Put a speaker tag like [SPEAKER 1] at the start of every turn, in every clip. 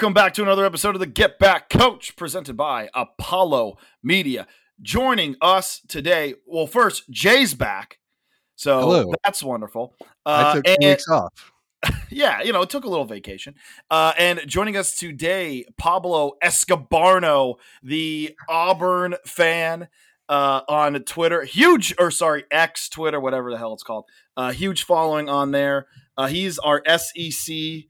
[SPEAKER 1] Welcome back to another episode of the Get Back Coach presented by Apollo Media. Joining us today, well, first, Jay's back. So
[SPEAKER 2] Hello.
[SPEAKER 1] that's wonderful.
[SPEAKER 2] I
[SPEAKER 1] Uh,
[SPEAKER 2] took
[SPEAKER 1] and-
[SPEAKER 2] weeks off.
[SPEAKER 1] yeah, you know, it took a little vacation. Uh, and joining us today, Pablo Escobarner, the Auburn fan uh, on Twitter. Huge, or sorry, X Twitter, whatever the hell it's called. Uh, huge following on there. Uh, he's our SEC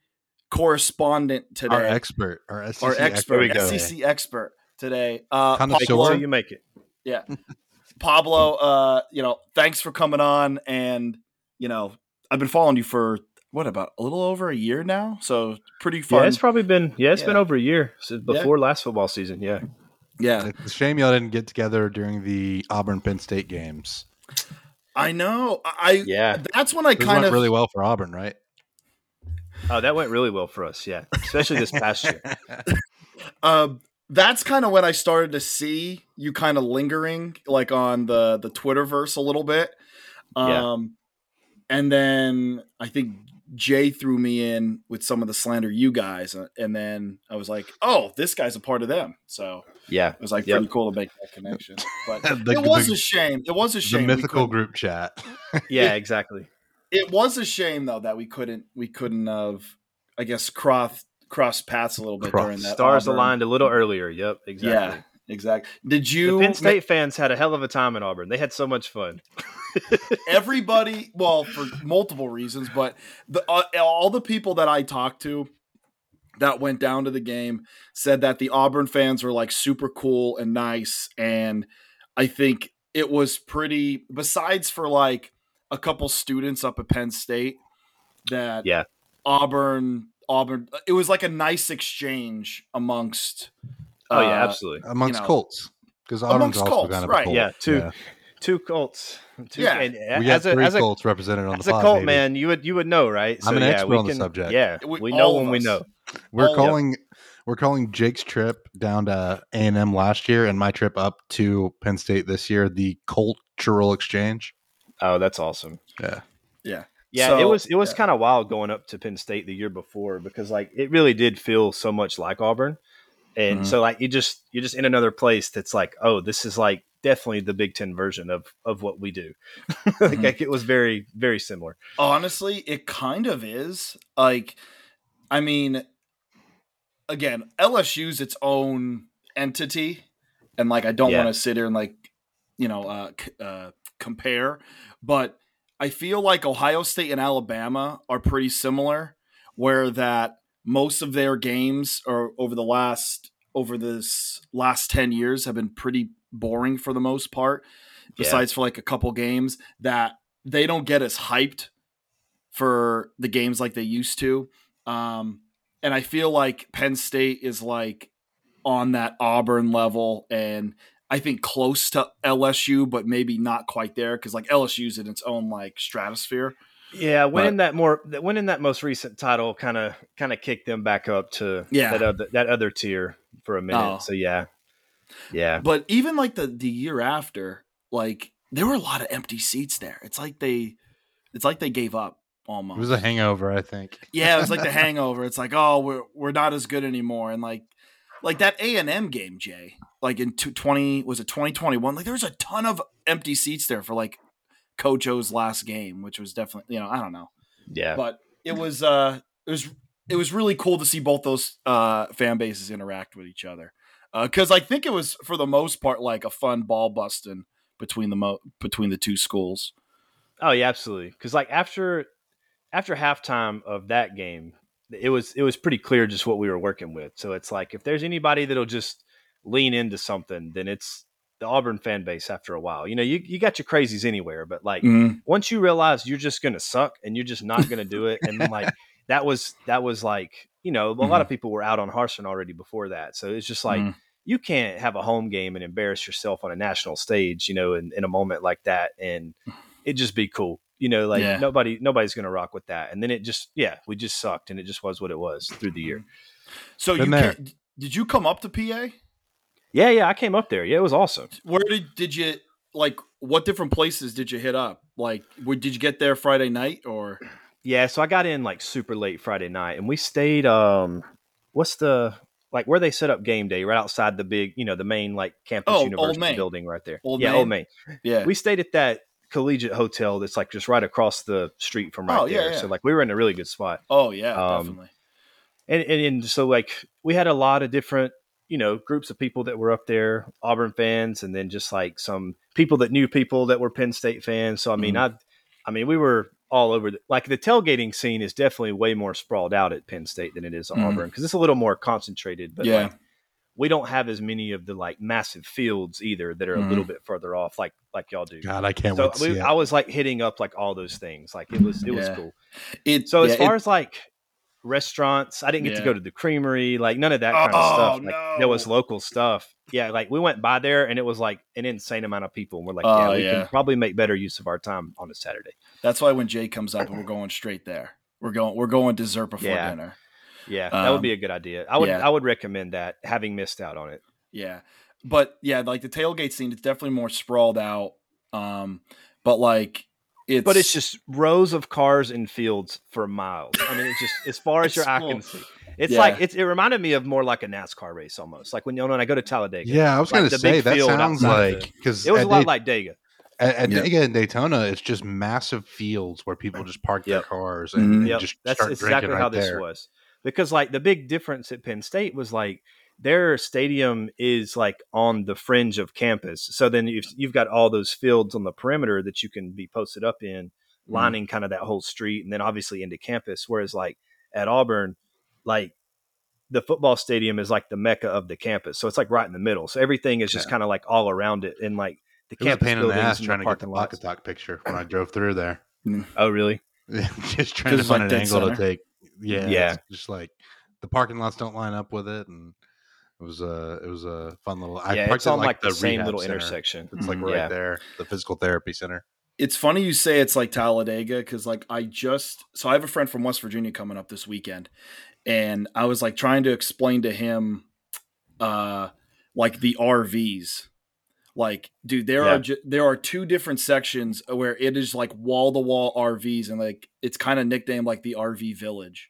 [SPEAKER 1] correspondent today.
[SPEAKER 2] Our expert, our SEC
[SPEAKER 1] Our expert,
[SPEAKER 3] we go.
[SPEAKER 1] SEC expert today. Uh,
[SPEAKER 2] Connoisseur.
[SPEAKER 1] Pablo,
[SPEAKER 3] So you make it.
[SPEAKER 1] Yeah, Pablo, uh, you know, thanks for coming on. And, you know, I've been following you for what about a little over a year now? So pretty fun.
[SPEAKER 3] Yeah, it's probably been yeah, it's been over a year since
[SPEAKER 1] Yeah.
[SPEAKER 3] before last football season. Yeah,
[SPEAKER 1] yeah,
[SPEAKER 2] It's a shame y'all didn't get together during the Auburn Penn State games.
[SPEAKER 1] I know. I
[SPEAKER 3] yeah.
[SPEAKER 1] that's when I kind
[SPEAKER 2] went
[SPEAKER 1] of
[SPEAKER 2] really well for Auburn, right?
[SPEAKER 3] Oh, that went really well for us. Yeah, especially this past year.
[SPEAKER 1] uh, that's kind of when I started to see you kind of lingering like on the the Twitterverse a little bit. Um
[SPEAKER 3] Yeah.
[SPEAKER 1] and then I think Jay threw me in with some of the Slander U guys uh, and then I was like, "Oh, this guy's a part of them." So,
[SPEAKER 3] Yeah,
[SPEAKER 1] it was like
[SPEAKER 3] Yep.
[SPEAKER 1] pretty cool to make that connection. But
[SPEAKER 2] The-
[SPEAKER 1] it was
[SPEAKER 2] the-
[SPEAKER 1] a shame. It was a shame. we
[SPEAKER 2] mythical group chat.
[SPEAKER 3] yeah, exactly.
[SPEAKER 1] It was a shame though that we couldn't we couldn't have I guess cross cross paths a little bit
[SPEAKER 2] Cross.
[SPEAKER 1] during that
[SPEAKER 3] Stars
[SPEAKER 1] Auburn-
[SPEAKER 3] aligned a little earlier. Yep, exactly.
[SPEAKER 1] Yeah, exactly. Did you
[SPEAKER 3] The Penn State fans had a hell of a time in Auburn. They had so much fun.
[SPEAKER 1] everybody well for multiple reasons but the, uh, all the people that i talked to that went down to the game said that the auburn fans were like super cool and nice and i think it was pretty besides for like a couple students up at penn state that
[SPEAKER 3] Yeah.
[SPEAKER 1] auburn auburn it was like a nice exchange amongst
[SPEAKER 3] Oh yeah,
[SPEAKER 1] uh,
[SPEAKER 3] absolutely.
[SPEAKER 2] Amongst
[SPEAKER 1] know,
[SPEAKER 2] Colts. Because Auburn's
[SPEAKER 1] amongst
[SPEAKER 2] also
[SPEAKER 1] Colts,
[SPEAKER 2] kind of
[SPEAKER 1] right,
[SPEAKER 2] Colt.
[SPEAKER 3] Yeah, two two Colts. Two,
[SPEAKER 1] Yeah.
[SPEAKER 3] and
[SPEAKER 2] We got
[SPEAKER 3] as a
[SPEAKER 2] three
[SPEAKER 3] as a,
[SPEAKER 2] Colts represented on
[SPEAKER 3] as
[SPEAKER 2] the
[SPEAKER 3] a Colt
[SPEAKER 2] baby.
[SPEAKER 3] man, you would you would know, right?
[SPEAKER 2] I'm an
[SPEAKER 3] yeah,
[SPEAKER 2] expert
[SPEAKER 3] we
[SPEAKER 2] on the subject.
[SPEAKER 3] Yeah,
[SPEAKER 1] We-
[SPEAKER 3] we, know
[SPEAKER 1] of
[SPEAKER 3] when we know.
[SPEAKER 2] We're
[SPEAKER 1] yeah.
[SPEAKER 2] calling we're calling Jake's trip down to A and M last year and my trip up to Penn State this year the cultural exchange.
[SPEAKER 3] Oh, that's awesome.
[SPEAKER 2] Yeah.
[SPEAKER 1] yeah
[SPEAKER 3] Yeah,
[SPEAKER 1] So,
[SPEAKER 3] it was it was
[SPEAKER 1] yeah.
[SPEAKER 3] kind of wild going up to Penn State the year before because like it really did feel so much like Auburn, and
[SPEAKER 1] Mhm.
[SPEAKER 3] so like you just you're just in another place that's like oh this is like definitely the Big Ten version of of what we do. like,
[SPEAKER 1] Mhm.
[SPEAKER 3] like, it was very very similar.
[SPEAKER 1] honestly it kind of is like i mean again lsu's its own entity and like i don't
[SPEAKER 3] Yeah.
[SPEAKER 1] want to sit here and like you know uh, c- uh compare but i feel like ohio state and alabama are pretty similar where that most of their games or over the last over this last 10 years have been pretty boring for the most part
[SPEAKER 3] Yeah.
[SPEAKER 1] besides for like a couple games that they don't get as hyped for the games like they used to. Um, and I feel like Penn State is like on that Auburn level and I think close to LSU, but maybe not quite there because like LSU's in its own like stratosphere.
[SPEAKER 3] Yeah, winning that more winning that most recent title kind of kind of kicked them back up to
[SPEAKER 1] Yeah.
[SPEAKER 3] that other that other tier for a minute.
[SPEAKER 1] Oh.
[SPEAKER 3] So yeah, yeah,
[SPEAKER 1] But even like the the year after, like there were a lot of empty seats there. It's like they it's like they gave up almost.
[SPEAKER 2] It was a hangover, I think.
[SPEAKER 1] Yeah, it was like the hangover. It's like, oh, we're we're not as good anymore. And like like that A and M game, Jay, like in two- 20 was it 2021? Like there was a ton of empty seats there for like Coach O's last game, which was definitely, you know, I don't know.
[SPEAKER 3] yeah.
[SPEAKER 1] But it was uh it was it was really cool to see both those uh fan bases interact with each other. Uh cuz I think it was for the most part like a fun ball busting between the mo- between the two schools.
[SPEAKER 3] Oh yeah, absolutely. Because like after after halftime of that game, it was it was pretty clear just what we were working with. So it's like if there's anybody that'll just lean into something, then it's the Auburn fan base. After a while, you know, you you got your crazies anywhere, but like once you realize you're just gonna suck and you're just not gonna do it, and then like that was that was like you know a lot of people were out on Harsin already before that, so it's just like
[SPEAKER 1] Mhm.
[SPEAKER 3] you can't have a home game and embarrass yourself on a national stage, you know, in, in a moment like that, and it'd just be cool, you know, like
[SPEAKER 1] Yeah.
[SPEAKER 3] nobody nobody's gonna rock with that, and then it just yeah, we just sucked, and it just was what it was through the year.
[SPEAKER 1] So
[SPEAKER 2] Been
[SPEAKER 1] you
[SPEAKER 2] there.
[SPEAKER 1] ca- did you come up to PA?
[SPEAKER 3] Yeah, yeah, I came up there. Yeah, it was awesome.
[SPEAKER 1] Where did did you like? What different places did you hit up? Like, where, did you get there Friday night or?
[SPEAKER 3] Yeah, so I got in like super late Friday night, and we stayed. Um, what's the like where they set up game day right outside the big, you know, the main like campus
[SPEAKER 1] Oh,
[SPEAKER 3] university building right there.
[SPEAKER 1] Old
[SPEAKER 3] yeah,
[SPEAKER 1] Main?
[SPEAKER 3] Old Main.
[SPEAKER 1] Yeah.
[SPEAKER 3] We stayed at that collegiate hotel that's like just right across the street from right
[SPEAKER 1] Oh, yeah,
[SPEAKER 3] there.
[SPEAKER 1] yeah.
[SPEAKER 3] So like we were in a really good spot.
[SPEAKER 1] oh yeah,
[SPEAKER 3] Um,
[SPEAKER 1] definitely.
[SPEAKER 3] and, and and so like we had a lot of different you know groups of people that were up there auburn fans and then just like some people that knew people that were penn state fans so i mean
[SPEAKER 1] Mm-hmm.
[SPEAKER 3] i i mean we were all over the, like the tailgating scene is definitely way more sprawled out at penn state than it is at
[SPEAKER 1] Mhm.
[SPEAKER 3] auburn because it's a little more concentrated but
[SPEAKER 1] Yeah.
[SPEAKER 3] like we don't have as many of the like massive fields either that are
[SPEAKER 1] Mhm.
[SPEAKER 3] a little bit further off like like y'all do
[SPEAKER 2] God, I can't
[SPEAKER 3] so
[SPEAKER 2] wait to see
[SPEAKER 3] we,
[SPEAKER 2] it.
[SPEAKER 3] I was like hitting up like all those things. Like it was it was cool.
[SPEAKER 1] It,
[SPEAKER 3] So as far
[SPEAKER 1] it-
[SPEAKER 3] as like restaurants, I didn't get to go to the creamery, like none of that kind of
[SPEAKER 1] Oh,
[SPEAKER 3] stuff. Like there was local stuff. Yeah, like we went by there and it was like an insane amount of people. And we're like, yeah,
[SPEAKER 1] Oh,
[SPEAKER 3] we
[SPEAKER 1] yeah.
[SPEAKER 3] can probably make better use of our time on a Saturday.
[SPEAKER 1] that's why when Jay comes up, and we're going straight there. We're going. We're going dessert before
[SPEAKER 3] Yeah.
[SPEAKER 1] dinner.
[SPEAKER 3] Yeah, that would
[SPEAKER 1] Um,
[SPEAKER 3] be a good idea. I would
[SPEAKER 1] yeah.
[SPEAKER 3] I would recommend that, having missed out on it.
[SPEAKER 1] Yeah. But yeah, like the tailgate scene, it's definitely more sprawled out. Um, but like it's
[SPEAKER 3] But it's just rows of cars in fields for miles. I mean, it's just as far as your eye can see. It's
[SPEAKER 1] Yeah.
[SPEAKER 3] like it's, it reminded me of more like a NASCAR race almost. Like when you know when I go to Talladega.
[SPEAKER 2] yeah, I was
[SPEAKER 3] like gonna
[SPEAKER 2] say that sounds like because
[SPEAKER 3] It was a lot
[SPEAKER 2] Day-
[SPEAKER 3] like Dega.
[SPEAKER 2] at, at
[SPEAKER 1] Yeah.
[SPEAKER 2] Dega and Daytona, it's just massive fields where people just park
[SPEAKER 3] Yep.
[SPEAKER 2] their cars and,
[SPEAKER 1] Mhm.
[SPEAKER 2] and just
[SPEAKER 3] That's
[SPEAKER 2] start
[SPEAKER 3] exactly
[SPEAKER 2] drinking
[SPEAKER 3] how
[SPEAKER 2] right
[SPEAKER 3] this
[SPEAKER 2] there.
[SPEAKER 3] was. Because like the big difference at Penn State was like their stadium is like on the fringe of campus. So then you've, you've got all those fields on the perimeter that you can be posted up in,
[SPEAKER 1] Mm-hmm.
[SPEAKER 3] lining kind of that whole street, and then obviously into campus. Whereas like at Auburn, like the football stadium is like the mecca of the campus. So it's like right in the middle. So everything is just
[SPEAKER 2] Yeah.
[SPEAKER 3] kind of like all around it, and like the
[SPEAKER 2] It was a
[SPEAKER 3] campus
[SPEAKER 2] pain in the
[SPEAKER 3] buildings
[SPEAKER 2] ass
[SPEAKER 3] and
[SPEAKER 2] trying to get the
[SPEAKER 3] parking
[SPEAKER 2] pocket talk picture when I drove through there.
[SPEAKER 3] Oh, really?
[SPEAKER 2] just trying to find
[SPEAKER 1] like
[SPEAKER 2] an
[SPEAKER 1] dead
[SPEAKER 2] angle to take. Yeah,
[SPEAKER 3] Yeah.
[SPEAKER 2] just like the parking lots don't line up with it, and it was a it was a fun little. I
[SPEAKER 3] yeah,
[SPEAKER 2] parked
[SPEAKER 3] it's on like, the, same little
[SPEAKER 2] center.
[SPEAKER 3] intersection.
[SPEAKER 2] It's like
[SPEAKER 1] Mhm.
[SPEAKER 2] right
[SPEAKER 3] Yeah.
[SPEAKER 2] there, the physical therapy center.
[SPEAKER 1] it's funny you say it's like Talladega because like I just so I have a friend from West Virginia coming up this weekend, and I was like trying to explain to him, uh, like the RVs. Like, dude, there
[SPEAKER 3] Yeah.
[SPEAKER 1] are ju- there are two different sections where it is like wall to wall RVs, and like it's kind of nicknamed like the RV Village,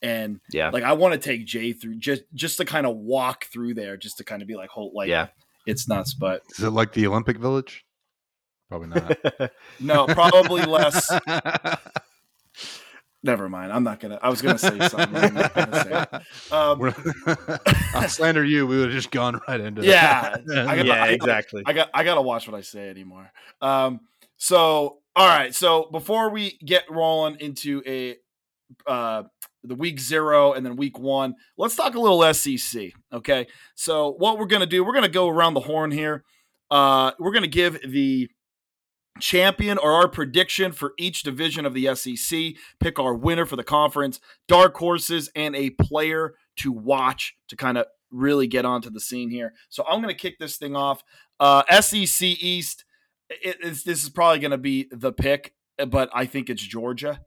[SPEAKER 1] and
[SPEAKER 3] Yeah.
[SPEAKER 1] like I want to take Jay through just just to kind of walk through there, just to kind of be like, hold, like,
[SPEAKER 3] yeah.
[SPEAKER 1] it's nuts, but
[SPEAKER 2] Is it like the Olympic Village? Probably not.
[SPEAKER 1] no, probably less. Never mind. I'm not gonna. I was gonna say something. I'm not gonna say it. Um,
[SPEAKER 2] I'll slander you. We would have just gone right into
[SPEAKER 1] Yeah,
[SPEAKER 2] that.
[SPEAKER 1] I got-
[SPEAKER 3] yeah,
[SPEAKER 1] I-
[SPEAKER 3] exactly.
[SPEAKER 1] I got. I gotta watch what I say anymore. Um. So, all right. So before we get rolling into a uh the week zero and then week one, let's talk a little SEC. Okay. So what we're gonna do, we're gonna go around the horn here. Uh, we're gonna give the champion or our prediction for each division of the SEC, pick our winner for the conference, dark horses, and a player to watch to kind of really get onto the scene here. So I'm going to kick this thing off. Uh, SEC East, it, this is probably going to be the pick, but I think it's Georgia.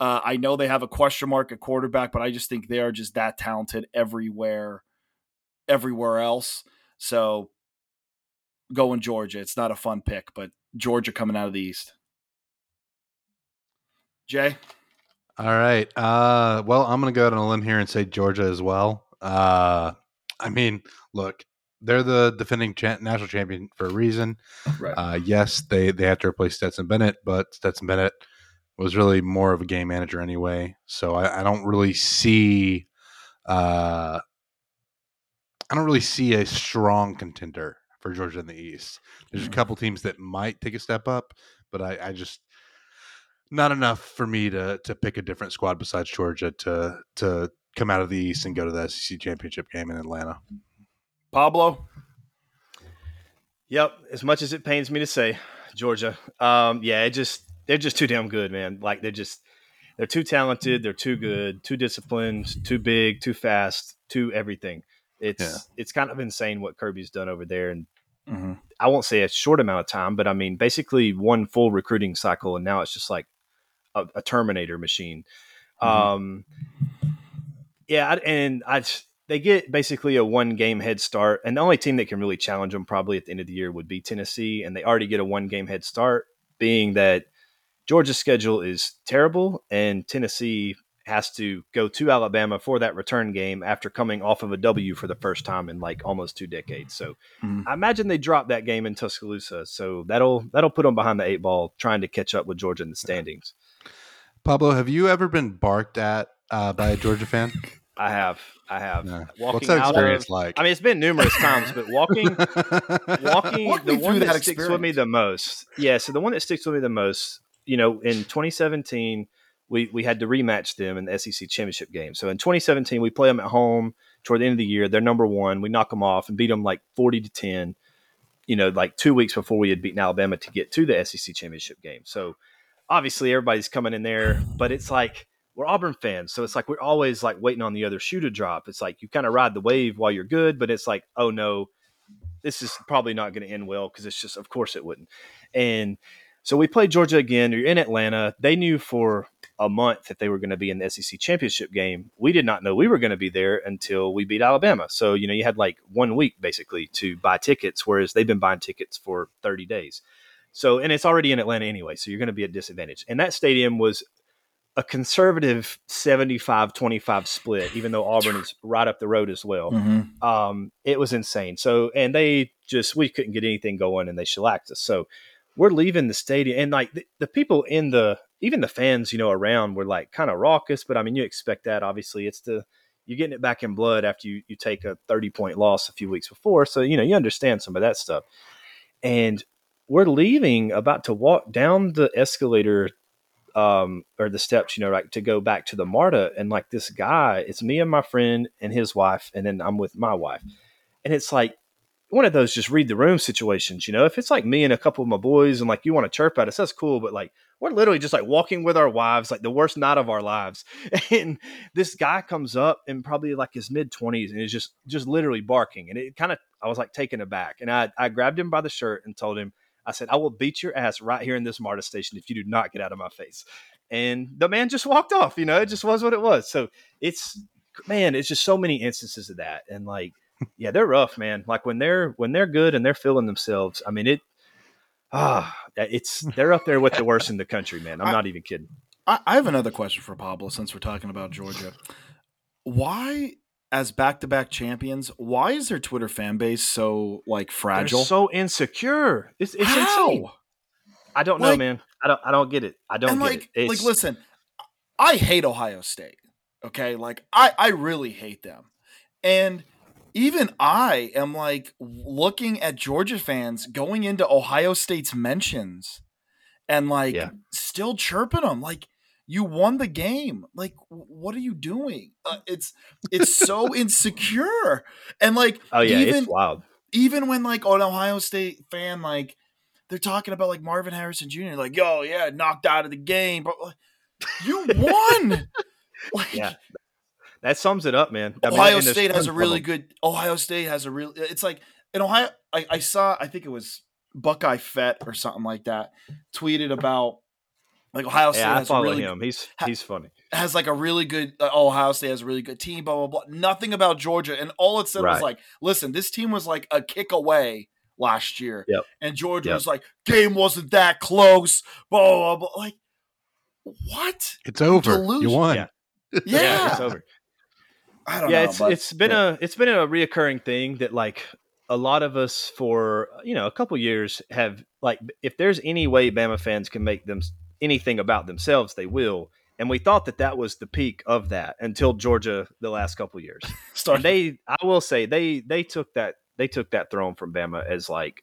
[SPEAKER 1] Uh, I know they have a question mark at quarterback, but I just think they are just that talented everywhere, everywhere else. So going Georgia. It's not a fun pick, but Georgia coming out of the East. Jay,
[SPEAKER 2] All right. Uh, well, I'm going to go out on a limb here and say Georgia as well. Uh, I mean, look, they're the defending cha- national champion for a reason.
[SPEAKER 1] right?
[SPEAKER 2] Uh, yes, they they have to replace Stetson Bennett, but Stetson Bennett was really more of a game manager anyway. So I, I don't really see. Uh, I don't really see a strong contender for Georgia in the East. There's a
[SPEAKER 1] Mhm.
[SPEAKER 2] couple teams that might take a step up, but I, I just not enough for me to to pick a different squad besides Georgia to to come out of the East and go to the SEC championship game in Atlanta.
[SPEAKER 1] Pablo,
[SPEAKER 3] Yep. As much as it pains me to say, Georgia. Um, yeah, it just they're just too damn good, man. Like they're just they're too talented, they're too good, too disciplined, too big, too fast, too everything. It's
[SPEAKER 2] Yeah.
[SPEAKER 3] it's kind of insane what Kirby's done over there, and
[SPEAKER 1] mm-hmm.
[SPEAKER 3] I won't say a short amount of time, but I mean basically one full recruiting cycle, and now it's just like a, a Terminator machine.
[SPEAKER 1] Mhm.
[SPEAKER 3] Um, yeah, and I they get basically a one game head start, and the only team that can really challenge them probably at the end of the year would be Tennessee, and they already get a one game head start, being that Georgia's schedule is terrible, and Tennessee has to go to Alabama for that return game after coming off of a W for the first time in like almost two decades. So
[SPEAKER 1] Mhm.
[SPEAKER 3] I imagine they dropped that game in Tuscaloosa. So that'll that'll put them behind the eight ball, trying to catch up with Georgia in the standings.
[SPEAKER 2] Pablo, have you ever been barked at uh, by a Georgia fan?
[SPEAKER 3] I have, I have.
[SPEAKER 2] Yeah.
[SPEAKER 3] Walking
[SPEAKER 2] What's that
[SPEAKER 3] out
[SPEAKER 2] experience
[SPEAKER 3] of-
[SPEAKER 2] like?
[SPEAKER 3] I mean, it's been numerous times, but walking walking
[SPEAKER 1] Walk
[SPEAKER 3] the
[SPEAKER 1] me through
[SPEAKER 3] one that,
[SPEAKER 1] that
[SPEAKER 3] sticks with me the most yeah so the one that sticks with me the most you know in 2017 we we had to rematch them in the sec championship game so in 2017 we play them at home toward the end of the year they're number one we knock them off and beat them like 40 to 10 you know like two weeks before we had beaten alabama to get to the sec championship game so obviously everybody's coming in there but it's like we're Auburn fans, so it's like we're always like waiting on the other shoe to drop. It's like you kind of ride the wave while you're good, but it's like, oh no, this is probably not going to end well because it's just, of course, it wouldn't. And so we played Georgia again. You're in Atlanta. They knew for a month that they were going to be in the SEC championship game. We did not know we were going to be there until we beat Alabama. So you know, you had like one week basically to buy tickets, whereas they've been buying tickets for 30 days. So, and it's already in Atlanta anyway, so you're going to be at disadvantage. And that stadium was a conservative 75 25 split, even though Auburn is right up the road as well.
[SPEAKER 1] Mhm.
[SPEAKER 3] Um, it was insane. So, and they just, we couldn't get anything going and they shellacked us. So, we're leaving the stadium and like the, the people in the, even the fans, you know, around were like kind of raucous, but I mean, you expect that obviously. It's the, you're getting it back in blood after you, you take a 30 point loss a few weeks before. So, you know, you understand some of that stuff. And we're leaving, about to walk down the escalator um, or the steps, you know, like to go back to the MARTA. And like this guy, it's me and my friend and his wife, and then I'm with my wife. And it's like one of those just read the room situations, you know. If it's like me and a couple of my boys and like you want to chirp at us, that's cool. But like we're literally just like walking with our wives, like the worst night of our lives. And this guy comes up and probably like his mid twenties and is just just literally barking. And it kind of I was like taken aback. And I I grabbed him by the shirt and told him, I said, I will beat your ass right here in this MARTA station if you do not get out of my face. And the man just walked off, you know, it just was what it was. So it's man, it's just so many instances of that. And like, yeah, they're rough, man. Like when they're when they're good and they're feeling themselves, I mean it ah it's they're up there with the worst in the country, man. I'm not even kidding.
[SPEAKER 1] I, I have another question for Pablo since we're talking about Georgia. Why, as back to back champions, why is their Twitter fan base so like
[SPEAKER 3] They're
[SPEAKER 1] fragile?
[SPEAKER 3] so insecure. It's it's
[SPEAKER 1] How?
[SPEAKER 3] insane. I don't know, man. I don't I don't get it. I don't get
[SPEAKER 1] like,
[SPEAKER 3] it.
[SPEAKER 1] like, listen, I hate Ohio State. Okay, like I, I really hate them, and even I am like looking at Georgia fans going into Ohio State's mentions, and like
[SPEAKER 3] Yeah.
[SPEAKER 1] still chirping them like you won the game. Like, what are you doing? Uh, it's it's so insecure, and like
[SPEAKER 3] Oh yeah,
[SPEAKER 1] even
[SPEAKER 3] it's wild.
[SPEAKER 1] even when like an Ohio State fan like they're talking about like Marvin Harrison Jr. like yo yeah knocked out of the game but like, you won like
[SPEAKER 3] Yeah. That sums it up, man. I mean,
[SPEAKER 1] Ohio
[SPEAKER 3] and
[SPEAKER 1] State has a really
[SPEAKER 3] them.
[SPEAKER 1] good Ohio State has a real it's like in Ohio I, I saw I think it was Buckeye Fett or something like that tweeted about like Ohio State
[SPEAKER 3] Yeah, I
[SPEAKER 1] has a
[SPEAKER 3] follow
[SPEAKER 1] really
[SPEAKER 3] him. He's
[SPEAKER 1] ha-
[SPEAKER 3] he's funny.
[SPEAKER 1] has like a really good uh, Ohio State has a really good team, blah blah blah. Nothing about Georgia, and all it said was like, "Listen, this team was like a kick away last year,
[SPEAKER 3] Yep.
[SPEAKER 1] and Georgia
[SPEAKER 3] Yep.
[SPEAKER 1] was like, game wasn't that close." Blah blah blah. Like, what?
[SPEAKER 2] it's over. You
[SPEAKER 1] delusion.
[SPEAKER 2] won.
[SPEAKER 3] Yeah.
[SPEAKER 1] Yeah,
[SPEAKER 3] it's over.
[SPEAKER 1] I don't
[SPEAKER 3] yeah,
[SPEAKER 1] know.
[SPEAKER 3] it's
[SPEAKER 1] but-
[SPEAKER 3] it's been a it's been a reoccurring thing that like a lot of us for you know a couple years have like if there's any way Bama fans can make them anything about themselves, they will. And we thought that that was the peak of that until Georgia the last couple years.
[SPEAKER 1] Start-
[SPEAKER 3] they, I will say, they they took that they took that throne from Bama as like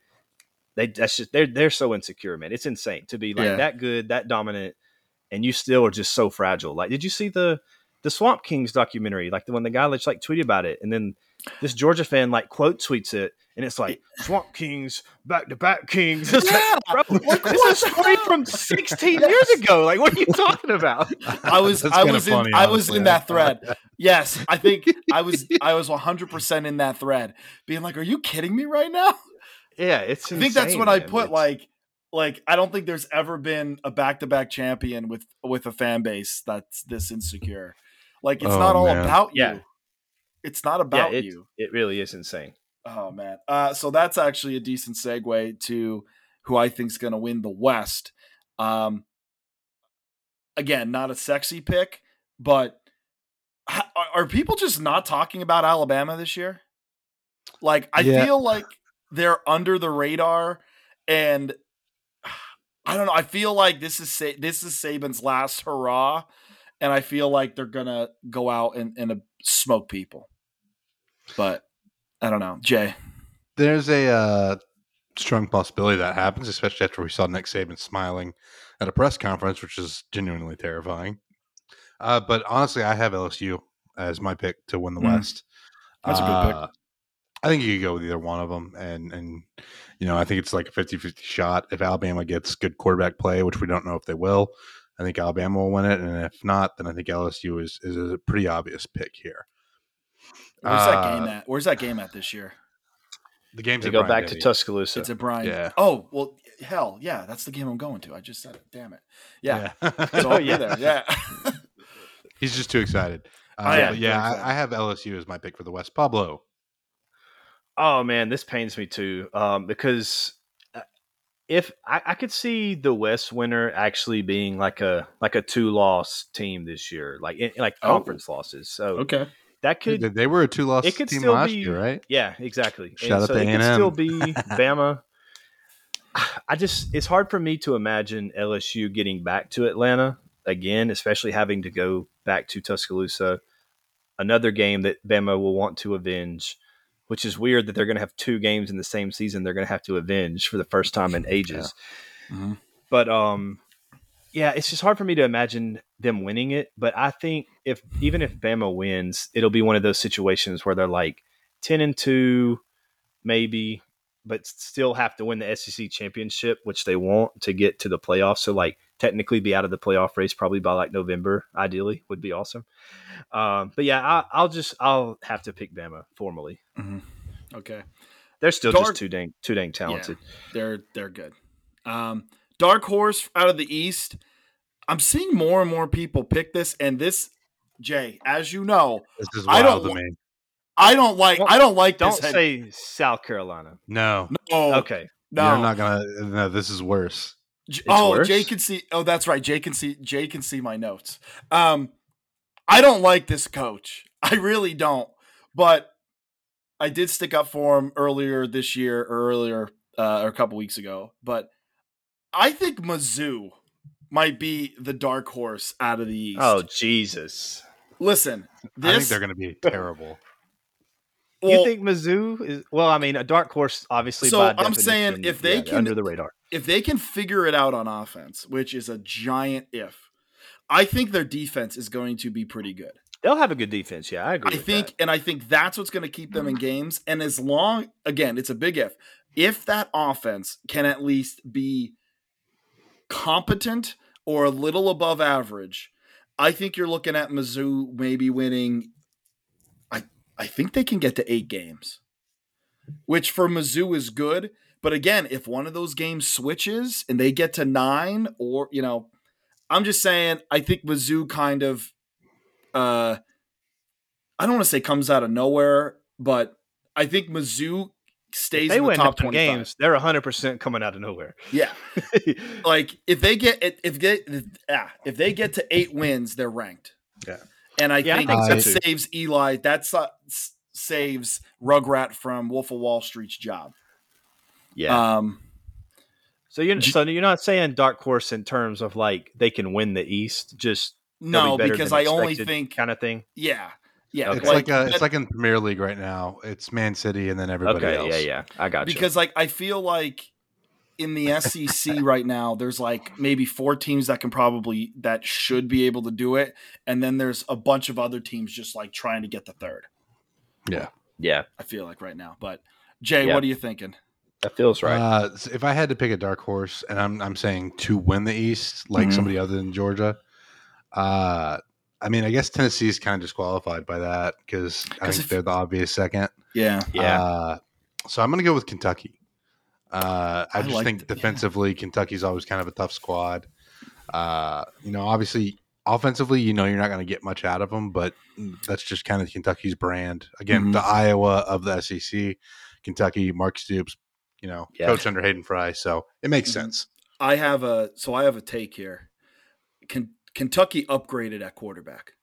[SPEAKER 3] they that's just they're they're so insecure, man. It's insane to be like
[SPEAKER 1] Yeah.
[SPEAKER 3] that good, that dominant, and you still are just so fragile. Like, did you see the the Swamp Kings documentary? Like the one the guy just like tweeted about it, and then this Georgia fan like quote tweets it, and it's like Swamp Kings back to back Kings. It's like,
[SPEAKER 1] Yeah,
[SPEAKER 3] bro,
[SPEAKER 1] like,
[SPEAKER 3] this
[SPEAKER 1] what
[SPEAKER 3] is
[SPEAKER 1] the
[SPEAKER 3] straight from 16 years ago. Like, what are you talking about?
[SPEAKER 1] I was
[SPEAKER 2] That's
[SPEAKER 1] I
[SPEAKER 2] kinda
[SPEAKER 1] was in
[SPEAKER 2] funny,
[SPEAKER 1] I was in that thread. Yes, I think I was I was 100 percent in that thread, being like, "Are you kidding me right now?"
[SPEAKER 3] Yeah, it's.
[SPEAKER 1] I think that's
[SPEAKER 3] insane,
[SPEAKER 1] what I put
[SPEAKER 3] It's-
[SPEAKER 1] like like I don't think there's ever been a back to back champion with with a fan base that's this insecure. Like it's
[SPEAKER 2] Oh,
[SPEAKER 1] not all
[SPEAKER 2] man.
[SPEAKER 1] about you.
[SPEAKER 3] Yeah.
[SPEAKER 1] It's not
[SPEAKER 3] Yeah,
[SPEAKER 1] about
[SPEAKER 3] it,
[SPEAKER 1] you.
[SPEAKER 3] it really is insane.
[SPEAKER 1] Oh man. Uh so that's actually a decent segue to who I think's gonna win the West. Um again, not a sexy pick, but h- are, are people just not talking about Alabama this year? Like, I
[SPEAKER 2] Yeah.
[SPEAKER 1] feel like they're under the radar, and I don't know. I feel like this is Sa- this is Saban's last hurrah, and I feel like they're gonna go out and, and uh, smoke people. But I don't know, Jay.
[SPEAKER 2] There's a uh, strong possibility that happens, especially after we saw Nick Saban smiling at a press conference, which is genuinely terrifying. Uh, but honestly, I have LSU as my pick to win the
[SPEAKER 1] Mm.
[SPEAKER 2] West.
[SPEAKER 1] That's a good pick.
[SPEAKER 2] Uh, I think you could go with either one of them, and and you know I think it's like a 50-50 shot. If Alabama gets good quarterback play, which we don't know if they will, I think Alabama will win it, and if not, then I think LSU is is a pretty obvious pick here.
[SPEAKER 1] Where's that game
[SPEAKER 2] Uh,
[SPEAKER 1] at? Where's that game at this year?
[SPEAKER 2] The game's
[SPEAKER 3] They
[SPEAKER 2] at
[SPEAKER 3] go
[SPEAKER 2] Bryant
[SPEAKER 3] back to Tuscaloosa.
[SPEAKER 1] It's a Brian.
[SPEAKER 2] Yeah.
[SPEAKER 1] Oh well, hell yeah, that's the game I'm going to. I just said it. Damn it. Yeah.
[SPEAKER 2] Yeah.
[SPEAKER 1] So I'll
[SPEAKER 3] Yeah.
[SPEAKER 1] be there. Yeah.
[SPEAKER 2] He's just too excited. Uh,
[SPEAKER 1] I am
[SPEAKER 2] yeah,
[SPEAKER 1] very.
[SPEAKER 2] I, I have LSU as my pick for the West. Pablo.
[SPEAKER 3] Oh man, this pains me too. Um, because uh, if I, I could see the West winner actually being like a like a two loss team this year, like in, like
[SPEAKER 1] Oh.
[SPEAKER 3] conference losses. So
[SPEAKER 1] okay.
[SPEAKER 3] that could
[SPEAKER 2] They were a two loss
[SPEAKER 3] it could
[SPEAKER 2] team
[SPEAKER 3] still
[SPEAKER 2] last
[SPEAKER 3] be-
[SPEAKER 2] year, right?
[SPEAKER 3] Yeah, exactly.
[SPEAKER 2] Shout out
[SPEAKER 3] so
[SPEAKER 2] to
[SPEAKER 3] it
[SPEAKER 2] A&M.
[SPEAKER 3] still be Bama. I just it's hard for me to imagine LSU getting back to Atlanta again, especially having to go back to Tuscaloosa. Another game that Bama will want to avenge, which is weird that they're going to have two games in the same season. They're going to have to avenge for the first time in ages.
[SPEAKER 1] Mhm.
[SPEAKER 3] But um, yeah, it's just hard for me to imagine them winning it. But I think if even if Bama wins, it'll be one of those situations where they're like ten and two, maybe, but still have to win the SEC championship, which they want to get to the playoffs. So like technically be out of the playoff race probably by like November. Ideally, would be awesome. Um, but yeah, I, I'll just I'll have to pick Bama formally.
[SPEAKER 1] Okay.
[SPEAKER 3] They're still
[SPEAKER 1] Dark-
[SPEAKER 3] just too dang too dang talented.
[SPEAKER 1] They're they're good. Um, dark horse out of the East. I'm seeing more and more people pick this, and this, Jay, as you know,
[SPEAKER 2] This is
[SPEAKER 1] I
[SPEAKER 2] wild
[SPEAKER 1] don't
[SPEAKER 2] to me.
[SPEAKER 1] I don't like. I don't like
[SPEAKER 3] Don't
[SPEAKER 1] this. head-
[SPEAKER 3] say South Carolina.
[SPEAKER 2] No,
[SPEAKER 1] no.
[SPEAKER 3] Okay.
[SPEAKER 1] No.
[SPEAKER 2] you're not gonna. No, this is worse.
[SPEAKER 1] J-
[SPEAKER 3] It's
[SPEAKER 1] oh,
[SPEAKER 3] worse?
[SPEAKER 1] Jay can see. Oh, that's right. Jay can see. Jay can see my notes. Um, I don't like this coach. I really don't. But I did stick up for him earlier this year, or earlier, uh, or a couple weeks ago. But I think Mizzou might be the dark horse out of the East.
[SPEAKER 3] Oh Jesus!
[SPEAKER 1] listen, this.
[SPEAKER 2] I think they're gonna be terrible.
[SPEAKER 3] you think Mizzou is? Well, I mean, a dark horse, obviously.
[SPEAKER 1] So
[SPEAKER 3] by
[SPEAKER 1] I'm saying if they
[SPEAKER 3] yeah,
[SPEAKER 1] can-
[SPEAKER 3] under the radar,
[SPEAKER 1] if they can figure it out on offense, which is a giant if, I think their defense is going to be pretty good.
[SPEAKER 3] they'll have a good defense. Yeah, I agree.
[SPEAKER 1] I
[SPEAKER 3] with
[SPEAKER 1] think,
[SPEAKER 3] that.
[SPEAKER 1] and I think that's what's going to keep them in mm-hmm. games. And as long, again, it's a big if. If that offense can at least be competent or a little above average, I think you're looking at Mizzou maybe winning. I I think they can get to eight games, which for Mizzou is good. But again, if one of those games switches and they get to nine, or you know, I'm just saying, I think Mizzou kind of, uh, I don't want to say comes out of nowhere, but I think Mizzou stays
[SPEAKER 3] If they
[SPEAKER 1] in the top twenty
[SPEAKER 3] games. They're 100 percent coming out of nowhere.
[SPEAKER 1] Yeah, like if they get if they yeah, if they get to eight wins, they're ranked.
[SPEAKER 2] Yeah.
[SPEAKER 1] and I
[SPEAKER 3] Yeah, I
[SPEAKER 1] think
[SPEAKER 2] think so
[SPEAKER 1] that saves Eli. That uh, saves Rugrat from Wolf of Wall Street's job.
[SPEAKER 3] Yeah.
[SPEAKER 1] Um,
[SPEAKER 3] so you're so you're not saying dark horse in terms of like they can win the East, just
[SPEAKER 1] no,
[SPEAKER 3] be
[SPEAKER 1] because
[SPEAKER 3] than
[SPEAKER 1] I only think
[SPEAKER 3] kind of thing.
[SPEAKER 1] yeah, yeah.
[SPEAKER 3] Okay.
[SPEAKER 2] It's like, uh,
[SPEAKER 1] that-
[SPEAKER 2] it's like in Premier League right now. It's Man City and then everybody
[SPEAKER 3] Okay,
[SPEAKER 2] else.
[SPEAKER 3] yeah, yeah, I got you.
[SPEAKER 1] because like I feel like in the SEC right now, there's like maybe four teams that can probably that should be able to do it, and then there's a bunch of other teams just like trying to get the third.
[SPEAKER 2] Yeah.
[SPEAKER 3] yeah,
[SPEAKER 1] I feel like right now, but Jay,
[SPEAKER 3] Yeah.
[SPEAKER 1] what are you thinking?
[SPEAKER 3] That feels right.
[SPEAKER 2] Uh, if I had to pick a dark horse, and I'm I'm saying to win the East, like
[SPEAKER 1] Mhm.
[SPEAKER 2] somebody other than Georgia, uh, I mean, I guess Tennessee is kind of disqualified by that because I
[SPEAKER 1] 'Cause
[SPEAKER 2] think
[SPEAKER 1] if-
[SPEAKER 2] they're the obvious second.
[SPEAKER 1] Yeah,
[SPEAKER 3] yeah,
[SPEAKER 2] Uh, so I'm going to go with Kentucky. Uh, I
[SPEAKER 1] I
[SPEAKER 2] just
[SPEAKER 1] like
[SPEAKER 2] think
[SPEAKER 1] th- yeah.
[SPEAKER 2] defensively, Kentucky's always kind of a tough squad. Uh, you know, obviously, offensively, you know, you're not going to get much out of them, but that's just kind of Kentucky's brand. Again,
[SPEAKER 1] Mhm.
[SPEAKER 2] the Iowa of the SEC, Kentucky, Mark Stoops, you know,
[SPEAKER 3] Yeah.
[SPEAKER 2] coach under Hayden Fry. So it makes
[SPEAKER 1] Mhm.
[SPEAKER 2] sense.
[SPEAKER 1] I have a so I have a take here. Can, Kentucky upgraded at quarterback.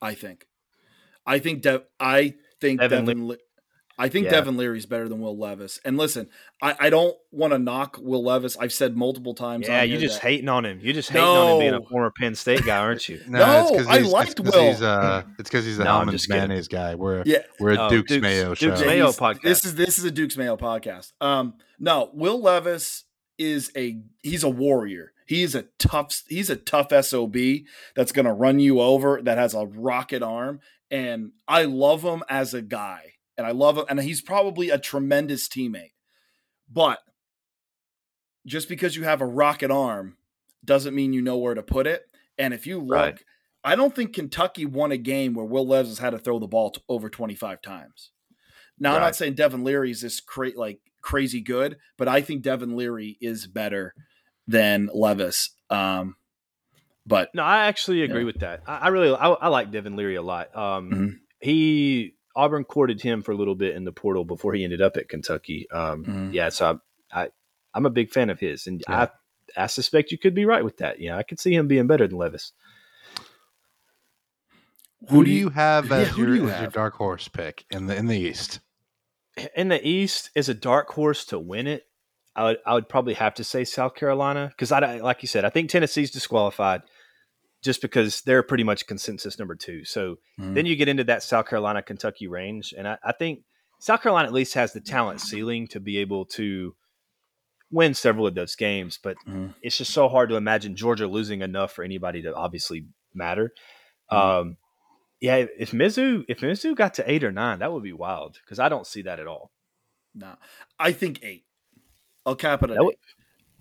[SPEAKER 1] I think. I think De- I think
[SPEAKER 3] Devin
[SPEAKER 1] Devin. Le- I think
[SPEAKER 3] Yeah.
[SPEAKER 1] Devin Leary's better than Will Levis. And listen, I, I don't want to knock Will Levis. I've said multiple times.
[SPEAKER 3] Yeah, you
[SPEAKER 1] here
[SPEAKER 3] just
[SPEAKER 1] that-
[SPEAKER 3] hating on him. You just hating on him being a former Penn State guy, aren't you?
[SPEAKER 1] No,
[SPEAKER 2] it's 'cause
[SPEAKER 1] I liked
[SPEAKER 2] it's
[SPEAKER 1] Will.
[SPEAKER 2] He's, uh, it's because he's the
[SPEAKER 3] No, I'm
[SPEAKER 2] Hellmann's
[SPEAKER 3] just kidding.
[SPEAKER 2] mayonnaise guy. We're
[SPEAKER 1] Yeah,
[SPEAKER 2] we're a
[SPEAKER 3] Oh,
[SPEAKER 2] Duke's,
[SPEAKER 3] Duke's-
[SPEAKER 2] Mayo
[SPEAKER 3] Duke's
[SPEAKER 2] show.
[SPEAKER 3] Mayo podcast.
[SPEAKER 1] This is this is a Duke's Mayo podcast. Um, no, Will Levis is a he's a warrior. He's a tough he's a tough sob that's going to run you over. That has a rocket arm, and I love him as a guy, and I love him, and he's probably a tremendous teammate. But just because you have a rocket arm doesn't mean you know where to put it. And if you look,
[SPEAKER 3] Right.
[SPEAKER 1] I don't think Kentucky won a game where Will Levis has had to throw the ball t- over 25 times. Now, I'm not saying Devin Leary is this cra- like crazy good, but I think Devin Leary is better than Levis. Um, but
[SPEAKER 3] No, I actually agree
[SPEAKER 1] Yeah.
[SPEAKER 3] with that. I, I really I, I like Devin Leary a lot. Um,
[SPEAKER 1] Mhm.
[SPEAKER 3] He Auburn courted him for a little bit in the portal before he ended up at Kentucky. Um,
[SPEAKER 1] Mhm.
[SPEAKER 3] Yeah, so I, I I'm a big fan of his, and
[SPEAKER 2] Yeah.
[SPEAKER 3] I I suspect you could be right with that. Yeah, I could see him being better than Levis.
[SPEAKER 2] Who do you have as,
[SPEAKER 1] who do
[SPEAKER 2] your,
[SPEAKER 1] you
[SPEAKER 2] as your
[SPEAKER 1] have?
[SPEAKER 2] dark horse pick in the in the East?
[SPEAKER 3] In the East, is a dark horse to win it. I would I would probably have to say South Carolina because I like you said I think Tennessee's disqualified just because they're pretty much consensus number two. So
[SPEAKER 1] Mhm.
[SPEAKER 3] then you get into that South Carolina Kentucky range, and I, I think South Carolina at least has the talent ceiling to be able to win several of those games. But
[SPEAKER 1] Mhm.
[SPEAKER 3] it's just so hard to imagine Georgia losing enough for anybody to obviously matter.
[SPEAKER 1] Mhm.
[SPEAKER 3] Um, yeah, if Mizzou if Mizzou got to eight or nine, that would be wild because I don't see that at all.
[SPEAKER 1] no, I think eight. I'll cap it at
[SPEAKER 3] That would-
[SPEAKER 1] eight.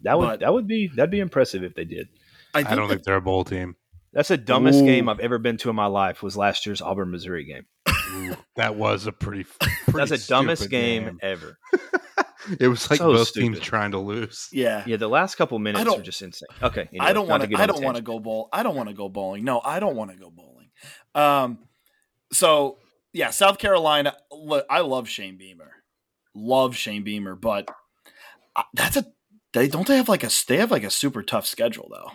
[SPEAKER 3] That would
[SPEAKER 1] But-
[SPEAKER 3] that would be that'd be impressive if they did.
[SPEAKER 1] I,
[SPEAKER 2] I, don't
[SPEAKER 1] that-
[SPEAKER 2] think they're a bowl team.
[SPEAKER 3] That's the dumbest
[SPEAKER 1] Ooh.
[SPEAKER 3] game I've ever been to in my life. Was last year's Auburn Missouri game.
[SPEAKER 2] Ooh, that was a pretty. pretty
[SPEAKER 3] That's the dumbest
[SPEAKER 2] stupid
[SPEAKER 3] game, ever.
[SPEAKER 2] it was like
[SPEAKER 3] So
[SPEAKER 2] both teams trying to lose.
[SPEAKER 1] yeah.
[SPEAKER 3] Yeah, the last couple minutes
[SPEAKER 1] don't-
[SPEAKER 3] were just insane. Okay, anyway,
[SPEAKER 1] I don't
[SPEAKER 3] not
[SPEAKER 1] want
[SPEAKER 3] get
[SPEAKER 1] to. I don't want to go bowl. I don't want to go bowling. No, I don't want to go bowling. Um, so yeah, South Carolina. Look, I love Shane Beamer. Love Shane Beamer, but uh, that's a. They don't they have like a they have like a super tough schedule though,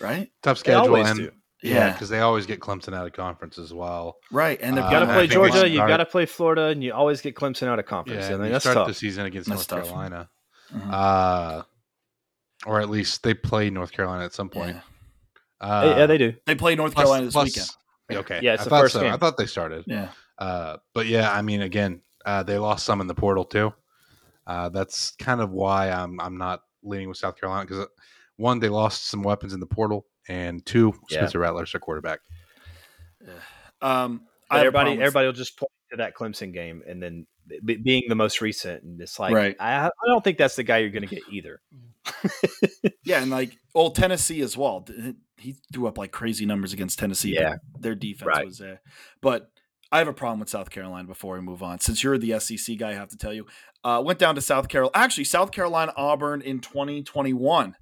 [SPEAKER 1] right?
[SPEAKER 2] Tough schedule,
[SPEAKER 3] always
[SPEAKER 2] and
[SPEAKER 3] do.
[SPEAKER 2] yeah,
[SPEAKER 1] Yeah.
[SPEAKER 2] because they always get Clemson out of conference as well.
[SPEAKER 1] Right, and they've
[SPEAKER 2] Uh,
[SPEAKER 3] got to
[SPEAKER 2] I
[SPEAKER 3] play Georgia.
[SPEAKER 2] we You've
[SPEAKER 3] got to play Florida, and you always get Clemson out of conference.
[SPEAKER 2] Yeah,
[SPEAKER 3] I
[SPEAKER 2] and
[SPEAKER 3] mean,
[SPEAKER 2] you
[SPEAKER 3] that's
[SPEAKER 2] start
[SPEAKER 3] tough.
[SPEAKER 2] the season against
[SPEAKER 1] That's
[SPEAKER 2] North
[SPEAKER 1] tough.
[SPEAKER 2] Carolina,
[SPEAKER 1] Mhm.
[SPEAKER 2] uh, or at least they play North Carolina at some point.
[SPEAKER 1] Yeah.
[SPEAKER 2] Uh,
[SPEAKER 3] yeah, they do.
[SPEAKER 1] They play North
[SPEAKER 2] plus-
[SPEAKER 1] Carolina this
[SPEAKER 2] plus-
[SPEAKER 1] weekend.
[SPEAKER 2] Okay,
[SPEAKER 3] Yeah, it's
[SPEAKER 2] I
[SPEAKER 3] the
[SPEAKER 2] thought
[SPEAKER 3] first
[SPEAKER 2] so.
[SPEAKER 3] game.
[SPEAKER 2] I thought they started.
[SPEAKER 1] Yeah,
[SPEAKER 2] Uh, but yeah, I mean, again, uh, they lost some in the portal too. Uh, that's kind of why I'm I'm not leaning with South Carolina because one, they lost some weapons in the portal, and two,
[SPEAKER 3] Yeah.
[SPEAKER 2] Spencer Rattler's their quarterback.
[SPEAKER 1] um, I
[SPEAKER 3] everybody, everybody will just point to that Clemson game, and then b- being the most recent, and it's like,
[SPEAKER 1] Right.
[SPEAKER 3] I, I don't think that's the guy you're going to get either.
[SPEAKER 1] Yeah, and like old Tennessee as well. He threw up like crazy numbers against Tennessee.
[SPEAKER 3] Yeah.
[SPEAKER 1] their defense
[SPEAKER 3] Right.
[SPEAKER 1] was there. But I have a problem with South Carolina before we move on. Since you're the SEC guy, I have to tell you. Uh, went down to South Carolina. Actually, South Carolina Auburn in 2021.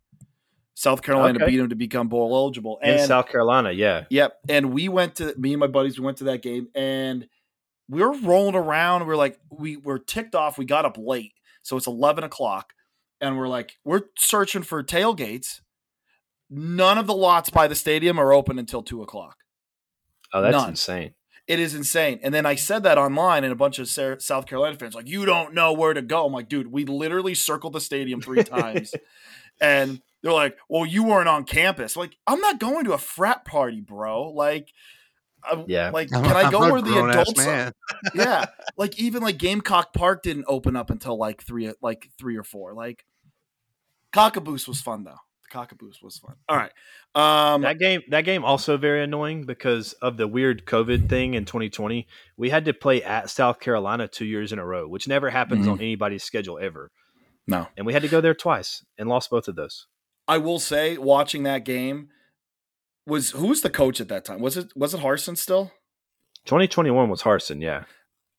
[SPEAKER 1] South Carolina
[SPEAKER 3] Okay.
[SPEAKER 1] beat them to become bowl eligible.
[SPEAKER 3] In
[SPEAKER 1] And
[SPEAKER 3] South Carolina, yeah,
[SPEAKER 1] Yep. And we went to me and my buddies, we went to that game and we were rolling around. We are like, we were ticked off. We got up late. So it's 11 o'clock. And we're like, we're searching for tailgates. None of the lots by the stadium are open until two o'clock.
[SPEAKER 3] oh, that's
[SPEAKER 1] None.
[SPEAKER 3] insane.
[SPEAKER 1] It is insane. And then I said that online, and a bunch of South Carolina fans like, you don't know where to go. I'm like, dude, we literally circled the stadium three times. and they're like, well, you weren't on campus. Like, I'm not going to a frat party, bro. Like, I,
[SPEAKER 3] Yeah.
[SPEAKER 1] like,
[SPEAKER 2] I'm-
[SPEAKER 1] can I go where the
[SPEAKER 2] grown-ass
[SPEAKER 1] adults? Are? yeah, like even like Gamecock Park didn't open up until like three, like three or four. Like, Cockaboose was fun though. The Cockaboose was fun. All right, um,
[SPEAKER 3] that game, that game also very annoying because of the weird COVID thing in 2020. We had to play at South Carolina two years in a row, which never happens
[SPEAKER 1] Mhm.
[SPEAKER 3] on anybody's schedule ever.
[SPEAKER 1] no.
[SPEAKER 3] And we had to go there twice and lost both of those.
[SPEAKER 1] I will say, watching that game was who was the coach at that time? Was it was it Harsin still?
[SPEAKER 3] 2021 was Harsin, yeah.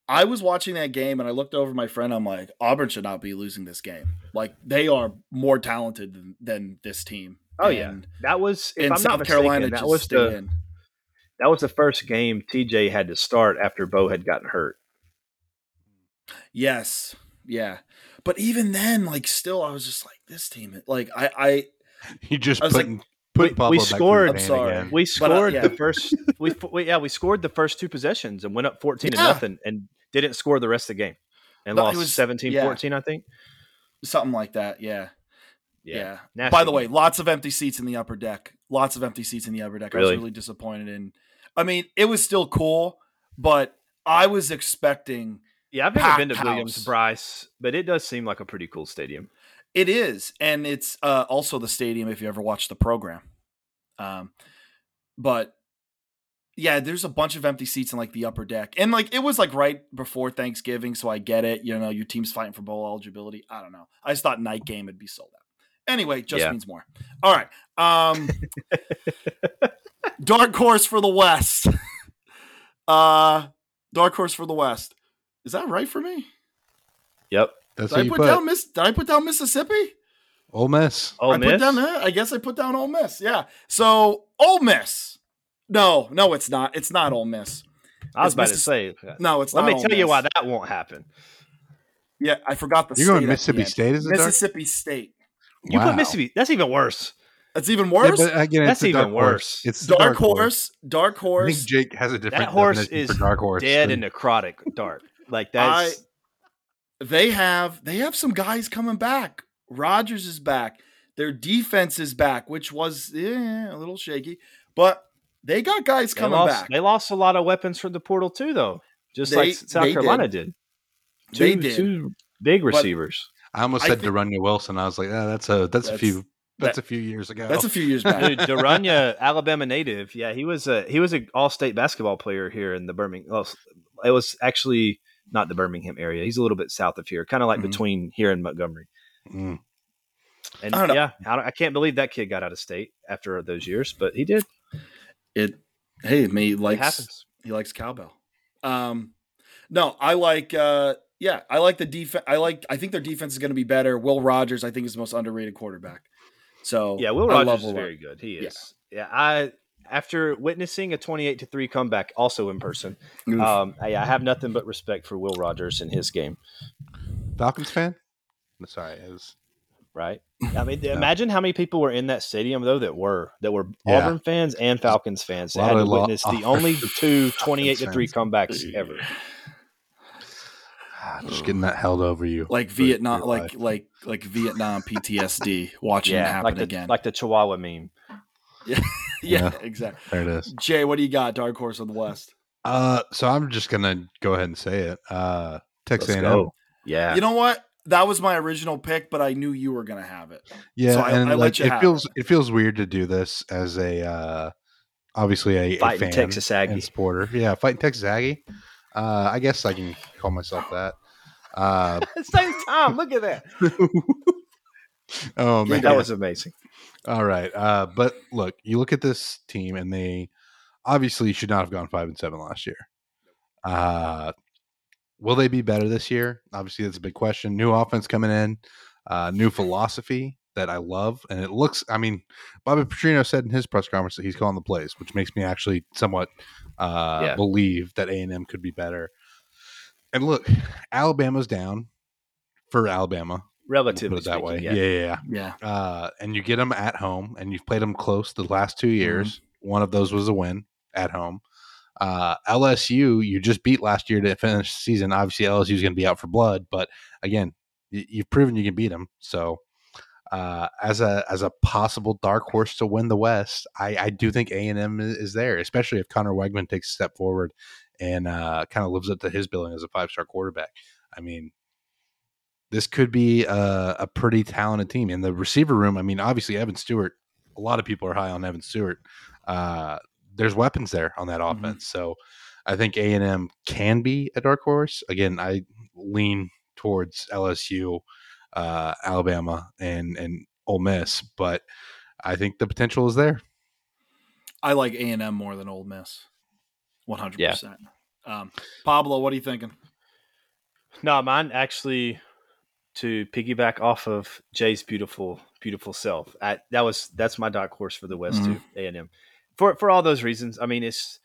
[SPEAKER 1] I was watching that game and I looked over my friend. I'm like, Auburn should not be losing this game. Like they are more talented than, than this team.
[SPEAKER 3] Oh yeah, that was if I'm
[SPEAKER 1] South
[SPEAKER 3] not mistaken,
[SPEAKER 1] Carolina
[SPEAKER 3] that was the
[SPEAKER 1] in.
[SPEAKER 3] that was the first game TJ had to start after Bo had gotten hurt.
[SPEAKER 1] Yes, yeah. But even then, like, still, I was just like, this team. Like, I, I
[SPEAKER 2] You just
[SPEAKER 1] I was like-
[SPEAKER 2] putting putting
[SPEAKER 3] we- we
[SPEAKER 2] Pablo back
[SPEAKER 3] scored-
[SPEAKER 1] I'm sorry.
[SPEAKER 2] again.
[SPEAKER 3] We
[SPEAKER 1] But, uh,
[SPEAKER 3] scored
[SPEAKER 1] yeah.
[SPEAKER 3] the first. We, we yeah we scored the first two possessions and went up fourteen
[SPEAKER 1] Yeah.
[SPEAKER 3] to nothing and didn't score the rest of the game and
[SPEAKER 1] No, it
[SPEAKER 3] lost
[SPEAKER 1] was-
[SPEAKER 3] seventeen
[SPEAKER 1] yeah.
[SPEAKER 3] 14 I think.
[SPEAKER 1] Something like that. Yeah. Yeah.
[SPEAKER 3] Nasty
[SPEAKER 1] By the way, lots of empty seats in the upper deck. Lots of empty seats in the upper deck. I was
[SPEAKER 3] Really?
[SPEAKER 1] really disappointed in. I mean, it was still cool, but I was expecting
[SPEAKER 3] yeah, I've never been to Williams
[SPEAKER 1] house.
[SPEAKER 3] Bryce, but it does seem like a pretty cool stadium.
[SPEAKER 1] It is, and it's uh, also the stadium if you ever watched the program. Um, but yeah, there's a bunch of empty seats in like the upper deck, and like it was like right before Thanksgiving, so I get it. You know, your team's fighting for bowl eligibility. I don't know. I just thought night game would be sold out. Anyway, just
[SPEAKER 3] Yeah.
[SPEAKER 1] means more. All right. Um, dark horse for the West. Uh, dark horse for the West. Is that right for me?
[SPEAKER 3] Yep.
[SPEAKER 2] That's
[SPEAKER 1] Did I put,
[SPEAKER 2] put.
[SPEAKER 1] down Miss? Did I put down Mississippi?
[SPEAKER 2] Ole Miss.
[SPEAKER 3] Ole
[SPEAKER 1] I
[SPEAKER 3] Miss.
[SPEAKER 1] put down that. I guess I put down Ole Miss. Yeah. So Ole Miss. No, no, it's not. It's not Ole Miss.
[SPEAKER 3] I was
[SPEAKER 1] It's
[SPEAKER 3] about to say.
[SPEAKER 1] No, it's not.
[SPEAKER 3] Let
[SPEAKER 1] not.
[SPEAKER 3] me
[SPEAKER 1] Ole
[SPEAKER 3] tell you why that won't happen.
[SPEAKER 1] Yeah, I forgot the.
[SPEAKER 2] You're
[SPEAKER 1] state
[SPEAKER 2] going
[SPEAKER 1] at
[SPEAKER 2] Mississippi
[SPEAKER 1] end.
[SPEAKER 2] State as a dark?
[SPEAKER 1] Mississippi State.
[SPEAKER 3] You
[SPEAKER 2] Wow.
[SPEAKER 3] put Mississippi. That's even worse.
[SPEAKER 1] That's even
[SPEAKER 2] Yeah,
[SPEAKER 1] worse.
[SPEAKER 2] but again,
[SPEAKER 3] That's
[SPEAKER 2] it's
[SPEAKER 3] even
[SPEAKER 2] dark horse.
[SPEAKER 3] worse.
[SPEAKER 2] It's the
[SPEAKER 1] dark, horse. Dark
[SPEAKER 2] I
[SPEAKER 1] horse.
[SPEAKER 2] think Jake has a different
[SPEAKER 3] That horse
[SPEAKER 2] definition
[SPEAKER 3] is
[SPEAKER 2] for dark horse.
[SPEAKER 3] Dead
[SPEAKER 2] than-
[SPEAKER 3] and necrotic dark. Like that's
[SPEAKER 1] they have they have some guys coming back. Rogers is back. Their defense is back, which was eh, a little shaky, but they got guys
[SPEAKER 3] they
[SPEAKER 1] coming
[SPEAKER 3] lost,
[SPEAKER 1] back.
[SPEAKER 3] They lost a lot of weapons from the portal too, though. Just
[SPEAKER 1] They-
[SPEAKER 3] like South Carolina did. Two,
[SPEAKER 1] They did.
[SPEAKER 3] two big
[SPEAKER 1] But-
[SPEAKER 3] receivers.
[SPEAKER 2] I almost
[SPEAKER 1] I
[SPEAKER 2] said
[SPEAKER 1] think-
[SPEAKER 2] De'Runnya Wilson. I was like, ah, that's a that's, a few that's
[SPEAKER 1] that-
[SPEAKER 2] a few years ago.
[SPEAKER 1] That's a few years back.
[SPEAKER 3] Dude, De'Runnya, Alabama native. Yeah, he was a he was an all state basketball player here in the Birmingham. Well, it was actually not the Birmingham area. He's a little bit south of here, kind of like
[SPEAKER 1] Mhm.
[SPEAKER 3] between here and Montgomery.
[SPEAKER 2] Mm.
[SPEAKER 3] And
[SPEAKER 1] I
[SPEAKER 3] yeah, I, I can't believe that kid got out of state after those years, but he did.
[SPEAKER 1] it hey, me
[SPEAKER 3] It
[SPEAKER 1] likes he likes cowbell. Um no, I like uh yeah, I like the defense. I like I think their defense is going to be better. Will Rogers I think is the most underrated quarterback. So
[SPEAKER 3] Yeah, Will
[SPEAKER 1] I
[SPEAKER 3] Rogers is very good. He
[SPEAKER 1] Yeah.
[SPEAKER 3] is. Yeah. I after witnessing a twenty-eight to three comeback, also in person. Um, I, I have nothing but respect for Will Rogers and his game.
[SPEAKER 2] Falcons fan? Sorry, it was
[SPEAKER 3] Right. I mean, imagine how many people were in that stadium though that were that were
[SPEAKER 2] Yeah.
[SPEAKER 3] Auburn fans and Falcons fans that
[SPEAKER 2] Lot
[SPEAKER 3] had to
[SPEAKER 2] lo-
[SPEAKER 3] witness the only two 28 to
[SPEAKER 2] Falcons
[SPEAKER 3] three
[SPEAKER 2] fans.
[SPEAKER 3] comebacks ever.
[SPEAKER 2] ah, just getting that held over you.
[SPEAKER 1] like Vietnam like like like Vietnam PTSD watching it happen
[SPEAKER 3] like the
[SPEAKER 1] again.
[SPEAKER 3] like the Chihuahua meme.
[SPEAKER 1] yeah,
[SPEAKER 2] Yeah.
[SPEAKER 1] exactly.
[SPEAKER 2] there it is.
[SPEAKER 1] Jay, what do you got? Dark horse of the West.
[SPEAKER 2] Uh, so I'm just gonna go ahead and say it. Uh, Texas
[SPEAKER 3] Let's
[SPEAKER 2] A&M.
[SPEAKER 3] go. Yeah.
[SPEAKER 1] You know what? That was my original pick, but I knew you were going to have it.
[SPEAKER 2] Yeah,
[SPEAKER 1] So I-
[SPEAKER 2] and
[SPEAKER 1] I let
[SPEAKER 2] like
[SPEAKER 1] you
[SPEAKER 2] it
[SPEAKER 1] have
[SPEAKER 2] feels it. feels weird to do this as a uh, obviously a, a fan
[SPEAKER 3] Texas Aggie.
[SPEAKER 2] and supporter. Yeah, fighting Texas Aggie. Uh, I guess I can call myself that. Uh,
[SPEAKER 3] Same time. Look at that.
[SPEAKER 2] oh man,
[SPEAKER 3] That was amazing.
[SPEAKER 2] All right. Uh, but look, you look at this team, and they obviously should not have gone five and seven last year. Uh, will they be better this year? Obviously, that's a big question. New offense coming in, uh, new philosophy that I love, and it looks. I mean, Bobby Petrino said in his press conference that he's calling the plays, which makes me actually somewhat uh,
[SPEAKER 3] Yeah.
[SPEAKER 2] believe that A and M could be better. And look, Alabama's down for Alabama. We'll put it that way.
[SPEAKER 3] speaking,
[SPEAKER 2] Yeah,
[SPEAKER 3] yeah.
[SPEAKER 2] yeah, yeah
[SPEAKER 1] Yeah.
[SPEAKER 2] uh, and you get them at home, and you've played them close the last two
[SPEAKER 3] Mm-hmm.
[SPEAKER 2] years. One of those was a win at home. Uh, LSU, you just beat last year to finish the season. Obviously, LSU is going to be out for blood, but again, y- you've proven you can beat them. So, uh, as a as a possible dark horse to win the West, I, I do think A and M is there, especially if Conner Weigman takes a step forward and uh, kind of lives up to his billing as a five star quarterback. I mean, this could be a, a pretty talented team. In the receiver room, I mean, obviously Evan Stewart. A lot of people are high on Evan Stewart. Uh, there's weapons there on that
[SPEAKER 1] Mhm.
[SPEAKER 2] offense, so I think A and M can be a dark horse. Again, I lean towards LSU, uh, Alabama, and and Ole Miss, but I think the potential is there.
[SPEAKER 1] I like A and M more than Ole Miss. One hundred percent. Um, Pablo, what are you thinking?
[SPEAKER 3] No, mine actually to piggyback off of Jay's beautiful, beautiful self. I, that was that's my dark horse for the West mm-hmm. too, A and M. For for all those reasons. I mean, it's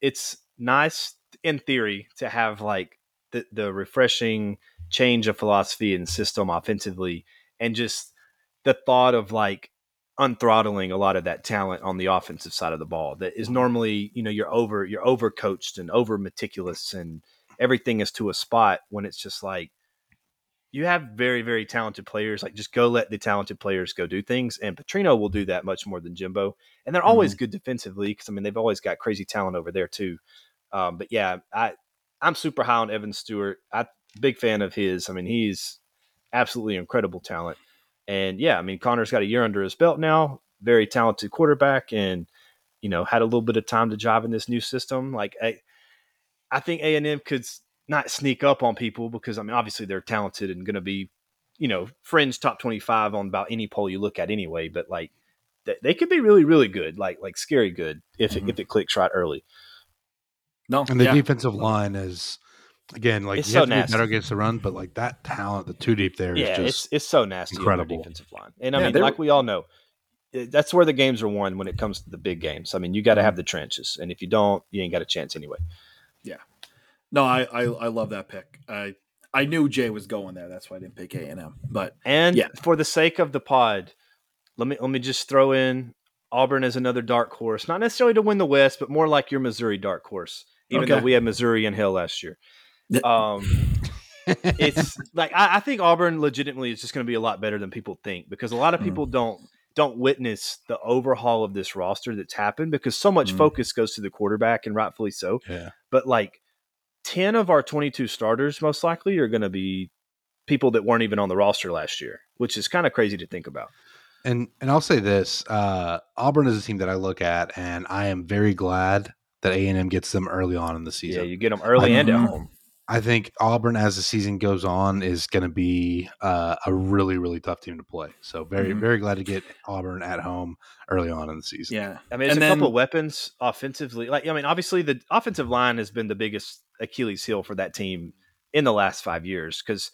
[SPEAKER 3] it's nice in theory to have like the the refreshing change of philosophy and system offensively, and just the thought of like unthrottling a lot of that talent on the offensive side of the ball that is normally you know you're over you're over coached and over meticulous and everything is to a spot when it's just like you have very very talented players like just go let the talented players go do things and Petrino will do that much more than Jimbo and they're always mm-hmm. good defensively because I mean they've always got crazy talent over there too um, but yeah I I'm super high on Evan Stewart I big fan of his I mean he's absolutely incredible talent and yeah, I mean, Conner's got a year under his belt now, very talented quarterback, and you know had a little bit of time to jive in this new system. Like I, I think A and M could not sneak up on people because I mean, obviously they're talented and going to be, you know, fringe top twenty five on about any poll you look at anyway. But like, they, they could be really, really good, like like scary good if mm-hmm. it, if it clicks right early.
[SPEAKER 2] No, and the yeah. defensive line is Again, like
[SPEAKER 3] it's
[SPEAKER 2] you
[SPEAKER 3] so
[SPEAKER 2] have
[SPEAKER 3] to nasty.
[SPEAKER 2] be better against the run, but like that talent, the two deep there,
[SPEAKER 3] yeah,
[SPEAKER 2] it's
[SPEAKER 3] it's it's so nasty
[SPEAKER 2] incredible
[SPEAKER 3] defensive line. And I yeah, mean, like we all know, that's where the games are won when it comes to the big games. I mean, you got to have mm-hmm. the trenches, and if you don't, you ain't got a chance anyway.
[SPEAKER 1] Yeah, no, I I, I love that pick. I I knew Jay was going there. That's why I didn't pick A and M. But
[SPEAKER 3] and
[SPEAKER 1] yeah.
[SPEAKER 3] for the sake of the pod, let me let me just throw in Auburn as another dark horse, not necessarily to win the West, but more like your Missouri dark horse. Even okay. though we had Missouri and Hill last year. Um, it's like I, I, think Auburn legitimately is just going to be a lot better than people think because a lot of mm. people mm. don't don't witness the overhaul of this roster that's happened because so much mm. focus goes to the quarterback and rightfully so.
[SPEAKER 2] Yeah.
[SPEAKER 3] But like ten of our twenty two starters most likely are going to be people that weren't even on the roster last year, which is kind of crazy to think about.
[SPEAKER 2] And and I'll say this: uh, Auburn is a team that I look at, and I am very glad that A and M gets them early on in the season.
[SPEAKER 3] Yeah, you get them early and at home.
[SPEAKER 2] I think Auburn, as the season goes on, is going to be uh, a really, really tough team to play. So very, mm-hmm. very glad to get Auburn at home early on in the season.
[SPEAKER 3] Yeah, I mean, it's and a then, couple of weapons offensively. Like, I mean, obviously the offensive line has been the biggest Achilles heel for that team in the last five years. Because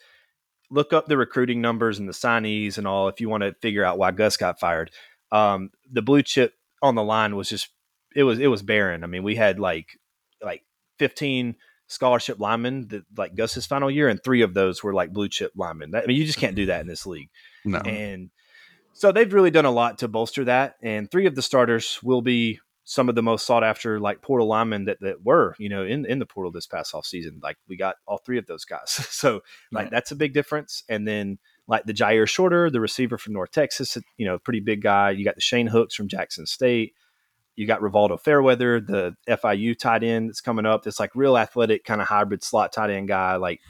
[SPEAKER 3] look up the recruiting numbers and the signees and all if you want to figure out why Gus got fired. Um, the blue chip on the line was just it was it was barren. I mean, we had like like 15 scholarship linemen that like Gus's final year, and three of those were like blue chip linemen. That, I mean, you just can't do that in this league.
[SPEAKER 2] No.
[SPEAKER 3] And so they've really done a lot to bolster that. And three of the starters will be some of the most sought after like portal linemen that, that were, you know, in, in the portal this past off season. Like we got all three of those guys. so like that's a big difference. And then like the Jyaire Shorter, the receiver from North Texas, you know, pretty big guy. You got the Shane Hooks from Jackson State you got Rivaldo Fairweather, the FIU tight end that's coming up. That's like real athletic, kind of hybrid slot tight end guy. Like,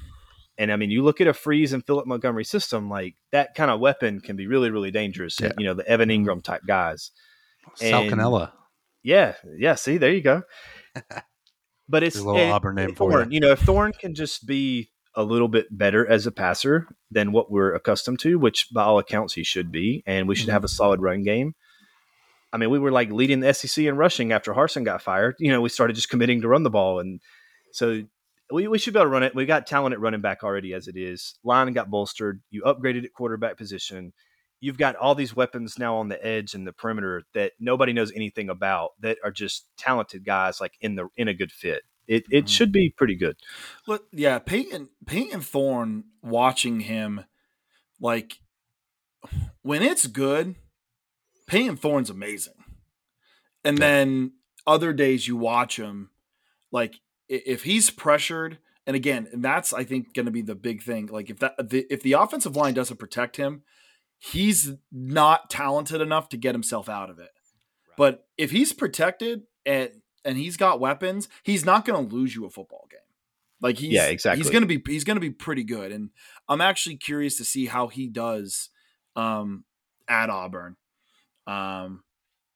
[SPEAKER 3] and I mean, you look at a Freeze and Philip Montgomery system, like that kind of weapon can be really, really dangerous. Yeah. You know, the Evan mm-hmm. Engram type guys.
[SPEAKER 2] Sal Cannella.
[SPEAKER 3] Yeah, yeah. See, there you go. But it's
[SPEAKER 2] a little it, Auburn name
[SPEAKER 3] for Thorne, you. you know, if Thorne can just be a little bit better as a passer than what we're accustomed to, which by all accounts he should be, and we should mm-hmm. have a solid run game I mean, we were like leading the SEC in rushing after Harsin got fired. You know, we started just committing to run the ball, and so we, we should be able to run it. We got talent at running back already as it is. Line got bolstered. You upgraded at quarterback position. You've got all these weapons now on the edge and the perimeter that nobody knows anything about that are just talented guys like in the in a good fit. It it mm-hmm. should be pretty good.
[SPEAKER 1] Look, yeah, Payton Payton Thorne watching him like when it's good, Payton Thorne's amazing. And yeah. then other days you watch him, like if he's pressured, and again, and that's I think going to be the big thing. Like if that the, if the offensive line doesn't protect him, he's not talented enough to get himself out of it. Right. But if he's protected and and he's got weapons, he's not going to lose you a football game. Like he's
[SPEAKER 3] yeah, exactly.
[SPEAKER 1] He's going to be he's going to be pretty good, and I'm actually curious to see how he does um, at Auburn. Um,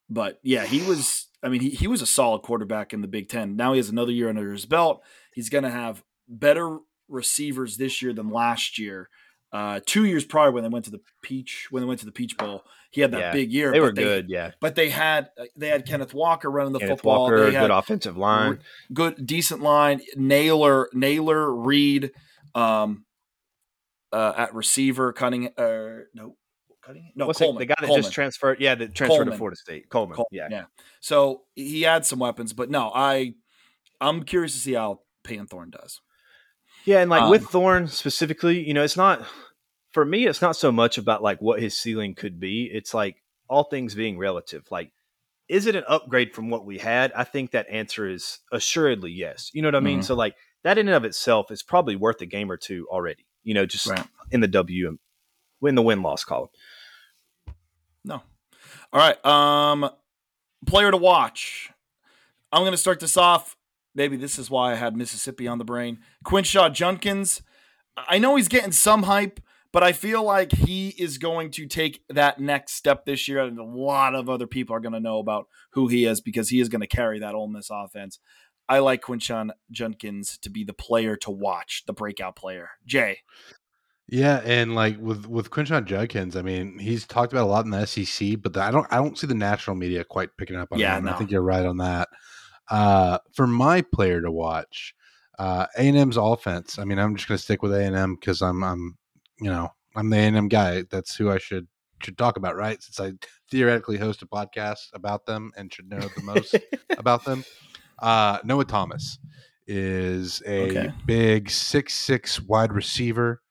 [SPEAKER 1] but yeah, he was. I mean, he, he was a solid quarterback in the Big Ten. Now he has another year under his belt. He's going to have better receivers this year than last year. Uh, two years prior, when they went to the Peach, when they went to the Peach Bowl, he had that
[SPEAKER 3] yeah,
[SPEAKER 1] big year.
[SPEAKER 3] They were they, good, yeah.
[SPEAKER 1] But they had they had Kenneth Walker running the
[SPEAKER 3] Kenneth
[SPEAKER 1] football.
[SPEAKER 3] Walker,
[SPEAKER 1] they had
[SPEAKER 3] good offensive line,
[SPEAKER 1] good decent line. Nailor, Nailor, Reed, um, uh, at receiver, Cunning. Uh, no,
[SPEAKER 3] Cutting? No, Coleman. The, the guy that Coleman. just transferred, yeah, that transferred Coleman. to Florida State. Coleman. Coleman. Yeah.
[SPEAKER 1] Yeah. So he had some weapons, but no, I I'm curious to see how Payton Thorne does.
[SPEAKER 3] Yeah, and like um, with Thorne specifically, you know, it's not for me, it's not so much about like what his ceiling could be. It's like all things being relative, like is it an upgrade from what we had? I think that answer is assuredly yes. You know what I mean?
[SPEAKER 1] Mhm.
[SPEAKER 3] So like that in and of itself is probably worth a game or two already. You know, just
[SPEAKER 1] Right.
[SPEAKER 3] in the W win the win loss column.
[SPEAKER 1] No. All right. Um, player to watch. I'm going to start this off. Maybe this is why I had Mississippi on the brain. Quinshon Judkins. I know he's getting some hype, but I feel like he is going to take that next step this year. And a lot of other people are going to know about who he is because he is going to carry that Ole Miss offense. I like Quinshon Judkins to be the player to watch, the breakout player. Jay.
[SPEAKER 2] Yeah, and like with with Quinshon Judkins, I mean, he's talked about a lot in the SEC, but the, I don't I don't see the national media quite picking up on
[SPEAKER 1] Yeah,
[SPEAKER 2] him. I think you're right on that. Uh, for my player to watch, uh, A and M's offense. I mean, I'm just going to stick with A and M because I'm I'm you know I'm the A and M guy. That's who I should should talk about, right? Since I theoretically host a podcast about them and should know the most about them. Uh, Noah Thomas is a
[SPEAKER 1] Okay.
[SPEAKER 2] big six six wide receiver.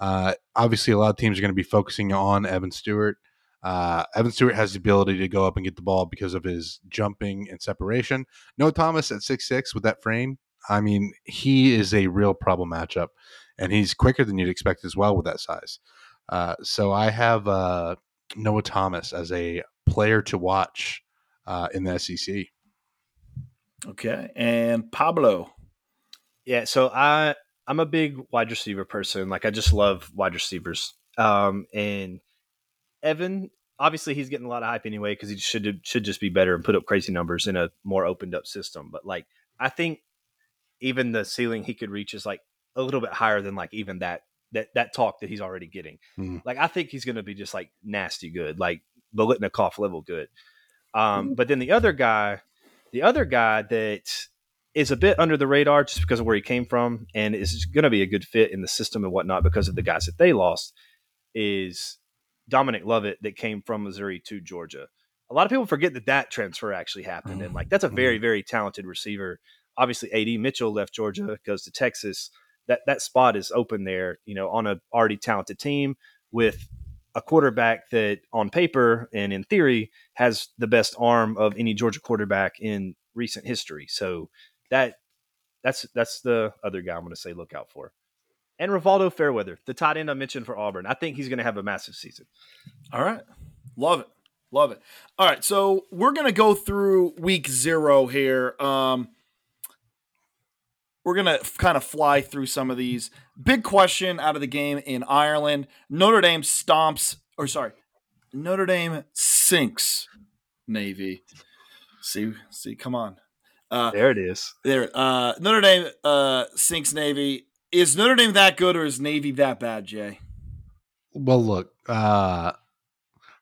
[SPEAKER 2] Uh, obviously, a lot of teams are going to be focusing on Evan Stewart. Uh, Evan Stewart has the ability to go up and get the ball because of his jumping and separation. Noah Thomas at six six with that frame, I mean, he is a real problem matchup, and he's quicker than you'd expect as well with that size. Uh, so I have uh, Noah Thomas as a player to watch uh, in the SEC.
[SPEAKER 1] Okay. And Pablo.
[SPEAKER 3] Yeah, so I I'm a big wide receiver person. Like I just love wide receivers. Um, and Evan, obviously, he's getting a lot of hype anyway because he should should just be better and put up crazy numbers in a more opened up system. But like, I think even the ceiling he could reach is like a little bit higher than like even that that that talk that he's already getting.
[SPEAKER 2] Hmm.
[SPEAKER 3] Like, I think he's going to be just like nasty good, like Biletnikoff level good. Um, but then the other guy, the other guy that is a bit under the radar just because of where he came from and is going to be a good fit in the system and whatnot because of the guys that they lost is Dominic Lovett that came from Missouri to Georgia. A lot of people forget that that transfer actually happened. And oh, like, that's a very, very talented receiver. Obviously, AD Mitchell left Georgia, goes to Texas. That, that spot is open there, you know, on a already talented team with a quarterback that on paper and in theory has the best arm of any Georgia quarterback in recent history. So that that's that's the other guy I'm going to say look out for. And Rivaldo Fairweather, the tight end I mentioned for Auburn. I think he's going to have a massive season.
[SPEAKER 1] All right. Love it. Love it. All right. So we're going to go through week zero here. Um, we're going to kind of fly through some of these. Big question out of the game in Ireland Notre Dame stomps, or sorry, Notre Dame sinks Navy. See, see, come on. Uh,
[SPEAKER 3] There it is.
[SPEAKER 1] there, uh, Notre Dame uh, sinks Navy. Is Notre Dame that good or is Navy that bad, Jay?
[SPEAKER 2] Well, look. Uh,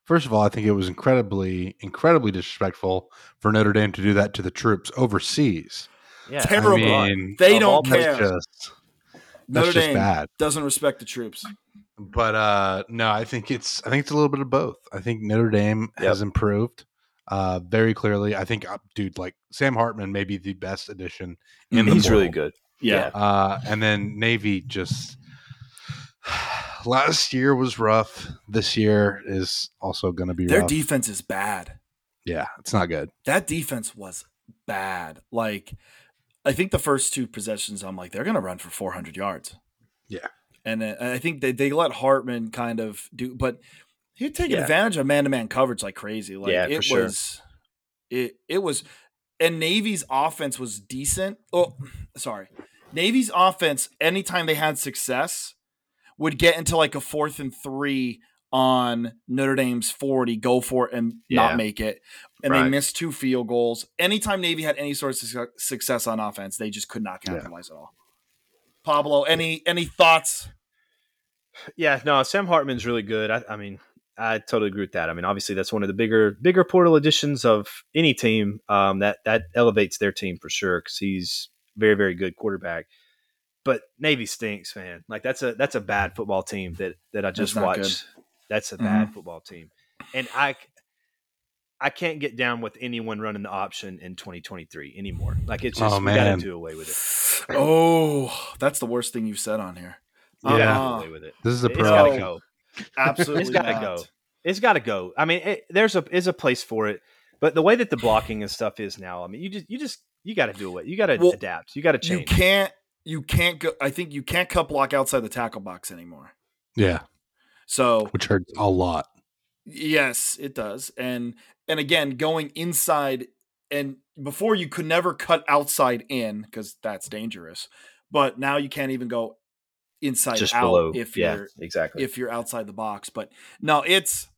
[SPEAKER 2] first of all, I think it was incredibly, incredibly disrespectful for Notre Dame to do that to the troops overseas.
[SPEAKER 3] Yeah.
[SPEAKER 1] Terrible.
[SPEAKER 2] I mean,
[SPEAKER 1] They don't
[SPEAKER 3] all
[SPEAKER 2] that's
[SPEAKER 1] care.
[SPEAKER 2] just
[SPEAKER 1] Notre
[SPEAKER 2] that's just
[SPEAKER 1] Dame
[SPEAKER 2] bad.
[SPEAKER 1] doesn't respect the troops.
[SPEAKER 2] But uh, no, I think it's I think it's a little bit of both. I think Notre Dame has improved uh, very clearly. I think, uh, dude, like Sam Hartman may be the best addition in the
[SPEAKER 3] he's really good.
[SPEAKER 1] Yeah.
[SPEAKER 2] Uh, and then Navy just last year was rough. This year is also going to be
[SPEAKER 1] Their
[SPEAKER 2] rough.
[SPEAKER 1] defense is bad.
[SPEAKER 2] yeah, it's not good.
[SPEAKER 1] That defense was bad. Like, I think the first two possessions, I'm like, they're going to run for 400 yards.
[SPEAKER 2] Yeah.
[SPEAKER 1] And uh, I think they, they let Hartman kind of do, but he taking
[SPEAKER 3] Yeah.
[SPEAKER 1] advantage of man to man coverage like crazy. Like,
[SPEAKER 3] Yeah, for
[SPEAKER 1] it
[SPEAKER 3] sure.
[SPEAKER 1] was, it, it was, and Navy's offense was decent. Oh, sorry. Navy's offense, anytime they had success, would get into like a fourth and three on Notre Dame's 40, go for it and
[SPEAKER 3] Yeah.
[SPEAKER 1] not make it. And they missed two field goals. Anytime Navy had any sort of suc- success on offense, they just could not
[SPEAKER 2] Yeah.
[SPEAKER 1] capitalize at all. Pablo, any any thoughts?
[SPEAKER 3] Yeah, no, Sam Hartman's really good. I, I mean, I totally agree with that. I mean, obviously, that's one of the bigger bigger portal additions of any team. Um, that that elevates their team for sure because he's very very good quarterback. But Navy stinks, man. Like that's a that's a bad football team that that I just
[SPEAKER 1] not
[SPEAKER 3] watched. That's a bad football team, and I I can't get down with anyone running the option in 2023 anymore. Like it's just
[SPEAKER 2] Oh,
[SPEAKER 3] we gotta do away with it.
[SPEAKER 1] Oh, that's the worst thing you've said on here.
[SPEAKER 3] We gotta
[SPEAKER 2] Yeah.
[SPEAKER 3] do
[SPEAKER 1] Uh-uh.
[SPEAKER 3] away with it.
[SPEAKER 2] This is a
[SPEAKER 3] It's
[SPEAKER 2] pro.
[SPEAKER 3] Gotta go.
[SPEAKER 1] Absolutely
[SPEAKER 3] It's gotta go. it's got to go. I mean, it, there's a is a place for it, but the way that the blocking and stuff is now, I mean, you just you just you got to do it. You got to
[SPEAKER 1] Well,
[SPEAKER 3] adapt. You got to change.
[SPEAKER 1] You can't. You can't go. I think you can't cut block outside the tackle box anymore.
[SPEAKER 2] Yeah,
[SPEAKER 1] So
[SPEAKER 2] which hurts a lot.
[SPEAKER 1] Yes, it does. And and again, going inside and before you could never cut outside in because that's dangerous. But now you can't even go inside
[SPEAKER 3] just
[SPEAKER 1] out
[SPEAKER 3] below.
[SPEAKER 1] if
[SPEAKER 3] yeah,
[SPEAKER 1] you're
[SPEAKER 3] exactly.
[SPEAKER 1] if you're outside the box. But no, it's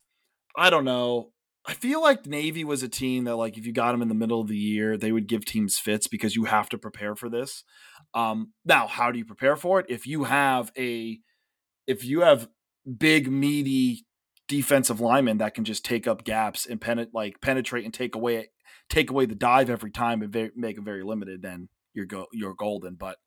[SPEAKER 1] I don't know. I feel like Navy was a team that like if you got them in the middle of the year, they would give teams fits because you have to prepare for this. Um now, how do you prepare for it? If you have a if you have big meaty defensive linemen that can just take up gaps and penet- like penetrate and take away take away the dive every time and make it very limited, then you're go you're golden. But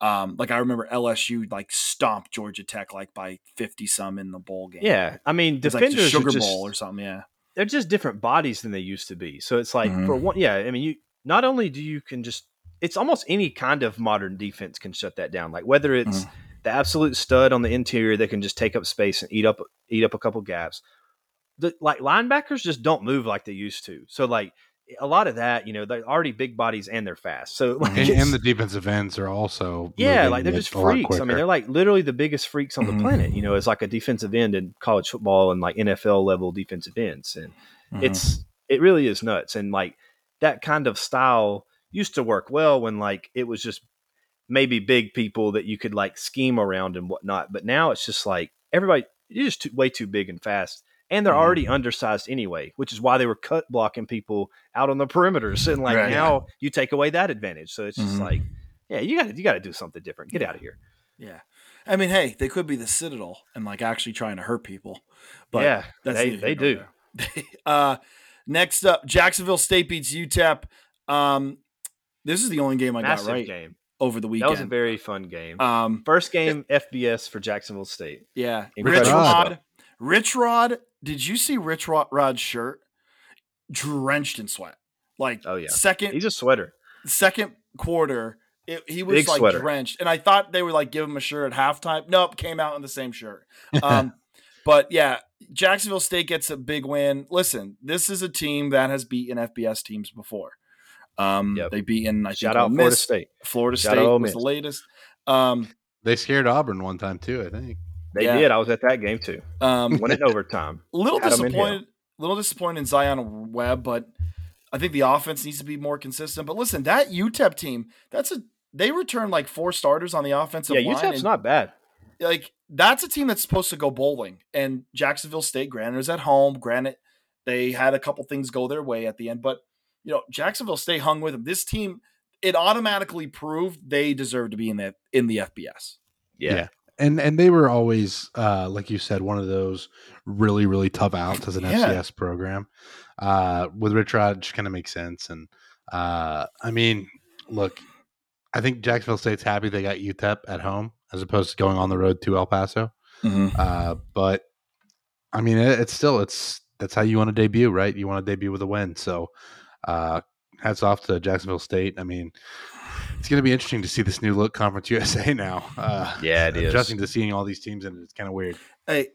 [SPEAKER 1] um, like I remember LSU like stomped Georgia Tech like by fifty some in the bowl game.
[SPEAKER 3] yeah, I mean,
[SPEAKER 1] was like
[SPEAKER 3] defenders
[SPEAKER 1] Sugar
[SPEAKER 3] just,
[SPEAKER 1] Bowl or something. Yeah,
[SPEAKER 3] they're just different bodies than they used to be. So it's like
[SPEAKER 1] Mhm.
[SPEAKER 3] for one, yeah. I mean, you not only do you can just it's almost any kind of modern defense can shut that down. Like whether it's
[SPEAKER 1] Mm-hmm.
[SPEAKER 3] the absolute stud on the interior that can just take up space and eat up eat up a couple gaps. The, like linebackers just don't move like they used to. So like a lot of that, you know, they're already big bodies and they're fast. So like,
[SPEAKER 2] And,
[SPEAKER 3] it's-
[SPEAKER 2] and the defensive ends are also
[SPEAKER 3] yeah, like they're just freaks. I mean, they're like literally the biggest freaks on the planet. You know, as like a defensive end in college football and like NFL level defensive ends, and
[SPEAKER 1] Mhm.
[SPEAKER 3] it's it really is nuts. And like that kind of style used to work well when like it was just maybe big people that you could like scheme around and whatnot. But now it's just like everybody you're just too, way too big and fast. And they're
[SPEAKER 1] Mhm.
[SPEAKER 3] already undersized anyway, which is why they were cut blocking people out on the perimeters. And like
[SPEAKER 1] Right.
[SPEAKER 3] now you take away that advantage. So it's just
[SPEAKER 1] Mhm.
[SPEAKER 3] like, yeah, you got to you got to do something different. Get out of here.
[SPEAKER 1] yeah. I mean, hey, they could be the Citadel and like actually trying to hurt people. But
[SPEAKER 3] yeah,
[SPEAKER 1] that's
[SPEAKER 3] they
[SPEAKER 1] neither
[SPEAKER 3] they do.
[SPEAKER 1] uh, next up, Jacksonville State beats UTEP. Um, this is the only game I
[SPEAKER 3] Massive
[SPEAKER 1] got right
[SPEAKER 3] game.
[SPEAKER 1] over the weekend.
[SPEAKER 3] That was a very fun game.
[SPEAKER 1] um,
[SPEAKER 3] First game FBS for Jacksonville State.
[SPEAKER 1] yeah,
[SPEAKER 3] Incredible
[SPEAKER 1] Rich
[SPEAKER 2] stuff.
[SPEAKER 1] Rod. Rich Rod. Did you see Rich Rod, Rod's shirt? Drenched in sweat. Like
[SPEAKER 3] Oh, yeah.
[SPEAKER 1] second
[SPEAKER 3] He's a sweater.
[SPEAKER 1] second quarter, it, he was
[SPEAKER 3] Big
[SPEAKER 1] like
[SPEAKER 3] sweater.
[SPEAKER 1] drenched, and I thought they would like give him a shirt at halftime. Nope, came out in the same shirt. Um, but yeah, Jacksonville State gets a big win. Listen, this is a team that has beaten FBS teams before. Um,
[SPEAKER 3] Yep.
[SPEAKER 1] they beaten I think
[SPEAKER 3] Shout
[SPEAKER 1] Ole
[SPEAKER 3] out Florida State.
[SPEAKER 1] Florida
[SPEAKER 3] Shout
[SPEAKER 1] State
[SPEAKER 3] out Ole
[SPEAKER 1] was the latest. Um,
[SPEAKER 2] they scared Auburn one time too. I think.
[SPEAKER 3] They
[SPEAKER 1] Yeah.
[SPEAKER 3] did. I was at that game too.
[SPEAKER 1] um,
[SPEAKER 3] Won in overtime.
[SPEAKER 1] a little
[SPEAKER 3] Had 'em
[SPEAKER 1] disappointed. Little disappointed in Zion Webb, but I think the offense needs to be more consistent. But listen, that UTEP team, that's a they returned like four starters on the offensive
[SPEAKER 3] yeah,
[SPEAKER 1] line.
[SPEAKER 3] UTEP's
[SPEAKER 1] and-
[SPEAKER 3] not bad.
[SPEAKER 1] like that's a team that's supposed to go bowling. And Jacksonville State, granted, is at home. Granted, they had a couple things go their way at the end, but you know, Jacksonville State hung with them. This team, it automatically proved they deserve to be in the in the FBS.
[SPEAKER 3] Yeah.
[SPEAKER 2] Yeah. And and they were always, uh, like you said, one of those really really tough outs as an
[SPEAKER 1] Yeah.
[SPEAKER 2] FCS program. Uh, with Rich Rod, just kind of makes sense. And uh, I mean, look, I think Jacksonville State's happy they got UTEP at home as opposed to going on the road to El Paso. Uh, but I mean, it, it's still it's that's how you want to debut, right? You want to debut with a win. So, uh, hats off to Jacksonville State. I mean, it's going to be interesting to see this new look Conference USA now. Uh,
[SPEAKER 3] Yeah, it is.
[SPEAKER 2] adjusting to seeing all these teams, and it's kind of weird.
[SPEAKER 1] Hey,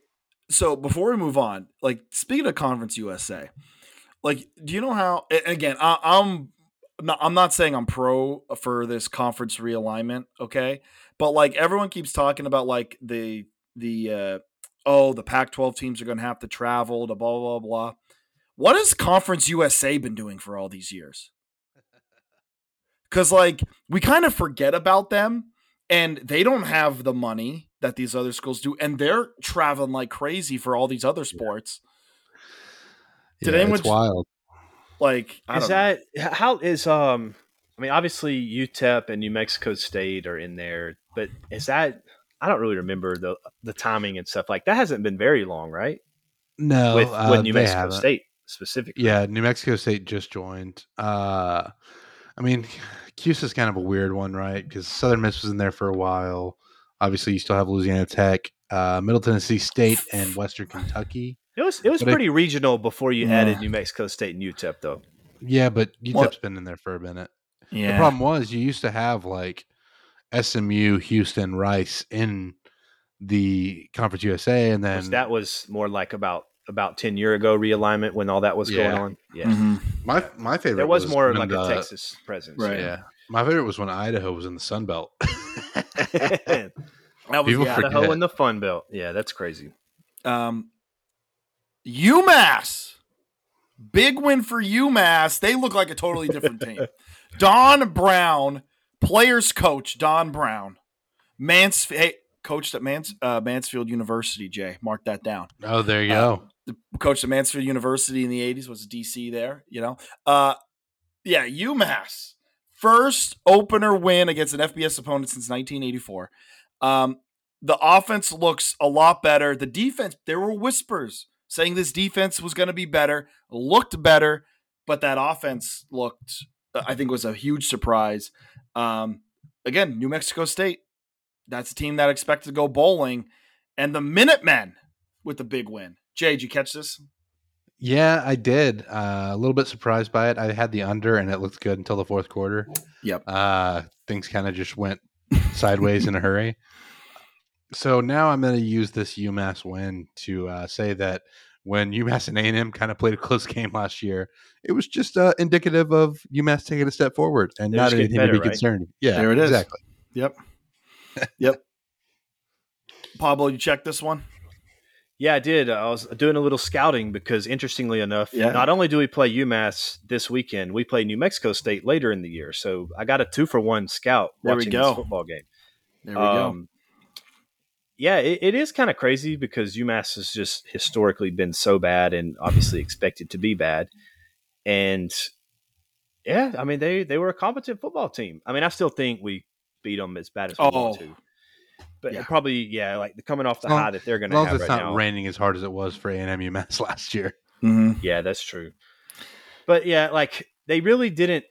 [SPEAKER 1] so before we move on, like speaking of Conference USA, like do you know how? Again, I, I'm not. I'm not saying I'm pro for this conference realignment. Okay, but like everyone keeps talking about like the the uh, oh the Pac-12 teams are going to have to travel to blah blah blah. What has Conference USA been doing for all these years? Because like we kind of forget about them, and they don't have the money that these other schools do, and they're traveling like crazy for all these other sports. Did
[SPEAKER 2] yeah,
[SPEAKER 1] anyone-
[SPEAKER 2] It's wild.
[SPEAKER 1] Like, I
[SPEAKER 3] Is
[SPEAKER 1] don't know.
[SPEAKER 3] that how is um? I mean, obviously UTEP and New Mexico State are in there, but is that? I don't really remember the the timing and stuff like that. Hasn't been very long, right?
[SPEAKER 2] No,
[SPEAKER 3] with
[SPEAKER 2] uh,
[SPEAKER 3] with New Mexico
[SPEAKER 2] haven't.
[SPEAKER 3] State specifically.
[SPEAKER 2] Yeah, New Mexico State just joined. Uh, I mean, Cuse is kind of a weird one, right? Because Southern Miss was in there for a while. Obviously, you still have Louisiana Tech, uh, Middle Tennessee State, and Western Kentucky.
[SPEAKER 3] It was it was
[SPEAKER 2] But I-
[SPEAKER 3] pretty regional before you
[SPEAKER 1] Yeah.
[SPEAKER 3] added New Mexico State and UTEP, though.
[SPEAKER 2] Yeah, but UTEP's
[SPEAKER 1] What-
[SPEAKER 2] been in there for a minute.
[SPEAKER 1] Yeah.
[SPEAKER 2] The problem was you used to have like SMU, Houston, Rice in the Conference USA, and then
[SPEAKER 3] that was more like about about ten year ago realignment when all that was
[SPEAKER 2] Yeah.
[SPEAKER 3] going on. Yeah,
[SPEAKER 1] Mhm.
[SPEAKER 2] My my favorite.
[SPEAKER 3] there was, more
[SPEAKER 2] when
[SPEAKER 3] like
[SPEAKER 2] the-
[SPEAKER 3] a Texas presence.
[SPEAKER 1] Right.
[SPEAKER 2] Yeah, my favorite was when Idaho was in the Sun Belt.
[SPEAKER 1] That was
[SPEAKER 2] People
[SPEAKER 1] yeah.
[SPEAKER 2] forget.
[SPEAKER 3] Idaho in the Fun Belt. Yeah, that's crazy.
[SPEAKER 1] Um, UMass, big win for UMass. They look like a totally different team. Don Brown, players coach Don Brown, Mansfield, hey, coached at Mans, uh, Mansfield University. Jay, mark that down.
[SPEAKER 2] oh, there you
[SPEAKER 1] Uh,
[SPEAKER 2] go.
[SPEAKER 1] The coach at Mansfield University in the '80s was DC there. You know, uh, yeah, UMass first opener win against an FBS opponent since 1984. Um, the offense looks a lot better. The defense, there were whispers saying this defense was going to be better, looked better, but that offense looked, I think, was a huge surprise. Um, again, New Mexico State, that's a team that expected to go bowling, and the Minutemen with the big win. Jay, did you catch this?
[SPEAKER 2] Yeah, I did. Uh, a little bit surprised by it. I had the under, and it looked good until the fourth quarter.
[SPEAKER 1] Yep.
[SPEAKER 2] Uh, things kind of just went sideways in a hurry. So now I'm going to use this UMass win to uh, say that when UMass and A&M kind of played a close game last year, it was just uh, indicative of UMass taking a step forward and
[SPEAKER 3] They're
[SPEAKER 2] not anything to be
[SPEAKER 3] right?
[SPEAKER 2] concerned. Yeah,
[SPEAKER 1] There it is.
[SPEAKER 2] Exactly.
[SPEAKER 1] Yep. yep. Pablo, you checked this one?
[SPEAKER 3] Yeah, I did. I was doing a little scouting because, interestingly enough,
[SPEAKER 1] Yeah.
[SPEAKER 3] not only do we play UMass this weekend, we play New Mexico State later in the year. So I got a two for one scout
[SPEAKER 1] There we
[SPEAKER 3] watching
[SPEAKER 1] go.
[SPEAKER 3] this football game.
[SPEAKER 1] There we go.
[SPEAKER 3] Um, Yeah, it, it is kind of crazy because UMass has just historically been so bad and obviously expected to be bad. And yeah, I mean they they were a competent football team. I mean, I still think we beat them as bad as we
[SPEAKER 1] Oh.
[SPEAKER 3] want to. But
[SPEAKER 1] Yeah.
[SPEAKER 3] probably yeah, like coming off the
[SPEAKER 2] As long-
[SPEAKER 3] high that they're going
[SPEAKER 2] As
[SPEAKER 3] to
[SPEAKER 2] long
[SPEAKER 3] have
[SPEAKER 2] as it's
[SPEAKER 3] right
[SPEAKER 2] not
[SPEAKER 3] now.
[SPEAKER 2] raining as hard as it was for A&M UMass last year.
[SPEAKER 1] Mm-hmm.
[SPEAKER 3] Yeah, that's true. But yeah, like they really didn't.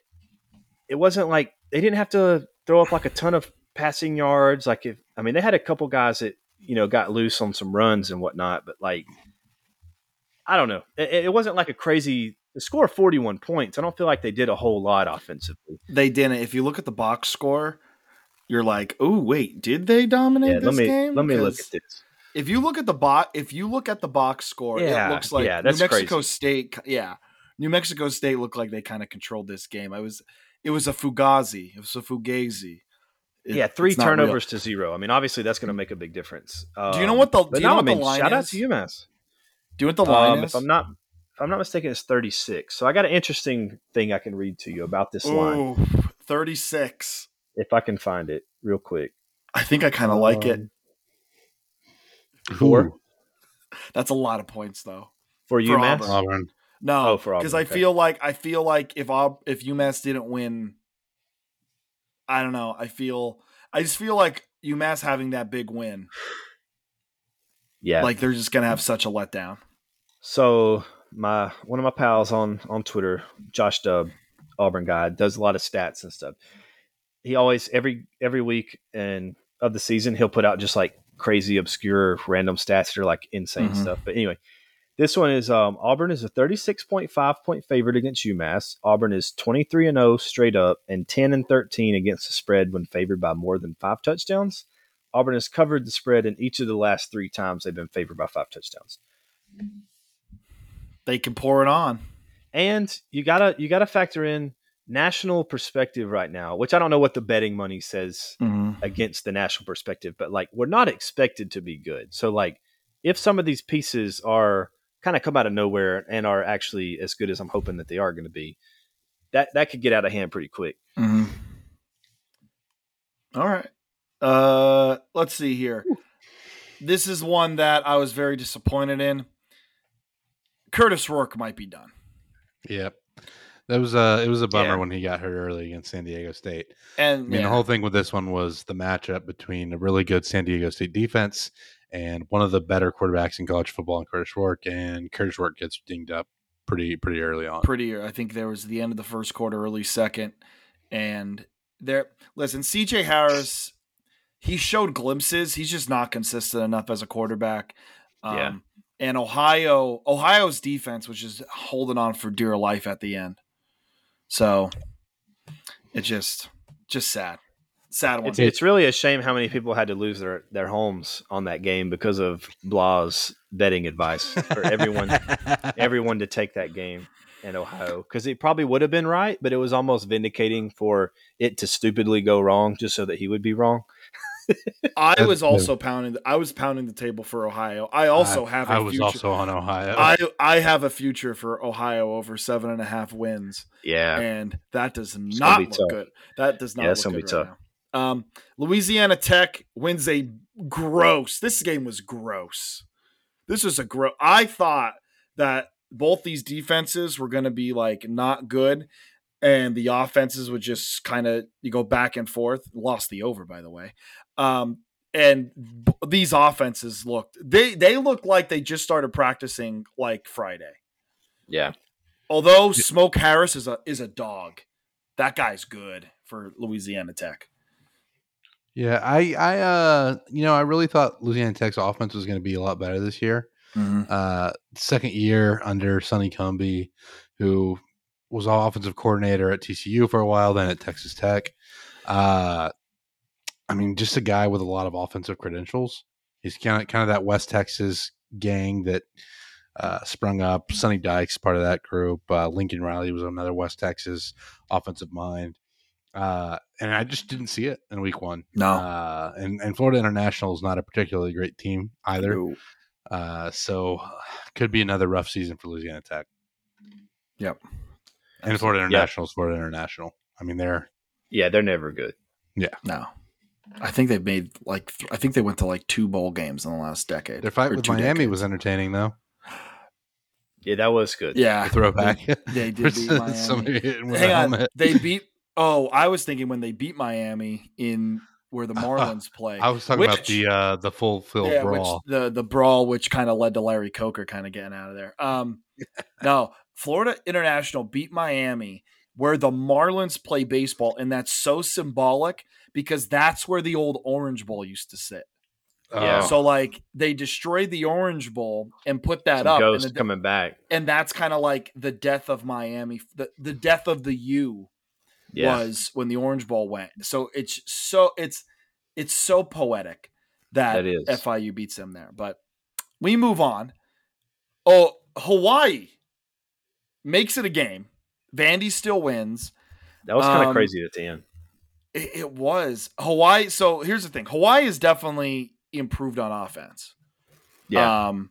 [SPEAKER 3] It wasn't like they didn't have to throw up like a ton of passing yards. Like if I mean, they had a couple guys that you know got loose on some runs and whatnot. But like, I don't know. It, it wasn't like a crazy. The score of forty-one points. I don't feel like they did a whole lot offensively.
[SPEAKER 1] They didn't. If you look at the box score, you're like, "Oh, wait, did they dominate
[SPEAKER 3] Yeah,
[SPEAKER 1] this
[SPEAKER 3] let me
[SPEAKER 1] game?"
[SPEAKER 3] let me look at this.
[SPEAKER 1] If you look at the bot, if you look at the box score,
[SPEAKER 3] Yeah,
[SPEAKER 1] it looks like
[SPEAKER 3] yeah,
[SPEAKER 1] New Mexico
[SPEAKER 3] crazy.
[SPEAKER 1] State. Yeah, New Mexico State looked like they kind of controlled this game. I was, it was a fugazi. It was a fugazi. It-
[SPEAKER 3] yeah, three turnovers to zero. I mean, obviously that's going to make a big difference.
[SPEAKER 1] Do you know
[SPEAKER 3] Um,
[SPEAKER 1] what the? Do you know
[SPEAKER 3] no, I
[SPEAKER 1] what the
[SPEAKER 3] mean,
[SPEAKER 1] line
[SPEAKER 3] shout out to UMass.
[SPEAKER 1] Do you know what the line
[SPEAKER 3] Um,
[SPEAKER 1] is?
[SPEAKER 3] if I'm not, if I'm not mistaken, it's 36. So I got an interesting thing I can read to you about this line,
[SPEAKER 1] Ooh, 36.
[SPEAKER 3] If I can find it real quick.
[SPEAKER 1] I think I kind of like it.
[SPEAKER 3] Um, Four
[SPEAKER 2] Ooh,
[SPEAKER 1] That's a lot of points, though.
[SPEAKER 3] for
[SPEAKER 1] for
[SPEAKER 3] UMass.
[SPEAKER 1] Auburn.
[SPEAKER 2] Auburn.
[SPEAKER 1] No,
[SPEAKER 3] Oh, for
[SPEAKER 1] because
[SPEAKER 3] Auburn,
[SPEAKER 1] I
[SPEAKER 3] okay.
[SPEAKER 1] feel like I feel like if Aub- if UMass didn't win, I don't know. I feel I just feel like UMass having that big win,
[SPEAKER 3] Yeah.
[SPEAKER 1] like they're just gonna have such a letdown.
[SPEAKER 3] so my one of my pals on on Twitter, Josh Dub, Auburn guy, does a lot of stats and stuff. He always every every week and of the season he'll put out just like crazy obscure random stats that are like insane
[SPEAKER 1] Mhm.
[SPEAKER 3] stuff. But anyway, this one is um, Auburn is a 36.5 point favorite against UMass. Auburn is 23 and 0 straight up and 10 and 13 against the spread when favored by more than 5 touchdowns. Auburn has covered the spread in each of the last 3 times they've been favored by 5 touchdowns.
[SPEAKER 1] They can pour it on.
[SPEAKER 3] And you got to you got to factor in national perspective right now, which I don't know what the betting money says against the national perspective, but like we're not expected to be good. So like if some of these pieces are kind of come out of nowhere and are actually as good as I'm hoping that they are going to be, that that could get out of hand pretty quick.
[SPEAKER 1] Mm-hmm. All right. Uh, let's see here. This is one that I was very disappointed in. Kurtis Rourke might be done.
[SPEAKER 2] Yep. That was uh it was a bummer
[SPEAKER 3] Yeah.
[SPEAKER 2] when he got hurt early against San Diego State.
[SPEAKER 1] And
[SPEAKER 2] I mean,
[SPEAKER 1] yeah,
[SPEAKER 2] the whole thing with this one was the matchup between a really good San Diego State defense and one of the better quarterbacks in college football, in Kurtis Rourke, and Kurtis Rourke gets dinged up pretty pretty early on.
[SPEAKER 1] prettier. I think there was the end of the first quarter, early second, and there. Listen, C.J. Harris, he showed glimpses. He's just not consistent enough as a quarterback. Um,
[SPEAKER 3] Yeah.
[SPEAKER 1] And Ohio, Ohio's defense was just holding on for dear life at the end. So it's just, just sad. sad one.
[SPEAKER 3] It's, it's really a shame how many people had to lose their, their homes on that game because of Blah's betting advice for everyone everyone to take that game in Ohio because it probably would have been right, but it was almost vindicating for it to stupidly go wrong just so that he would be wrong.
[SPEAKER 1] I was also pounding. I was pounding the table for Ohio. I also
[SPEAKER 2] I,
[SPEAKER 1] have. A
[SPEAKER 2] I was
[SPEAKER 1] future,
[SPEAKER 2] also on Ohio.
[SPEAKER 1] I I have a future for Ohio over seven and a half wins,
[SPEAKER 3] Yeah.
[SPEAKER 1] and that does
[SPEAKER 3] gonna
[SPEAKER 1] not look
[SPEAKER 3] tough.
[SPEAKER 1] good. That does not.
[SPEAKER 3] Yeah,
[SPEAKER 1] look
[SPEAKER 3] it's gonna
[SPEAKER 1] good
[SPEAKER 3] be
[SPEAKER 1] right now. Um, Louisiana Tech wins a gross. This game was gross. This was a gross. I thought that both these defenses were going to be like not good, and the offenses would just kind of you go back and forth. Lost the over, by the way. Um, and b- these offenses looked they they looked like they just started practicing like Friday.
[SPEAKER 3] Yeah.
[SPEAKER 1] Although Smoke Harris is a is a dog, that guy's good for Louisiana Tech.
[SPEAKER 2] yeah, I, I, uh, you know, I really thought Louisiana Tech's offense was going to be a lot better this year. Uh, second year under Sonny Cumbie, who was offensive coordinator at TCU for a while, then at Texas Tech. Uh, I mean, just a guy with a lot of offensive credentials. He's kind of kind of that West Texas gang that uh, sprung up. Sonny Dykes part of that group. Uh, Lincoln Riley was another West Texas offensive mind. Uh, and I just didn't see it in week one.
[SPEAKER 1] No.
[SPEAKER 2] Uh, and, and Florida International is not a particularly great team either.
[SPEAKER 1] No.
[SPEAKER 2] Uh, so could be another rough season for Louisiana Tech.
[SPEAKER 1] Yep.
[SPEAKER 2] And Florida
[SPEAKER 3] Yeah.
[SPEAKER 2] International is Florida International. I mean, they're
[SPEAKER 3] Yeah, they're never good. Yeah.
[SPEAKER 1] No. I think they've made like th- I think they went to like two bowl games in the last decade.
[SPEAKER 2] their fight with Miami
[SPEAKER 1] decades.
[SPEAKER 2] was entertaining though.
[SPEAKER 3] Yeah, that was good.
[SPEAKER 1] yeah.
[SPEAKER 2] The throwback.
[SPEAKER 1] They did beat Miami.
[SPEAKER 2] Somebody hitting with
[SPEAKER 1] Hang
[SPEAKER 2] a
[SPEAKER 1] on,
[SPEAKER 2] helmet.
[SPEAKER 1] they beat. Oh, I was thinking when they beat Miami in where the Marlins play.
[SPEAKER 2] I was talking about the uh, the full field
[SPEAKER 1] yeah,
[SPEAKER 2] brawl.
[SPEAKER 1] which the the brawl, which kind of led to Larry Coker kind of getting out of there. Um, no, Florida International beat Miami, where the Marlins play baseball, and that's so symbolic because that's where the old Orange Bowl used to sit.
[SPEAKER 3] Yeah.
[SPEAKER 2] Oh,
[SPEAKER 1] So like they destroyed the Orange Bowl and put that
[SPEAKER 3] Some
[SPEAKER 1] up, and,
[SPEAKER 3] ghost
[SPEAKER 1] the-
[SPEAKER 3] coming back.
[SPEAKER 1] and that's kind of like the death of Miami, the the death of the U
[SPEAKER 3] Yeah.
[SPEAKER 1] was when the Orange Bowl went. So it's so it's it's so poetic that,
[SPEAKER 3] That is.
[SPEAKER 1] FIU beats them there. But we move on. Oh, Hawaii makes it a game. Vandy still wins.
[SPEAKER 3] That was kind of
[SPEAKER 1] Um,
[SPEAKER 3] crazy at the end.
[SPEAKER 1] It, it was Hawaii. So here's the thing: Hawaii is definitely improved on offense.
[SPEAKER 3] Yeah.
[SPEAKER 1] Um,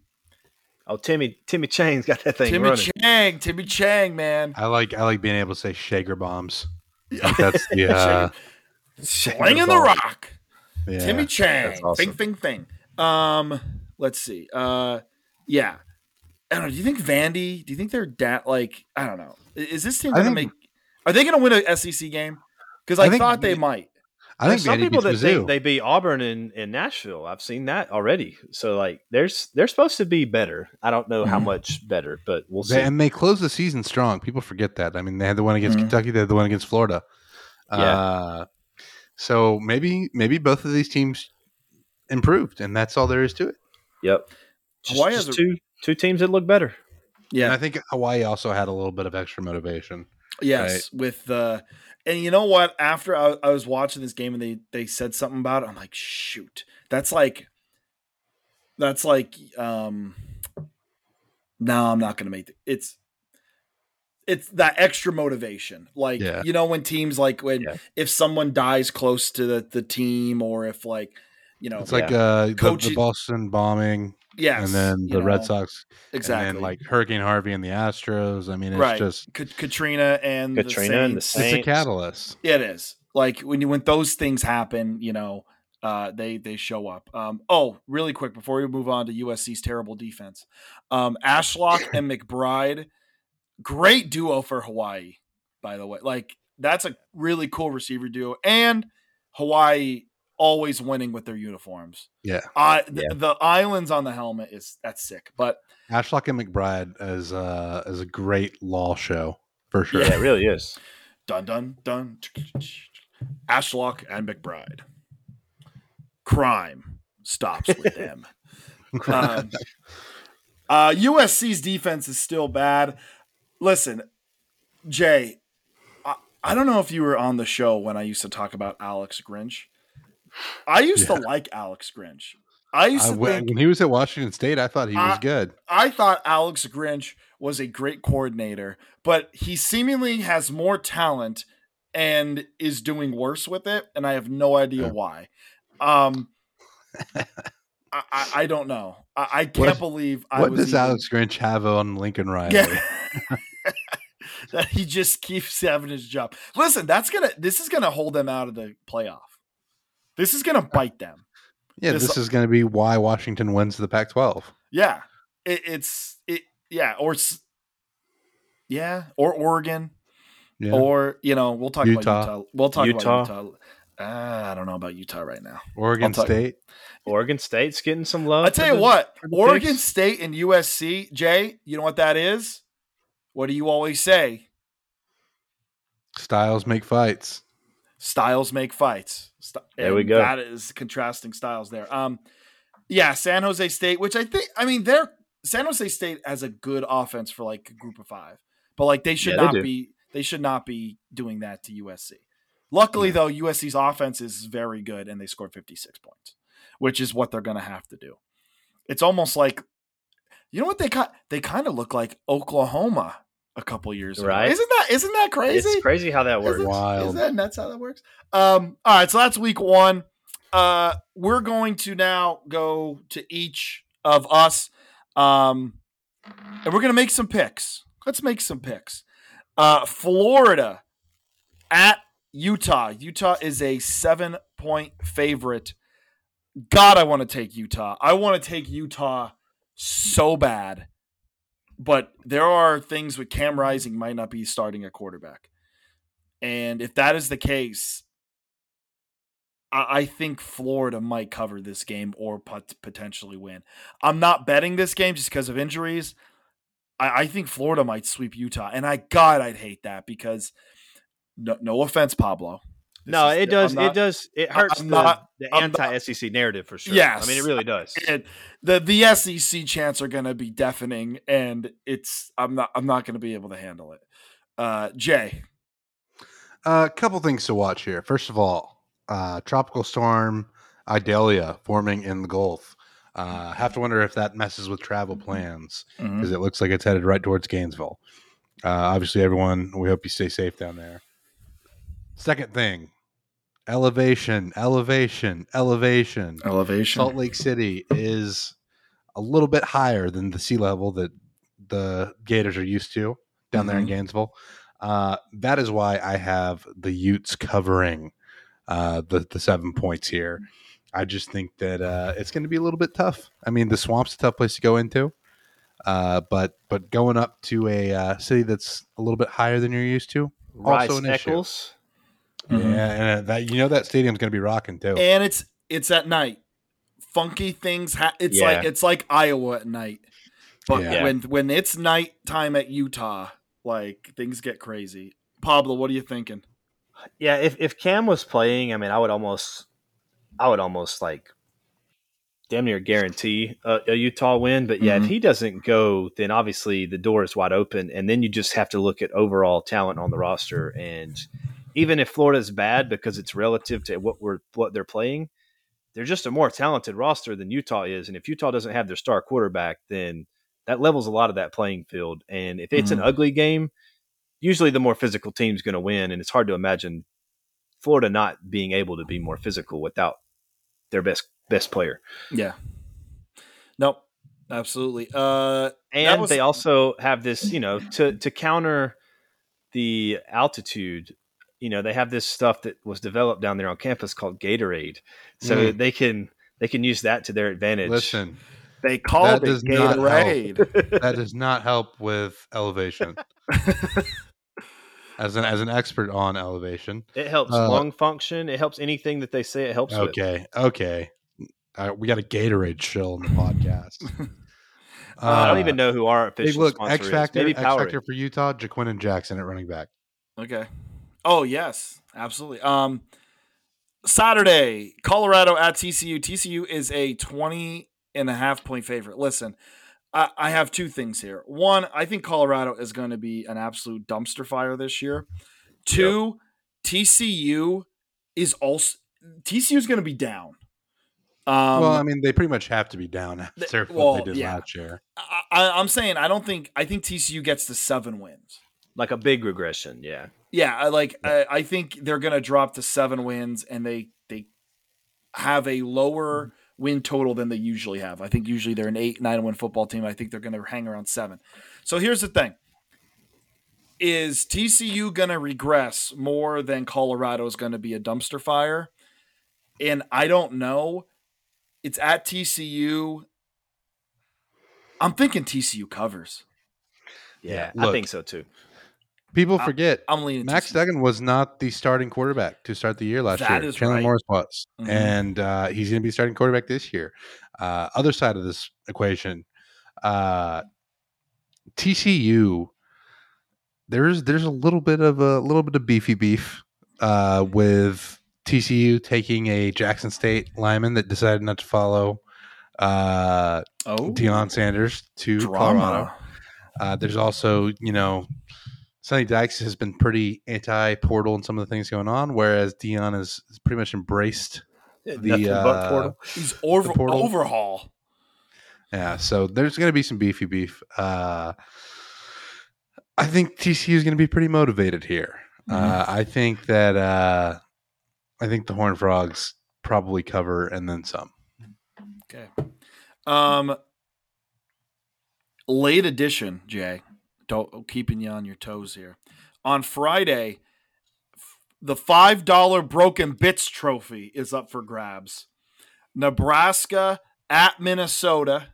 [SPEAKER 3] oh, Timmy Timmy Chang's got that thing
[SPEAKER 1] Timmy
[SPEAKER 3] running.
[SPEAKER 1] Chang, Timmy Chang, man,
[SPEAKER 2] I like I like being able to say Shager bombs. Like that's the uh,
[SPEAKER 1] slinging the rock.
[SPEAKER 2] yeah.
[SPEAKER 1] Timmy Chang.
[SPEAKER 3] That's awesome.
[SPEAKER 1] Fing, fing, fing. Um, let's see. Uh, yeah. I don't know. Do you think Vandy? Do you think they're da- like? I don't know. I- Is this team gonna make? Are they gonna win a SEC game? Because
[SPEAKER 2] I
[SPEAKER 1] I, thought they
[SPEAKER 2] the-
[SPEAKER 1] might.
[SPEAKER 2] I think
[SPEAKER 3] some people that
[SPEAKER 2] beats
[SPEAKER 3] think
[SPEAKER 2] Mizzou.
[SPEAKER 3] they beat Auburn in, in Nashville. I've seen that already. So like, there's they're supposed to be better. I don't know how
[SPEAKER 1] Mhm.
[SPEAKER 3] much better, but we'll see.
[SPEAKER 2] They- and they close the season strong. People forget that. I mean, they had the one against
[SPEAKER 1] Mhm.
[SPEAKER 2] Kentucky. They had the one against Florida.
[SPEAKER 3] Yeah.
[SPEAKER 2] Uh, so maybe maybe both of these teams improved, and that's all there is to it.
[SPEAKER 3] yep. Just,
[SPEAKER 1] Hawaii
[SPEAKER 3] just
[SPEAKER 1] has a-
[SPEAKER 3] two two teams that look better.
[SPEAKER 2] And
[SPEAKER 1] Yeah.
[SPEAKER 2] I think Hawaii also had a little bit of extra motivation.
[SPEAKER 1] Yes. With the, and you know what? After I, I was watching this game and they they said something about it, I'm like, shoot, that's like, that's like, um, no, I'm not gonna make it. It's. It's that extra motivation. Like,
[SPEAKER 2] Yeah.
[SPEAKER 1] you know, when teams like when
[SPEAKER 3] Yeah.
[SPEAKER 1] if someone dies close to the, the team or if like, you know,
[SPEAKER 2] It's like uh, the, the Boston bombing,
[SPEAKER 1] yes,
[SPEAKER 2] and then
[SPEAKER 1] you
[SPEAKER 2] the Red Sox,
[SPEAKER 1] exactly.
[SPEAKER 2] and then like Hurricane Harvey and the Astros. I mean, it's
[SPEAKER 1] right.
[SPEAKER 2] just
[SPEAKER 1] Ka- Katrina and
[SPEAKER 3] Katrina and the
[SPEAKER 1] Saints.
[SPEAKER 2] it's a catalyst.
[SPEAKER 1] It is like when you when those things happen, you know, uh, they they show up. Um, oh, really quick before we move on to USC's terrible defense, um, Ashlock and McBride, great duo for Hawaii. By the way, like that's a really cool receiver duo, and Hawaii always winning with their uniforms.
[SPEAKER 2] Yeah,
[SPEAKER 1] Uh, the,
[SPEAKER 3] Yeah.
[SPEAKER 1] the islands on the helmet is that's sick, but
[SPEAKER 2] Ashlock and McBride is uh, as a great law show for sure.
[SPEAKER 3] Yeah, it really is.
[SPEAKER 1] Dun dun dun. Ashlock and McBride. Crime stops with them. um, uh, USC's defense is still bad. Listen, Jay, I, I don't know if you were on the show when I used to talk about Alex Grinch. I used
[SPEAKER 2] Yeah.
[SPEAKER 1] to like Alex Grinch. I used
[SPEAKER 2] I-
[SPEAKER 1] to
[SPEAKER 2] when
[SPEAKER 1] think
[SPEAKER 2] when he was at Washington State, I thought he was
[SPEAKER 1] Uh,
[SPEAKER 2] good.
[SPEAKER 1] I thought Alex Grinch was a great coordinator, but he seemingly has more talent and is doing worse with it, and I have no idea
[SPEAKER 2] Yeah.
[SPEAKER 1] why. Um, I, I, I don't know. I, I can't
[SPEAKER 2] What-
[SPEAKER 1] believe I
[SPEAKER 2] What
[SPEAKER 1] was
[SPEAKER 2] does
[SPEAKER 1] even-
[SPEAKER 2] Alex Grinch have on Lincoln Riley?
[SPEAKER 1] Yeah. that he just keeps having his job. Listen, that's gonna. This is gonna hold them out of the playoff. This is gonna bite them.
[SPEAKER 2] Yeah,
[SPEAKER 1] This-
[SPEAKER 2] this is going to be why Washington wins the Pac-12.
[SPEAKER 1] Yeah, it, it's it. Yeah, or yeah, or Oregon,
[SPEAKER 2] Yeah.
[SPEAKER 1] or you know, we'll talk
[SPEAKER 2] Utah.
[SPEAKER 1] about Utah. We'll talk
[SPEAKER 3] Utah.
[SPEAKER 1] about Utah. Uh, I don't know about Utah right now.
[SPEAKER 2] Oregon
[SPEAKER 1] I'll you.
[SPEAKER 2] State.
[SPEAKER 3] Oregon State's getting some love.
[SPEAKER 1] I tell you
[SPEAKER 3] the-
[SPEAKER 1] what, Oregon
[SPEAKER 3] picks.
[SPEAKER 1] State and USC, Jay. You know what that is? What do you always say?
[SPEAKER 2] Styles make fights.
[SPEAKER 1] Styles make fights. St-
[SPEAKER 3] There we go.
[SPEAKER 1] That is contrasting styles there. Um, yeah, San Jose State, which I think, I mean, they're San Jose State has a good offense for like a group of five, but like they should
[SPEAKER 3] Yeah,
[SPEAKER 1] not
[SPEAKER 3] do.
[SPEAKER 1] be, they should not be doing that to USC. Luckily, though, USC's offense is very good and they scored 56 points, which is what they're going to have to do. It's almost like, you know what they kind they kind of look like Oklahoma a couple years ago.
[SPEAKER 3] Right.
[SPEAKER 1] Isn't that isn't that crazy?
[SPEAKER 3] It's crazy how that works.
[SPEAKER 1] Isn't-
[SPEAKER 2] Wild.
[SPEAKER 1] Is that nuts how that works? Um, all right, so that's week one. Uh, we're going to now go to each of us, um, and we're going to make some picks. Let's make some picks. Uh, Florida at Utah. Utah is a seven point favorite. God, I want to take Utah. I want to take Utah so bad. But there are things with Cam Rising might not be starting a quarterback. And if that is the case, I, think Florida might cover this game or potentially win. I'm not betting this game just because of injuries. I, I think Florida might sweep Utah. And I, God, I'd hate that because no, no offense, Pablo. This
[SPEAKER 3] No,
[SPEAKER 1] is-
[SPEAKER 3] it does.
[SPEAKER 1] Not-
[SPEAKER 3] it does. It hurts
[SPEAKER 1] I'm
[SPEAKER 3] the,
[SPEAKER 1] not-
[SPEAKER 3] the
[SPEAKER 1] I'm not-
[SPEAKER 3] anti-SEC narrative for sure.
[SPEAKER 1] Yes.
[SPEAKER 3] I mean it really does.
[SPEAKER 1] and the the SEC chants are going to be deafening, and it's I'm not I'm not going to be able to handle it. Uh, Jay,
[SPEAKER 2] A couple things to watch here. First of all, uh, tropical storm Idalia forming in the Gulf. Uh, have to wonder if that messes with travel plans because it looks like it's headed right towards Gainesville. Uh, obviously, everyone, we hope you stay safe down there. Second thing, elevation, elevation, elevation.
[SPEAKER 1] elevation.
[SPEAKER 2] Salt Lake City is a little bit higher than the sea level that the Gators are used to down there in Gainesville. Uh, that is why I have the Utes covering uh, the the seven points here. I just think that uh, it's going to be a little bit tough. I mean, the swamp's a tough place to go into, uh, but but going up to a uh, city that's a little bit higher than you're used to,
[SPEAKER 3] Rice
[SPEAKER 2] also an issue.
[SPEAKER 3] Eccles.
[SPEAKER 1] Mhm.
[SPEAKER 2] Yeah, and uh, that you know that stadium's going to be rocking too.
[SPEAKER 1] and it's it's at night. Funky things. Ha- it's
[SPEAKER 3] Yeah.
[SPEAKER 1] like it's like Iowa at night. But
[SPEAKER 2] Yeah.
[SPEAKER 1] when when it's nighttime at Utah, like things get crazy. Pablo, what are you thinking?
[SPEAKER 3] Yeah, if if Cam was playing, I mean, I would almost, I would almost like, damn near guarantee a, a Utah win. But yeah,
[SPEAKER 1] Mhm.
[SPEAKER 3] if he doesn't go, then obviously the door is wide open, and then you just have to look at overall talent on the roster. And even if Florida's bad because it's relative to what we're what they're playing, they're just a more talented roster than Utah is. And if Utah doesn't have their star quarterback, then that levels a lot of that playing field. And if it's
[SPEAKER 1] Mhm.
[SPEAKER 3] an ugly game, usually the more physical team's going to win. And it's hard to imagine Florida not being able to be more physical without their best best player.
[SPEAKER 1] Yeah. Nope. Absolutely. Uh
[SPEAKER 3] And
[SPEAKER 1] was-
[SPEAKER 3] they also have this, you know, to to counter the altitude. You know, they have this stuff that was developed down there on campus called Gatorade, so
[SPEAKER 2] Mm.
[SPEAKER 3] they can they can use that to their advantage.
[SPEAKER 2] Listen,
[SPEAKER 1] they called
[SPEAKER 2] That
[SPEAKER 1] it
[SPEAKER 2] does not help.
[SPEAKER 1] Gatorade.
[SPEAKER 2] that does not help with elevation. as an as an expert on elevation.
[SPEAKER 3] it helps
[SPEAKER 2] Uh,
[SPEAKER 3] lung function. It helps anything that they say it helps with.
[SPEAKER 2] Okay, okay. Uh, we got a Gatorade chill in the podcast.
[SPEAKER 3] Uh, I don't
[SPEAKER 2] Uh,
[SPEAKER 3] even know who our
[SPEAKER 2] Hey, look,
[SPEAKER 3] sponsor
[SPEAKER 2] X
[SPEAKER 3] is.
[SPEAKER 2] Factor,
[SPEAKER 3] Maybe
[SPEAKER 2] X Factor for Utah, Ja'Quinden Jackson at running back.
[SPEAKER 1] Okay. Oh yes, absolutely. Um Saturday, Colorado at TCU. TCU is a 20 and a half point favorite. Listen, I, I have two things here. One, I think Colorado is going to be an absolute dumpster fire this year. Two, TCU is also TCU is going to be down. Um,
[SPEAKER 2] well, I mean, they pretty much have to be down after what
[SPEAKER 1] well,
[SPEAKER 2] they did
[SPEAKER 1] yeah.
[SPEAKER 2] last year.
[SPEAKER 1] I, I, I'm saying I don't think I think TCU gets to seven wins.
[SPEAKER 3] Like a big regression, yeah.
[SPEAKER 1] Yeah, I like I, I think they're going to drop to seven wins, and they they have a lower mm-hmm. win total than they usually have. I think usually they're an eight nine win football team. I think they're going to hang around seven. So here's the thing: is TCU going to regress more than Colorado is going to be a dumpster fire? And I don't know. It's at TCU. I'm thinking TCU covers.
[SPEAKER 3] Yeah,
[SPEAKER 2] Yeah,
[SPEAKER 3] I think so too.
[SPEAKER 2] People forget
[SPEAKER 1] I'm leaning
[SPEAKER 2] Max. Duggan was not the starting quarterback to start the year last
[SPEAKER 1] That
[SPEAKER 2] year.
[SPEAKER 1] is
[SPEAKER 2] Chandler
[SPEAKER 1] right.
[SPEAKER 2] Morris was,
[SPEAKER 1] Mhm.
[SPEAKER 2] and uh, he's going to be starting quarterback this year. Uh, other side of this equation, uh, TCU. There's there's a little bit of a little bit of beefy beef uh, with TCU taking a Jackson State lineman that decided not to follow uh,
[SPEAKER 1] Oh,
[SPEAKER 2] Deion Sanders to
[SPEAKER 1] drama.
[SPEAKER 2] Colorado. Uh, there's also, you know, Sonny Dykes has been pretty anti-portal and some of the things going on, whereas Deion has pretty much embraced.
[SPEAKER 3] But
[SPEAKER 2] uh,
[SPEAKER 3] portal.
[SPEAKER 1] He's over
[SPEAKER 2] portal.
[SPEAKER 1] overhaul.
[SPEAKER 2] Yeah, so there's going to be some beefy beef. Uh, I think TCU is going to be pretty motivated here. Uh, I think that uh, I think the Horned Frogs probably cover and then some.
[SPEAKER 1] Okay. Um, late edition, Jay. Don't keeping you on your toes here. On Friday, the five dollar Broken Bits Trophy is up for grabs. Nebraska at Minnesota.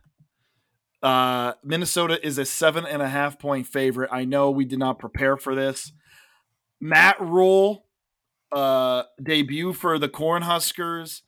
[SPEAKER 1] Uh, Minnesota is a seven and a half point favorite. I know we did not prepare for this. Matt Rhule, uh, debut for the Cornhuskers.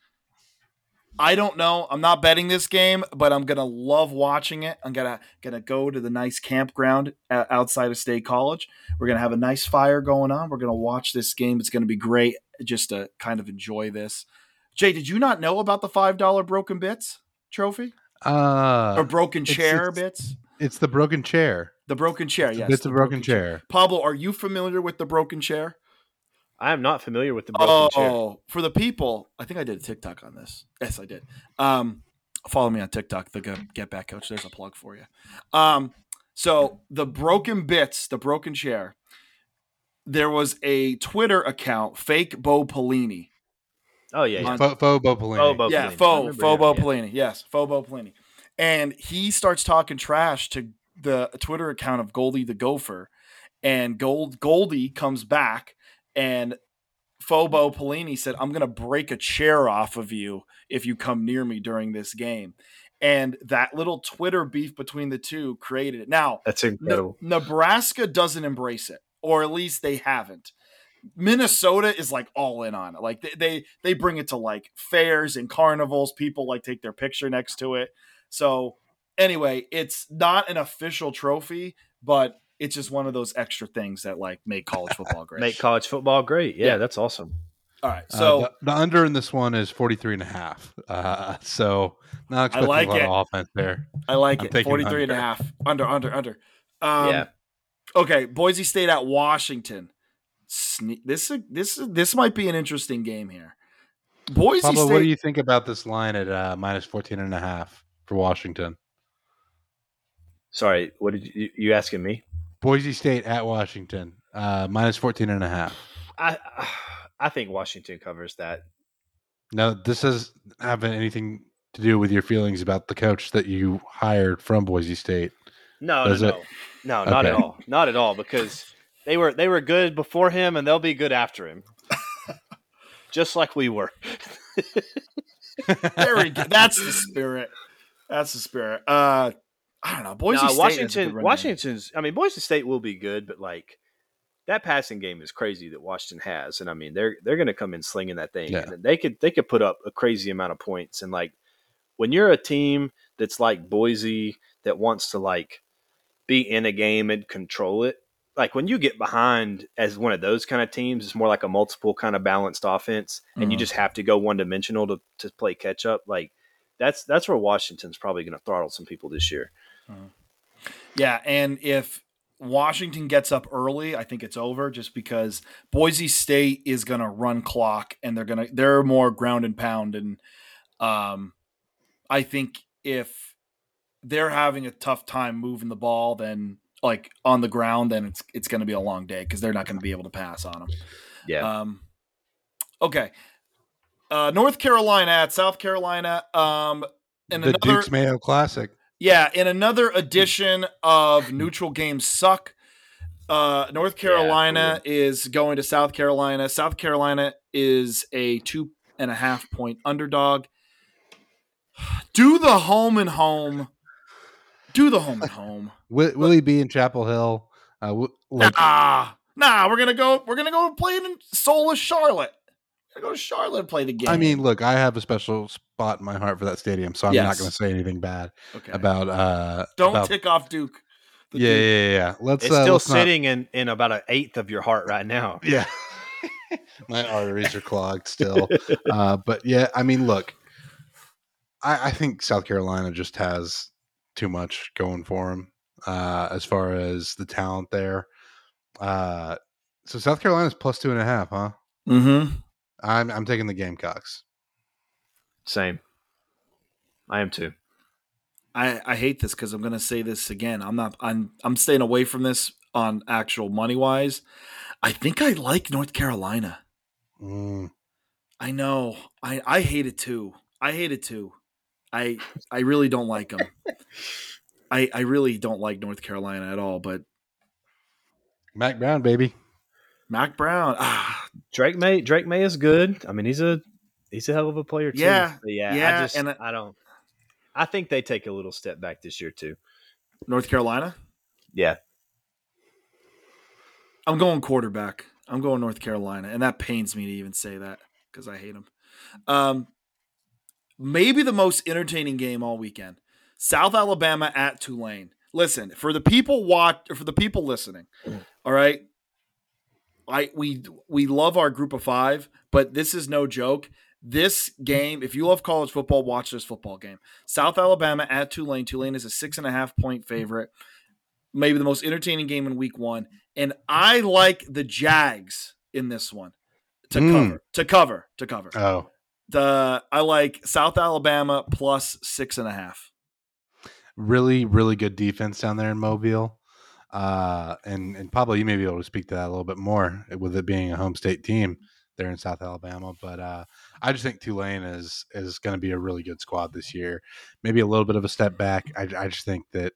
[SPEAKER 1] I don't know. I'm not betting this game, but I'm gonna love watching it. I'm gonna gonna go to the nice campground uh, outside of State College. We're gonna have a nice fire going on. We're gonna watch this game. It's gonna be great just to kind of enjoy this. Jay, did you not know about the five dollar broken bits trophy
[SPEAKER 2] Uh,
[SPEAKER 1] or broken chair
[SPEAKER 2] it's-
[SPEAKER 1] bits?
[SPEAKER 2] it's the broken chair.
[SPEAKER 1] The broken chair, yes.
[SPEAKER 2] it's
[SPEAKER 1] the
[SPEAKER 2] a broken chair.
[SPEAKER 1] Pablo, are you familiar with the broken chair?
[SPEAKER 3] I am not familiar with the broken chair.
[SPEAKER 1] Oh, for the people, I think I did a TikTok on this. Yes, I did. Um, follow me on TikTok, the Get- Get Back Coach. There's a plug for you. Um, so the broken bits, the broken chair. There was a Twitter account, fake Bo Pelini.
[SPEAKER 3] Oh yeah, yeah.
[SPEAKER 1] on-
[SPEAKER 2] Fo- Fo Bo Pelini.
[SPEAKER 3] Oh, Bo
[SPEAKER 1] yeah,
[SPEAKER 3] Pelini. I
[SPEAKER 1] faux, faux Bo
[SPEAKER 3] yeah.
[SPEAKER 1] Pelini. Yes, faux Bo Pelini. And he starts talking trash to the Twitter account of Goldie the Gopher, and Gold Goldie comes back and Fobo Pelini said, "I'm going to break a chair off of you if you come near me during this game." And that little Twitter beef between the two created it. Now,
[SPEAKER 3] That's
[SPEAKER 1] Ne-
[SPEAKER 3] incredible.
[SPEAKER 1] Nebraska doesn't embrace it, or at least they haven't. Minnesota is like all in on it. Like they, they they bring it to like fairs and carnivals. People like take their picture next to it. So anyway, it's not an official trophy, but it's just one of those extra things that like make college football great.
[SPEAKER 3] Make college football great. Yeah,
[SPEAKER 1] Yeah.
[SPEAKER 3] that's awesome.
[SPEAKER 1] all right,
[SPEAKER 2] Uh,
[SPEAKER 1] so
[SPEAKER 2] the, the under in this one is 43 and a half. Uh, so not expecting
[SPEAKER 1] like
[SPEAKER 2] a lot
[SPEAKER 1] it.
[SPEAKER 2] of offense there.
[SPEAKER 1] I like
[SPEAKER 2] I'm
[SPEAKER 1] it.
[SPEAKER 2] taking
[SPEAKER 1] 43 and a
[SPEAKER 2] under.
[SPEAKER 1] half. Under, under, under. Um,
[SPEAKER 3] yeah,
[SPEAKER 1] Okay, Boise State at Washington. Sne- this this this might be an interesting game here. Boise
[SPEAKER 2] Pablo,
[SPEAKER 1] State.
[SPEAKER 2] what do you think about this line at uh, minus 14 and a half for Washington?
[SPEAKER 3] sorry. What did you you asking me?
[SPEAKER 2] Boise State at Washington, uh, minus 14 and a half.
[SPEAKER 3] I I think Washington covers that.
[SPEAKER 2] Now, this doesn't have anything to do with your feelings about the coach that you hired from Boise State.
[SPEAKER 3] No,
[SPEAKER 2] Does
[SPEAKER 3] no,
[SPEAKER 2] it?
[SPEAKER 3] no, no, not at all, not at all. Because they were they were good before him, and they'll be good after him, just like we were.
[SPEAKER 1] there we go. That's the spirit. That's the spirit. Uh, I don't know. Boise
[SPEAKER 3] Nah,
[SPEAKER 1] State.
[SPEAKER 3] Washington. Washington's. I mean, Boise State will be good, but like that passing game is crazy that Washington has, and I mean they're they're going to come in slinging that thing,
[SPEAKER 2] Yeah.
[SPEAKER 3] and they could they could put up a crazy amount of points, and like when you're a team that's like Boise that wants to like be in a game and control it. Like when you get behind as one of those kind of teams, it's more like a multiple kind of balanced offense, and you
[SPEAKER 1] Mhm.
[SPEAKER 3] just have to go one dimensional to, to play catch up. Like that's that's where Washington's probably going to throttle some people this year.
[SPEAKER 1] Yeah, and if Washington gets up early, I think it's over just because Boise State is going to run clock and they're going to they're more ground and pound and um I think if they're having a tough time moving the ball then like on the ground then it's it's going to be a long day cuz they're not going to be able to pass on them.
[SPEAKER 3] Yeah.
[SPEAKER 1] Um okay. Uh North Carolina at South Carolina um and
[SPEAKER 2] the
[SPEAKER 1] another
[SPEAKER 2] Duke's Mayo Classic.
[SPEAKER 1] Yeah, in another edition of Neutral Games Suck, uh, North Carolina is going to South Carolina. South Carolina is a two and a half point underdog. Do the home and home. Do the home and home.
[SPEAKER 2] Will, Willie B in Chapel Hill. Uh, like,
[SPEAKER 1] nah, nah. We're gonna go. We're gonna go play in soulless Charlotte. We're gonna go to Charlotte and play the game.
[SPEAKER 2] I mean, look, I have a special spot in my heart for that stadium, so I'm not going to say anything bad
[SPEAKER 1] okay.
[SPEAKER 2] about. uh
[SPEAKER 1] Don't
[SPEAKER 2] about,
[SPEAKER 1] tick off Duke.
[SPEAKER 2] Yeah, yeah,
[SPEAKER 1] Duke.
[SPEAKER 2] yeah, yeah. Let's.
[SPEAKER 3] it's
[SPEAKER 2] uh,
[SPEAKER 3] still
[SPEAKER 2] let's not-
[SPEAKER 3] sitting in, in about an eighth of your heart right now.
[SPEAKER 2] Yeah. My arteries are clogged still. uh, but yeah, I mean, look, I, I think South Carolina just has too much going for them uh, as far as the talent there. Uh, so South Carolina's plus two and a half, huh?
[SPEAKER 1] Mm-hmm.
[SPEAKER 2] I'm I'm taking the Gamecocks.
[SPEAKER 3] Same. I am too.
[SPEAKER 1] I, I hate this because I'm gonna say this again. I'm not I'm I'm staying away from this on actual money wise. I think I like North Carolina.
[SPEAKER 2] Mm.
[SPEAKER 1] I know. I I hate it too. I hate it too. I I really don't like them. I I really don't like North Carolina at all. But
[SPEAKER 2] Mack Brown, baby.
[SPEAKER 1] Mack Brown, ah,
[SPEAKER 3] Drake Maye Drake Maye is good. I mean, he's a he's a hell of a player too.
[SPEAKER 1] Yeah,
[SPEAKER 3] But yeah.
[SPEAKER 1] yeah,
[SPEAKER 3] I just
[SPEAKER 1] and
[SPEAKER 3] I, don't. I think they take a little step back this year too.
[SPEAKER 1] North Carolina.
[SPEAKER 3] Yeah.
[SPEAKER 1] I'm going quarterback. I'm going North Carolina, and that pains me to even say that because I hate them. Um, maybe the most entertaining game all weekend: South Alabama at Tulane. Listen, for the people watch, for the people listening, all right. I we we love our group of five, but this is no joke. This game, if you love college football, watch this football game. South Alabama at Tulane. Tulane is a six and a half point favorite. Maybe the most entertaining game in week one. And I like the Jags in this one to
[SPEAKER 2] Mm.
[SPEAKER 1] cover, to cover, to cover.
[SPEAKER 2] Oh,
[SPEAKER 1] The I like South Alabama plus six and a half.
[SPEAKER 2] really, really good defense down there in Mobile. Uh, and and probably you may be able to speak to that a little bit more with it being a home state team there in South Alabama. But uh, I just think Tulane is is going to be a really good squad this year. Maybe a little bit of a step back. I, I just think that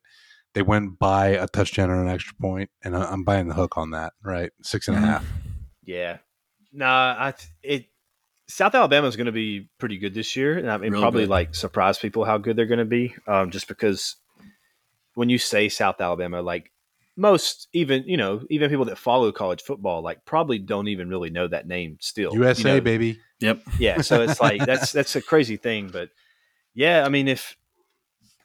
[SPEAKER 2] they went by a touchdown or an extra point, and I- I'm buying the hook on that. Right, six and a half. and a Mhm.
[SPEAKER 3] Yeah. Nah, I it South Alabama is going to be pretty good this year, and I mean
[SPEAKER 1] Real
[SPEAKER 3] probably
[SPEAKER 1] good.
[SPEAKER 3] like surprise people how good they're going to be. Um, just because when you say South Alabama, like most even you know even people that follow college football like probably don't even really know that name still. you
[SPEAKER 2] USA
[SPEAKER 3] know?
[SPEAKER 2] baby.
[SPEAKER 1] Yep.
[SPEAKER 3] Yeah, so it's like that's that's a crazy thing, but yeah, I mean if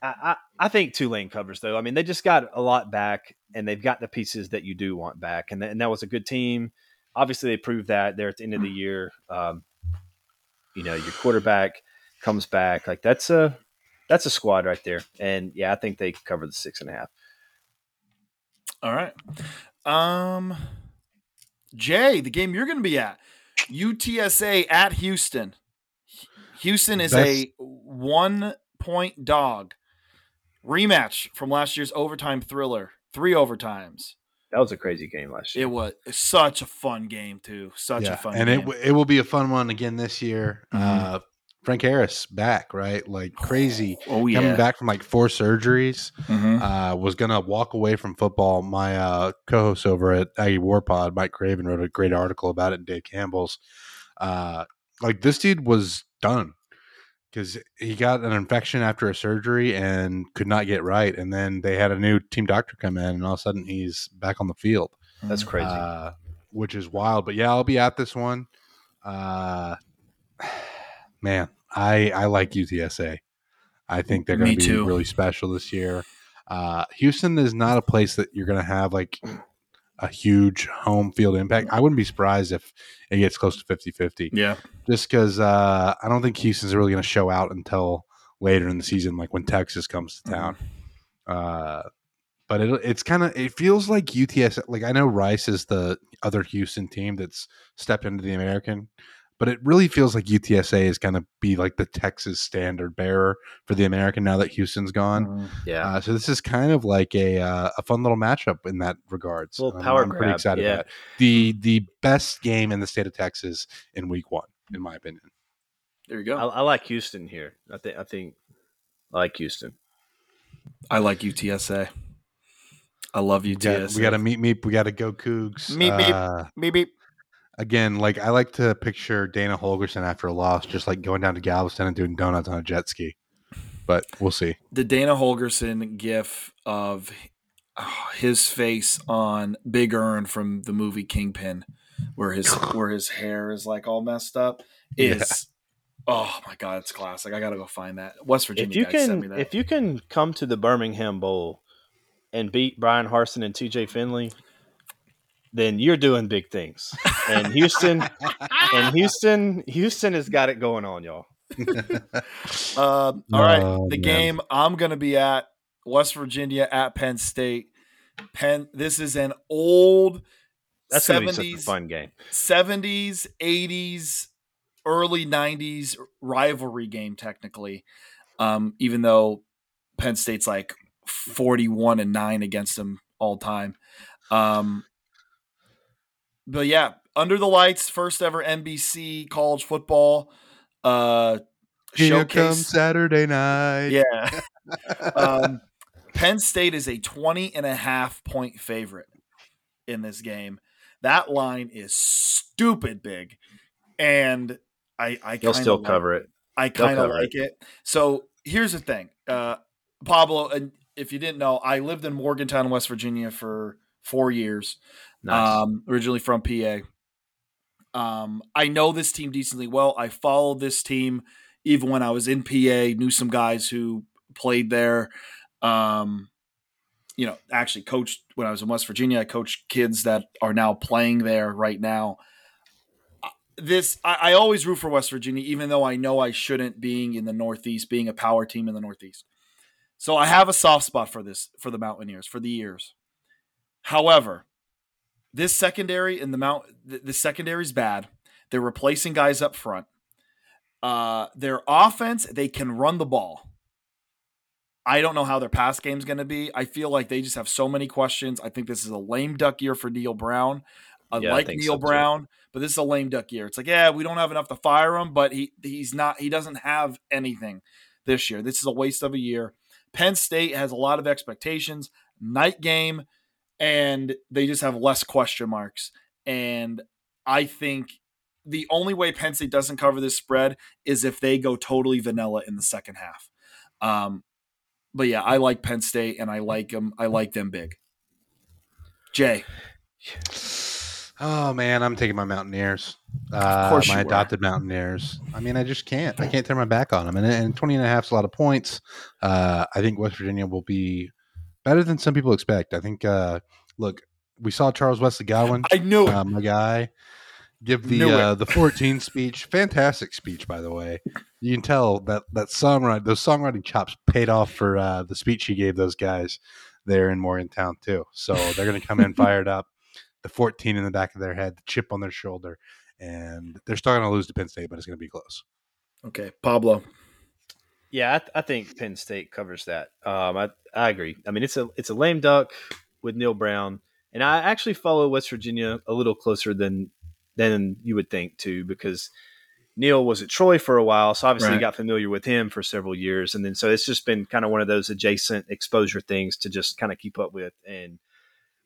[SPEAKER 3] I, I I think Tulane covers though. I mean they just got a lot back, and they've got the pieces that you do want back, and, th- and that was a good team. Obviously, they proved that there at the end of the year. Um, you know, your quarterback comes back, like that's a that's a squad right there, and yeah, I think they cover the six and a half.
[SPEAKER 1] All right. Um, Jay, the game you're going to be at, UTSA at Houston. Houston is a one point dog. Rematch from last year's overtime thriller. Three overtimes.
[SPEAKER 3] That was a crazy game last year.
[SPEAKER 1] It was such a fun game too. Such a fun
[SPEAKER 2] and
[SPEAKER 1] game.
[SPEAKER 2] it w- it will be a fun one again this year.
[SPEAKER 1] Mhm.
[SPEAKER 2] Uh, Frank Harris back, right? Like crazy.
[SPEAKER 1] oh yeah.
[SPEAKER 2] Coming back from like four surgeries,
[SPEAKER 1] Mhm.
[SPEAKER 2] uh, was gonna walk away from football. My uh, co-host over at Aggie Warpod, Mike Craven, wrote a great article about it in Dave Campbell's. Uh, like this dude was done because he got an infection after a surgery and could not get right, and then they had a new team doctor come in, and all of a sudden he's back on the field
[SPEAKER 3] That's crazy.
[SPEAKER 2] uh, which is wild. But yeah, I'll be at this one. Man, I I like UTSA. I think they're going to be
[SPEAKER 1] too.
[SPEAKER 2] really special this year. Uh, Houston is not a place that you're going to have like a huge home field impact. I wouldn't be surprised if it gets close to 50 50
[SPEAKER 1] Yeah.
[SPEAKER 2] just because uh, I don't think Houston's really going to show out until later in the season, like when Texas comes to town. Uh, but it, it's kind of it feels like UTS. Like I know Rice is the other Houston team that's stepped into the American, but it really feels like UTSA is going to be like the Texas standard bearer for the American now that Houston's gone.
[SPEAKER 1] Mm.
[SPEAKER 3] Yeah.
[SPEAKER 2] Uh, so this is kind of like a uh, a fun little matchup in that regards.
[SPEAKER 3] Little power
[SPEAKER 2] I'm pretty
[SPEAKER 3] grab,
[SPEAKER 2] excited
[SPEAKER 3] yeah.
[SPEAKER 2] about it. the the best game in the state of Texas in Week One, in my opinion.
[SPEAKER 1] There you go.
[SPEAKER 3] I, I like Houston here. I think I think I like Houston.
[SPEAKER 1] I like UTSA. I love
[SPEAKER 2] We got,
[SPEAKER 1] UTSA.
[SPEAKER 2] we got to meet meet. We got to go Cougs.
[SPEAKER 1] Meep, meep.
[SPEAKER 2] Uh,
[SPEAKER 1] beep beep.
[SPEAKER 2] Again, like I like to picture Dana Holgorsen after a loss, just like going down to Galveston and doing donuts on a jet ski. But we'll see.
[SPEAKER 1] the Dana Holgorsen gif of his face on Big Ern from the movie Kingpin, where his where his hair is like all messed up, is oh my god, it's classic. I gotta go find that. West Virginia
[SPEAKER 3] If you
[SPEAKER 1] guys sent me
[SPEAKER 3] can
[SPEAKER 1] that.
[SPEAKER 3] if you can come to the Birmingham Bowl and beat Bryan Harsin and TJ Finley, then you're doing big things. And Houston and Houston Houston has got it going on, y'all.
[SPEAKER 1] Um, all right,
[SPEAKER 2] Oh,
[SPEAKER 1] the
[SPEAKER 2] man.
[SPEAKER 1] game I'm gonna be at West Virginia at Penn State. Penn. This is an old
[SPEAKER 3] That's gonna be such a
[SPEAKER 1] 70s
[SPEAKER 3] fun game.
[SPEAKER 1] 70s, 80s, early 90s rivalry game, technically. Um, even though Penn State's like 41 and 9 against them all time. Um, but yeah, under the lights, first ever NBC college football uh,
[SPEAKER 2] Here comes. Saturday night.
[SPEAKER 1] Yeah. um, Penn State is a 20 and a half point favorite in this game. That line is stupid big. And I I
[SPEAKER 3] They'll still
[SPEAKER 1] of
[SPEAKER 3] cover it.
[SPEAKER 1] I kind of
[SPEAKER 3] cover
[SPEAKER 1] like it. So here's the thing, uh, Pablo. And if you didn't know, I lived in Morgantown, West Virginia for four years.
[SPEAKER 3] Nice.
[SPEAKER 1] Um, originally from PA. Um, I know this team decently well. I followed this team even when I was in PA. Knew some guys who played there. Um, you know, actually coached when I was in West Virginia. I coached kids that are now playing there right now. Uh, This I, I always root for West Virginia, even though I know I shouldn't, being in the Northeast, being a power team in the Northeast. So I have a soft spot for this for the Mountaineers for the years. However, this secondary in the mount the, the secondary is bad. They're replacing guys up front. Uh, their offense, they can run the ball. I don't know how their pass game is going to be. I feel like they just have so many questions. I think this is a lame duck year for Neal Brown. I
[SPEAKER 3] Yeah,
[SPEAKER 1] like
[SPEAKER 3] think
[SPEAKER 1] Neal
[SPEAKER 3] so, too.
[SPEAKER 1] Brown, but this is a lame duck year. It's like, yeah, we don't have enough to fire him, but he he's not. He doesn't have anything this year. This is a waste of a year. Penn State has a lot of expectations. Night game, and they just have less question marks. And I think the only way Penn State doesn't cover this spread is if they go totally vanilla in the second half. Um, but yeah, I like Penn State, and I like them. I like them big. Jay,
[SPEAKER 2] Oh man, I'm taking my Mountaineers. Uh,
[SPEAKER 1] course
[SPEAKER 2] my adopted Mountaineers. I mean, I just can't. I can't turn my back on them. And, and 20 and a half is a lot of points. Uh, I think West Virginia will be better than some people expect. I think. Uh, look, we saw Charles Wesley Godwin,
[SPEAKER 1] I knew it.
[SPEAKER 2] uh, my guy, give the uh, the 14 speech. Fantastic speech, by the way. You can tell that that songwriting, those songwriting chops paid off for uh, the speech he gave those guys there in Morgantown too. So they're going to come in fired up, the 14 in the back of their head, the chip on their shoulder, and they're still going to lose to Penn State, but it's going to be close.
[SPEAKER 1] Okay, Pablo.
[SPEAKER 3] Yeah, I, th- I think Penn State covers that. Um, I I agree. I mean, it's a it's a lame duck with Neal Brown, and I actually follow West Virginia a little closer than than you would think too, because Neal was at Troy for a while, so obviously
[SPEAKER 1] Right.
[SPEAKER 3] got familiar with him for several years, and then so it's just been kind of one of those adjacent exposure things to just kind of keep up with. And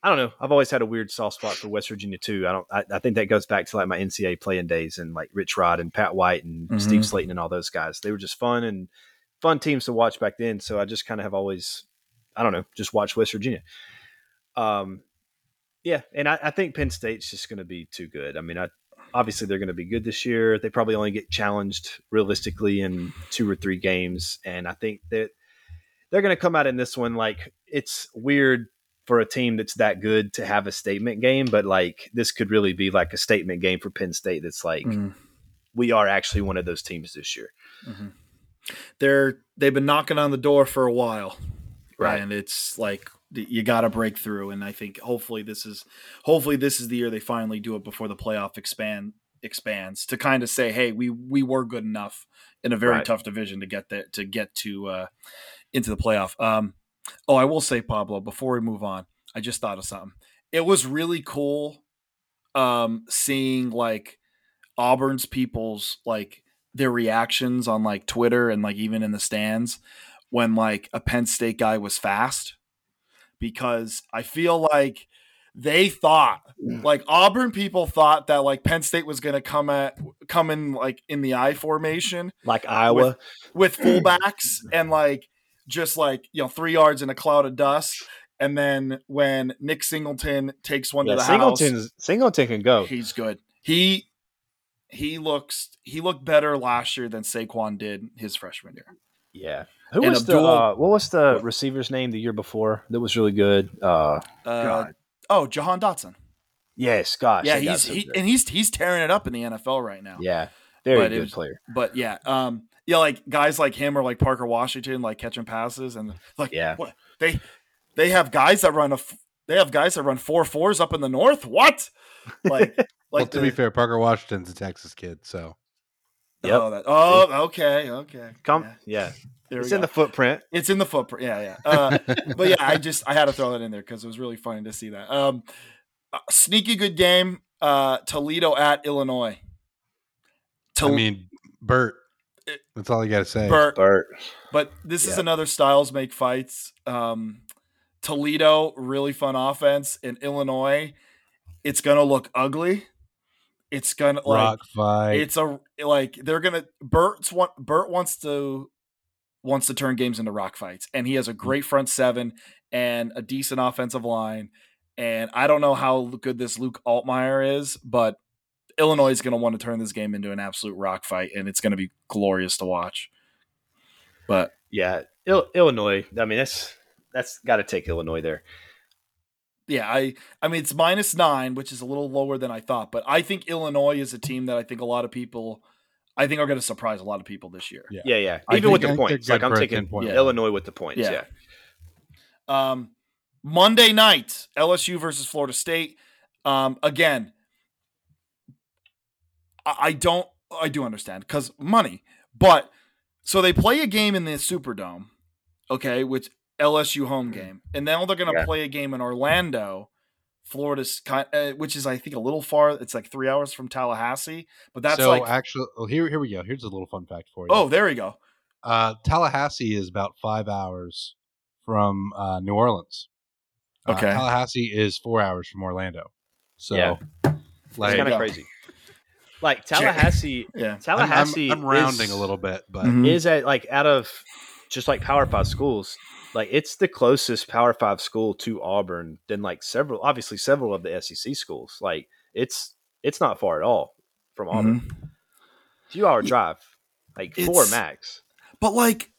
[SPEAKER 3] I don't know, I've always had a weird soft spot for West Virginia too. I don't, I, I think that goes back to like my NCAA playing days and like Rich Rod and Pat White and
[SPEAKER 1] Mhm.
[SPEAKER 3] Steve Slaton and all those guys. They were just fun and fun teams to watch back then. So I just kind of have always, I don't know, just watched West Virginia. Um, yeah, and I, I think Penn State's just going to be too good. I mean, I obviously they're going to be good this year. They probably only get challenged realistically in two or three games, and I think that they're going to come out in this one like it's weird for a team that's that good to have a statement game, but like this could really be like a statement game for Penn State. That's like
[SPEAKER 1] Mhm.
[SPEAKER 3] we are actually one of those teams this year.
[SPEAKER 1] They're they've been knocking on the door for a while,
[SPEAKER 3] Right.
[SPEAKER 1] And it's like you got to break through, and I think hopefully this is hopefully this is the year they finally do it before the playoff expand expands to kind of say, hey, we we were good enough in a very
[SPEAKER 3] Right.
[SPEAKER 1] tough division to get that to get to uh, into the playoff. Um, oh, I will say, Pablo, before we move on, I just thought of something. It was really cool um, seeing like Auburn's people's like their reactions on like Twitter and like even in the stands when like a Penn State guy was fast because I feel like they thought mm. like Auburn people thought that like Penn State was going to come at come in like in the I formation
[SPEAKER 3] Like Iowa.
[SPEAKER 1] with fullbacks and like just like you know 3 yards in a cloud of dust and then when Nick Singleton takes one
[SPEAKER 3] yeah,
[SPEAKER 1] to the house
[SPEAKER 3] Singleton's, Singleton can go.
[SPEAKER 1] He's good. He he looks he looked better last year than Saquon did his freshman year.
[SPEAKER 3] Yeah. Who
[SPEAKER 1] And
[SPEAKER 3] was the uh, what was the
[SPEAKER 1] What?
[SPEAKER 3] receiver's name the year before that was really good? Uh,
[SPEAKER 1] Uh, oh, Jahan Dotson.
[SPEAKER 3] yes, gosh.
[SPEAKER 1] yeah, he's
[SPEAKER 3] so
[SPEAKER 1] he, and he's he's tearing it up in the NFL right now.
[SPEAKER 3] yeah, very
[SPEAKER 1] But it
[SPEAKER 3] good
[SPEAKER 1] was-
[SPEAKER 3] player.
[SPEAKER 1] But yeah, um, yeah, like guys like him or like Parker Washington, like catching passes and like
[SPEAKER 3] Yeah.
[SPEAKER 1] what they they have guys that run a they have guys that run four fours up in the north. What? Like like
[SPEAKER 2] well, to
[SPEAKER 1] the-
[SPEAKER 2] be fair, Parker Washington's a Texas kid, so
[SPEAKER 3] Yep.
[SPEAKER 1] Oh, that, oh, okay, okay.
[SPEAKER 3] Come,
[SPEAKER 1] Yeah,
[SPEAKER 3] yeah,
[SPEAKER 1] there
[SPEAKER 3] it's in
[SPEAKER 1] go.
[SPEAKER 3] the footprint.
[SPEAKER 1] It's in the footprint. Yeah, yeah. Uh, but yeah, I just I had to throw that in there because it was really funny to see that. Um, uh, sneaky good game. Uh, Toledo at Illinois.
[SPEAKER 2] I
[SPEAKER 1] Tol-
[SPEAKER 2] mean, Bert. That's all you got to say.
[SPEAKER 1] Bert,
[SPEAKER 3] Bert.
[SPEAKER 1] but this is another Styles make fights. Um, Toledo really fun offense in Illinois. It's gonna look ugly. It's gonna like
[SPEAKER 2] Rock fight.
[SPEAKER 1] it's a like they're gonna Bert's want Bert wants to wants to turn games into rock fights, and he has a mm. great front seven and a decent offensive line. And I don't know how good this Luke Altmyer is, but Illinois is going to want to turn this game into an absolute rock fight, and it's going to be glorious to watch. But
[SPEAKER 3] Yeah, Il- Illinois. I mean, that's that's got to take Illinois there.
[SPEAKER 1] Yeah, I I mean it's minus nine, which is a little lower than I thought, but I think Illinois is a team that I think a lot of people, I think are going to surprise a lot of people this year.
[SPEAKER 2] Yeah.
[SPEAKER 3] Yeah, yeah.
[SPEAKER 2] I
[SPEAKER 3] Even with the points, like I'm taking
[SPEAKER 2] 10 point
[SPEAKER 1] Yeah.
[SPEAKER 3] Illinois with the points.
[SPEAKER 1] Yeah.
[SPEAKER 3] Yeah.
[SPEAKER 1] Um, Monday night, LSU versus Florida State. Um, again, I, I don't, I do understand because money, but so they play a game in the Superdome, okay, which LSU home game, and now they're going to
[SPEAKER 3] Yeah.
[SPEAKER 1] play a game in Orlando, Florida's kind, uh, which is I think a little far. It's like three hours from Tallahassee, but that's
[SPEAKER 2] so
[SPEAKER 1] like,
[SPEAKER 2] actually, well, here here we go. Here's a little fun fact for you.
[SPEAKER 1] oh, there we go.
[SPEAKER 2] uh, Tallahassee is about five hours from uh, New Orleans. Uh,
[SPEAKER 1] Okay.
[SPEAKER 2] Tallahassee is four hours from Orlando. So,
[SPEAKER 3] Yeah.
[SPEAKER 2] like,
[SPEAKER 3] It's kind of crazy. Like Tallahassee,
[SPEAKER 1] Yeah,
[SPEAKER 2] I'm- I'm,
[SPEAKER 3] Tallahassee
[SPEAKER 2] I'm rounding
[SPEAKER 3] is,
[SPEAKER 2] a little bit, but
[SPEAKER 1] Mhm.
[SPEAKER 3] is at like out of just like Power Five schools, like it's the closest Power Five school to Auburn than like several, obviously several of the SEC schools. Like it's it's not far at all from Auburn.
[SPEAKER 1] Mhm.
[SPEAKER 3] Few hour drive, like four max.
[SPEAKER 1] But like,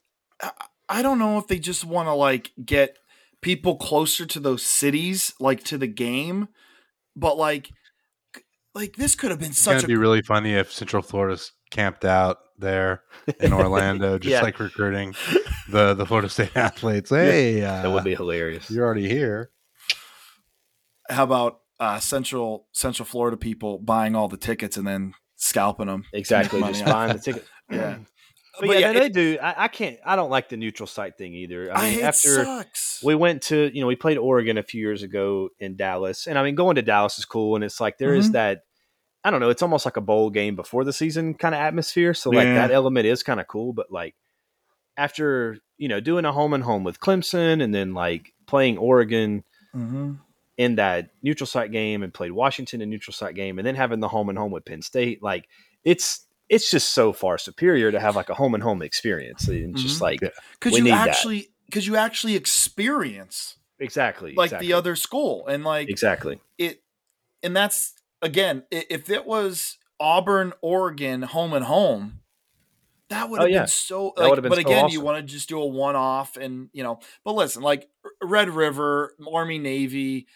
[SPEAKER 1] I- I don't know if they just want to like get people closer to those cities, like to the game. But like, like this could have been
[SPEAKER 2] it's
[SPEAKER 1] such
[SPEAKER 2] gonna
[SPEAKER 1] a
[SPEAKER 2] be really funny if Central Florida's camped out there in Orlando, just
[SPEAKER 3] Yeah.
[SPEAKER 2] like recruiting the the Florida State athletes. Hey, uh,
[SPEAKER 3] That would be hilarious.
[SPEAKER 2] you're already here.
[SPEAKER 1] how about uh, Central Central Florida people buying all the tickets and then scalping them?
[SPEAKER 3] Exactly,
[SPEAKER 1] Money
[SPEAKER 3] just buying the ticket.
[SPEAKER 1] Yeah.
[SPEAKER 3] But,
[SPEAKER 1] But
[SPEAKER 3] yeah,
[SPEAKER 1] yeah,
[SPEAKER 3] no, they do. I, I can't. I don't like the neutral site thing either. I mean,
[SPEAKER 1] it
[SPEAKER 3] after
[SPEAKER 1] sucks.
[SPEAKER 3] we went to, you know, we played Oregon a few years ago in Dallas, and I mean, going to Dallas is cool, and it's like there is
[SPEAKER 1] Mhm.
[SPEAKER 3] that. I don't know. It's almost like a bowl game before the season kind of atmosphere. So like
[SPEAKER 1] Yeah.
[SPEAKER 3] that element is kind of cool, but like after you know doing a home and home with Clemson, and then like playing Oregon
[SPEAKER 1] Mhm.
[SPEAKER 3] in that neutral site game, and played Washington in neutral site game, and then having the home and home with Penn State, like it's it's just so far superior to have like a home and home experience. And it's just
[SPEAKER 1] Mhm.
[SPEAKER 3] like
[SPEAKER 2] Yeah.
[SPEAKER 1] Because
[SPEAKER 3] We
[SPEAKER 1] you
[SPEAKER 3] need
[SPEAKER 1] actually, because you actually experience
[SPEAKER 3] exactly
[SPEAKER 1] like
[SPEAKER 3] exactly,
[SPEAKER 1] the other school, and like
[SPEAKER 3] exactly.
[SPEAKER 1] it and that's again if it was auburn oregon home and home that would
[SPEAKER 3] Oh,
[SPEAKER 1] have
[SPEAKER 3] yeah.
[SPEAKER 1] been so like,
[SPEAKER 3] been
[SPEAKER 1] but
[SPEAKER 3] so
[SPEAKER 1] again you want to just do a one-off and you know but listen like red river army navy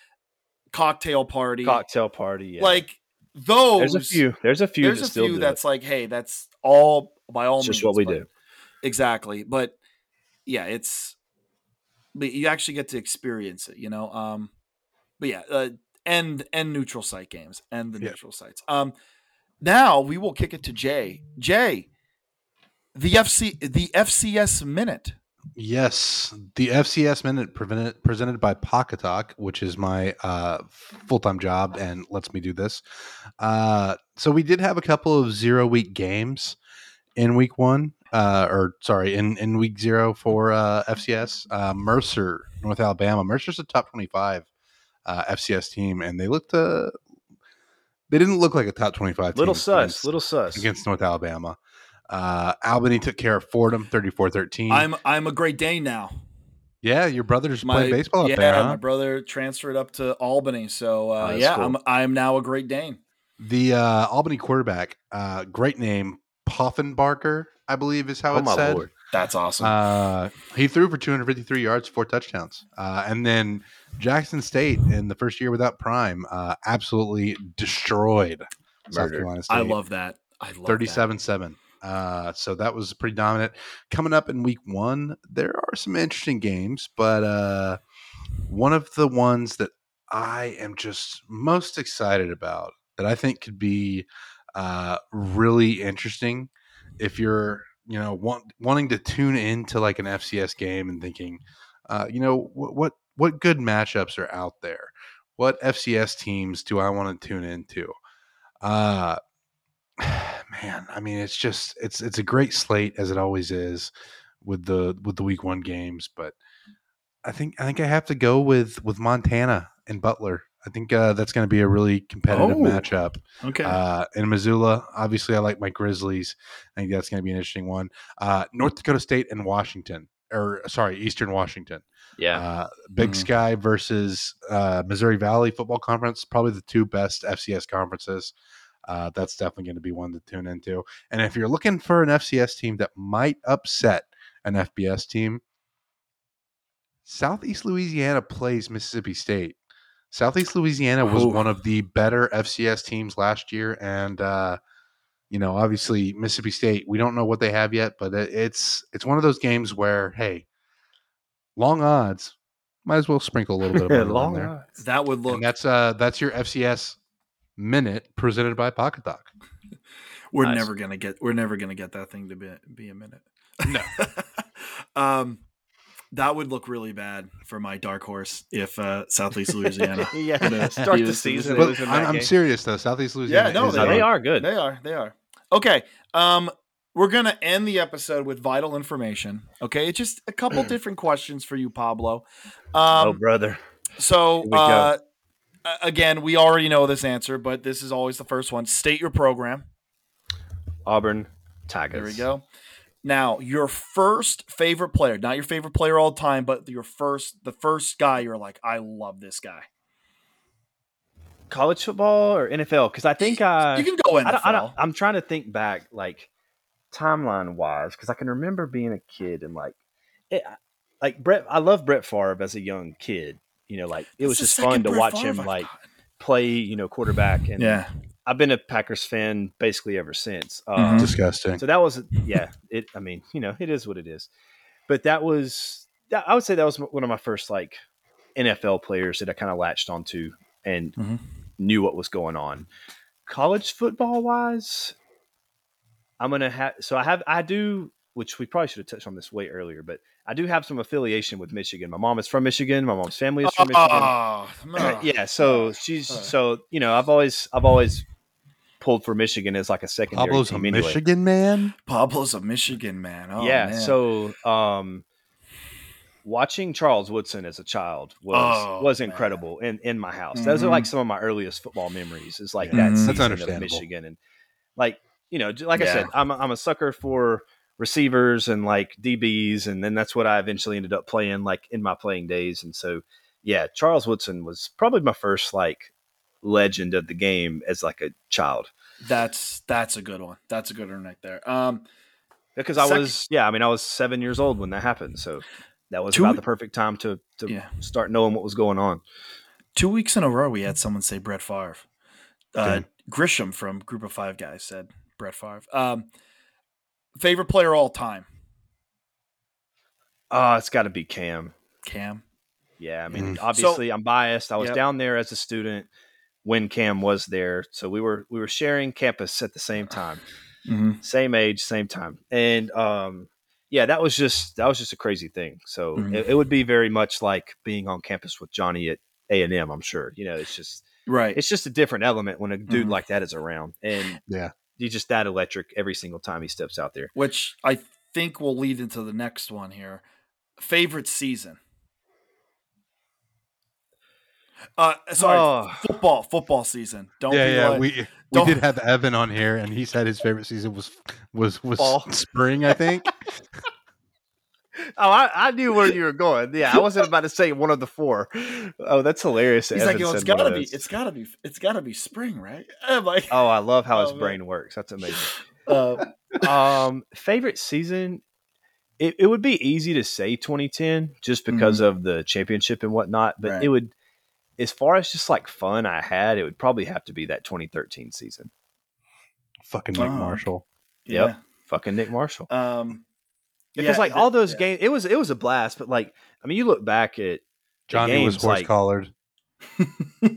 [SPEAKER 1] cocktail party
[SPEAKER 3] Cocktail party. Yeah.
[SPEAKER 1] like those
[SPEAKER 3] there's a few. There's a few.
[SPEAKER 1] there's
[SPEAKER 3] that
[SPEAKER 1] a few that's like hey that's all by all.
[SPEAKER 3] It's
[SPEAKER 1] means
[SPEAKER 3] just what we
[SPEAKER 1] but-
[SPEAKER 3] do.
[SPEAKER 1] exactly but yeah it's but you actually get to experience it. You know. Um, but yeah, uh, and and neutral site games and the
[SPEAKER 2] Yeah.
[SPEAKER 1] neutral sites. Um, now we will kick it to Jay. Jay, the FC the FCS minute.
[SPEAKER 2] Yes, the FCS minute prevented, presented by Pocketalk, which is my uh, full time job and lets me do this. Uh, so we did have a couple of zero week games in week one, uh, or sorry, in, in week zero for uh, FCS. Uh, Mercer, North Alabama. Mercer's a top twenty five uh, FCS team, and they looked uh, they didn't look like a top twenty five.
[SPEAKER 3] Little
[SPEAKER 2] team
[SPEAKER 3] sus,
[SPEAKER 2] against-
[SPEAKER 3] little sus.
[SPEAKER 2] against North Alabama. Uh, Albany took care of Fordham 34-13.
[SPEAKER 1] I'm I'm a Great Dane now.
[SPEAKER 2] Yeah, your brother's
[SPEAKER 1] My
[SPEAKER 2] playing baseball up
[SPEAKER 1] yeah,
[SPEAKER 2] there, huh?
[SPEAKER 1] my brother transferred up to Albany, so uh,
[SPEAKER 3] Oh,
[SPEAKER 1] yeah,
[SPEAKER 3] cool.
[SPEAKER 1] I'm I'm now a Great Dane.
[SPEAKER 2] The uh, Albany quarterback, uh, great name, Poffenbarger, I believe is how
[SPEAKER 3] oh
[SPEAKER 2] it's
[SPEAKER 3] my
[SPEAKER 2] said.
[SPEAKER 3] lord!
[SPEAKER 1] That's awesome.
[SPEAKER 2] Uh, he threw for 253 yards, four touchdowns. Uh, and then Jackson State in the first year without Prime, uh, absolutely destroyed South Carolina State.
[SPEAKER 1] I love that. I love that.
[SPEAKER 2] 37 7. Uh, so that was pretty dominant. Coming up in week one, there are some interesting games, but uh, one of the ones that I am just most excited about that I think could be uh, really interesting if you're, you know, want, wanting to tune into like an FCS game and thinking, uh, you know, what, what what good matchups are out there? What FCS teams do I want to tune into? Uh, man, I mean, it's just it's it's a great slate as it always is with the with the week one games, but I think I think I have to go with with Montana and Butler. I think uh, that's going to be a really competitive
[SPEAKER 1] Oh.
[SPEAKER 2] matchup.
[SPEAKER 1] Okay.
[SPEAKER 2] Uh, in Missoula, obviously, I like my Grizzlies. I think that's going to be an interesting one. Uh, North Dakota State and Washington, or sorry, Eastern Washington.
[SPEAKER 3] Yeah,
[SPEAKER 2] Uh, Big
[SPEAKER 1] Mhm.
[SPEAKER 2] Sky versus uh, Missouri Valley Football Conference, probably the two best FCS conferences. Uh, that's definitely going to be one to tune into. And if you're looking for an FCS team that might upset an FBS team, Southeast Louisiana plays Mississippi State. Southeast Louisiana was
[SPEAKER 1] Ooh.
[SPEAKER 2] one of the better FCS teams last year, and uh, you know, obviously Mississippi State. We don't know what they have yet, but it's it's one of those games where, hey, long odds, might as well sprinkle a little bit of money
[SPEAKER 3] long
[SPEAKER 2] there.
[SPEAKER 3] odds.
[SPEAKER 1] that would look.
[SPEAKER 2] And that's uh that's your FCS minute presented by Pocketalk.
[SPEAKER 1] we're
[SPEAKER 3] Nice.
[SPEAKER 1] never gonna get. We're never gonna get that thing to be be a minute.
[SPEAKER 2] No.
[SPEAKER 1] um, that would look really bad for my dark horse if uh, Southeast Louisiana.
[SPEAKER 3] yeah,
[SPEAKER 1] Gonna
[SPEAKER 3] start the season.
[SPEAKER 2] But I'm, I'm serious though. Southeast Louisiana.
[SPEAKER 1] no,
[SPEAKER 2] is
[SPEAKER 1] they
[SPEAKER 3] No, they are good.
[SPEAKER 1] They are. They are. Okay. Um, we're gonna end the episode with vital information. Okay, it's just a couple different questions for you, Pablo. Um,
[SPEAKER 3] oh, brother.
[SPEAKER 1] so
[SPEAKER 3] we
[SPEAKER 1] uh, again, we already know this answer, but this is always the first one. State your program.
[SPEAKER 3] Auburn Tigers.
[SPEAKER 1] There we go. Now, your first favorite player, not your favorite player all the time, but your first, the first guy you're like, I love this guy.
[SPEAKER 3] College football or NFL? Because I think I.
[SPEAKER 1] you can go NFL.
[SPEAKER 3] I don't, I I'm trying to think back, like timeline wise, because I can remember being a kid and like, it, like Brett. I love Brett Favre as a young kid. You know, like it was just fun to
[SPEAKER 1] Brett
[SPEAKER 3] watch
[SPEAKER 1] Favre
[SPEAKER 3] him like play. You know, quarterback, and
[SPEAKER 1] Yeah.
[SPEAKER 3] I've been a Packers fan basically ever since.
[SPEAKER 1] Mhm.
[SPEAKER 3] Um,
[SPEAKER 2] disgusting.
[SPEAKER 3] so that was yeah. It. I mean, you know, it is what it is. But that was. that- I would say that was one of my first like NFL players that I kind of latched onto and
[SPEAKER 1] Mhm.
[SPEAKER 3] knew what was going on. College football wise, I'm gonna have. So I have. I do. Which we probably should have touched on this way earlier, but I do have some affiliation with Michigan. My mom is from Michigan. My mom's family is from Michigan.
[SPEAKER 1] Oh, no.
[SPEAKER 3] yeah, so she's
[SPEAKER 1] Uh.
[SPEAKER 3] so you know I've always I've always pulled for Michigan as like a secondary
[SPEAKER 2] Pablo's a
[SPEAKER 3] anyway.
[SPEAKER 2] Michigan man.
[SPEAKER 1] Pablo's a Michigan man. Oh,
[SPEAKER 3] yeah,
[SPEAKER 1] man.
[SPEAKER 3] so um, watching Charles Woodson as a child was
[SPEAKER 1] Oh,
[SPEAKER 3] was
[SPEAKER 1] man.
[SPEAKER 3] incredible in in my house. Those are
[SPEAKER 1] Mhm.
[SPEAKER 3] like some of my earliest football memories. Is like that
[SPEAKER 1] That's
[SPEAKER 3] season of. Michigan and like you know j- like I said I'm a, I'm a sucker for receivers and like DBs and then that's what I eventually ended up playing like in my playing days and so yeah Charles Woodson was probably my first like legend of the game as like a child
[SPEAKER 1] that's that's a good one. That's a good one right there. Um,
[SPEAKER 3] because I
[SPEAKER 1] Second-
[SPEAKER 3] was yeah I mean I was seven years old when that happened so that was
[SPEAKER 1] Two-
[SPEAKER 3] about the perfect time to to
[SPEAKER 1] Yeah.
[SPEAKER 3] start knowing what was going on.
[SPEAKER 1] two weeks in a row, we had someone say Brett Favre. Uh. Grisham from Group of Five Guys said Brett Favre. Um, favorite player all time.
[SPEAKER 3] Oh, it's got to be Cam.
[SPEAKER 1] Cam.
[SPEAKER 3] Yeah, I mean,
[SPEAKER 2] Mm.
[SPEAKER 3] obviously, I'm biased. I was
[SPEAKER 1] Yep.
[SPEAKER 3] down there as a student when Cam was there, so we were we were sharing campus at the same time,
[SPEAKER 1] Mm-hmm.
[SPEAKER 3] same age, same time, and um, yeah, that was just that was just a crazy thing. So
[SPEAKER 1] Mhm.
[SPEAKER 3] it, it would be very much like being on campus with Johnny at A and M. I'm sure, you know, it's just
[SPEAKER 1] Right.
[SPEAKER 3] it's just a different element when a dude
[SPEAKER 1] Mhm.
[SPEAKER 3] like that is around, and
[SPEAKER 2] Yeah.
[SPEAKER 3] He's just that electric every single time he steps out there.
[SPEAKER 1] Which I think will lead into the next one here. Favorite season. Uh, sorry,
[SPEAKER 3] Oh.
[SPEAKER 1] football, football season. Don't
[SPEAKER 2] yeah,
[SPEAKER 1] be
[SPEAKER 2] yeah.
[SPEAKER 1] like,
[SPEAKER 2] we we
[SPEAKER 1] don't-
[SPEAKER 2] did have Evan on here, and he said his favorite season was was was
[SPEAKER 3] Fall.
[SPEAKER 2] spring. I think.
[SPEAKER 3] Oh, I, I knew where you were going. Yeah, I wasn't about to say one of the four. Oh, that's hilarious. that
[SPEAKER 1] He's like,
[SPEAKER 3] Evan
[SPEAKER 1] "Yo, it's
[SPEAKER 3] said one
[SPEAKER 1] gotta be, it's gotta be, it's gotta be spring, right? I'm like,
[SPEAKER 3] Oh, I love how his
[SPEAKER 1] Oh, man.
[SPEAKER 3] brain works. That's amazing.
[SPEAKER 1] uh,
[SPEAKER 3] um, favorite season? It, it would be easy to say 2010 just because of the championship and whatnot, but
[SPEAKER 1] Mm-hmm. Right.
[SPEAKER 3] it would, as far as just like fun I had, it would probably have to be that 2013 season.
[SPEAKER 2] Fucking Nick
[SPEAKER 1] Oh.
[SPEAKER 2] Marshall.
[SPEAKER 3] Yep. Fucking Nick Marshall.
[SPEAKER 1] Um,
[SPEAKER 3] Because
[SPEAKER 1] yeah,
[SPEAKER 3] like
[SPEAKER 1] the-
[SPEAKER 3] all those
[SPEAKER 1] yeah.
[SPEAKER 3] games, it was it was a blast. But like, I mean, you look back at
[SPEAKER 2] Johnny was
[SPEAKER 3] games,
[SPEAKER 2] horse
[SPEAKER 3] like-
[SPEAKER 2] collared.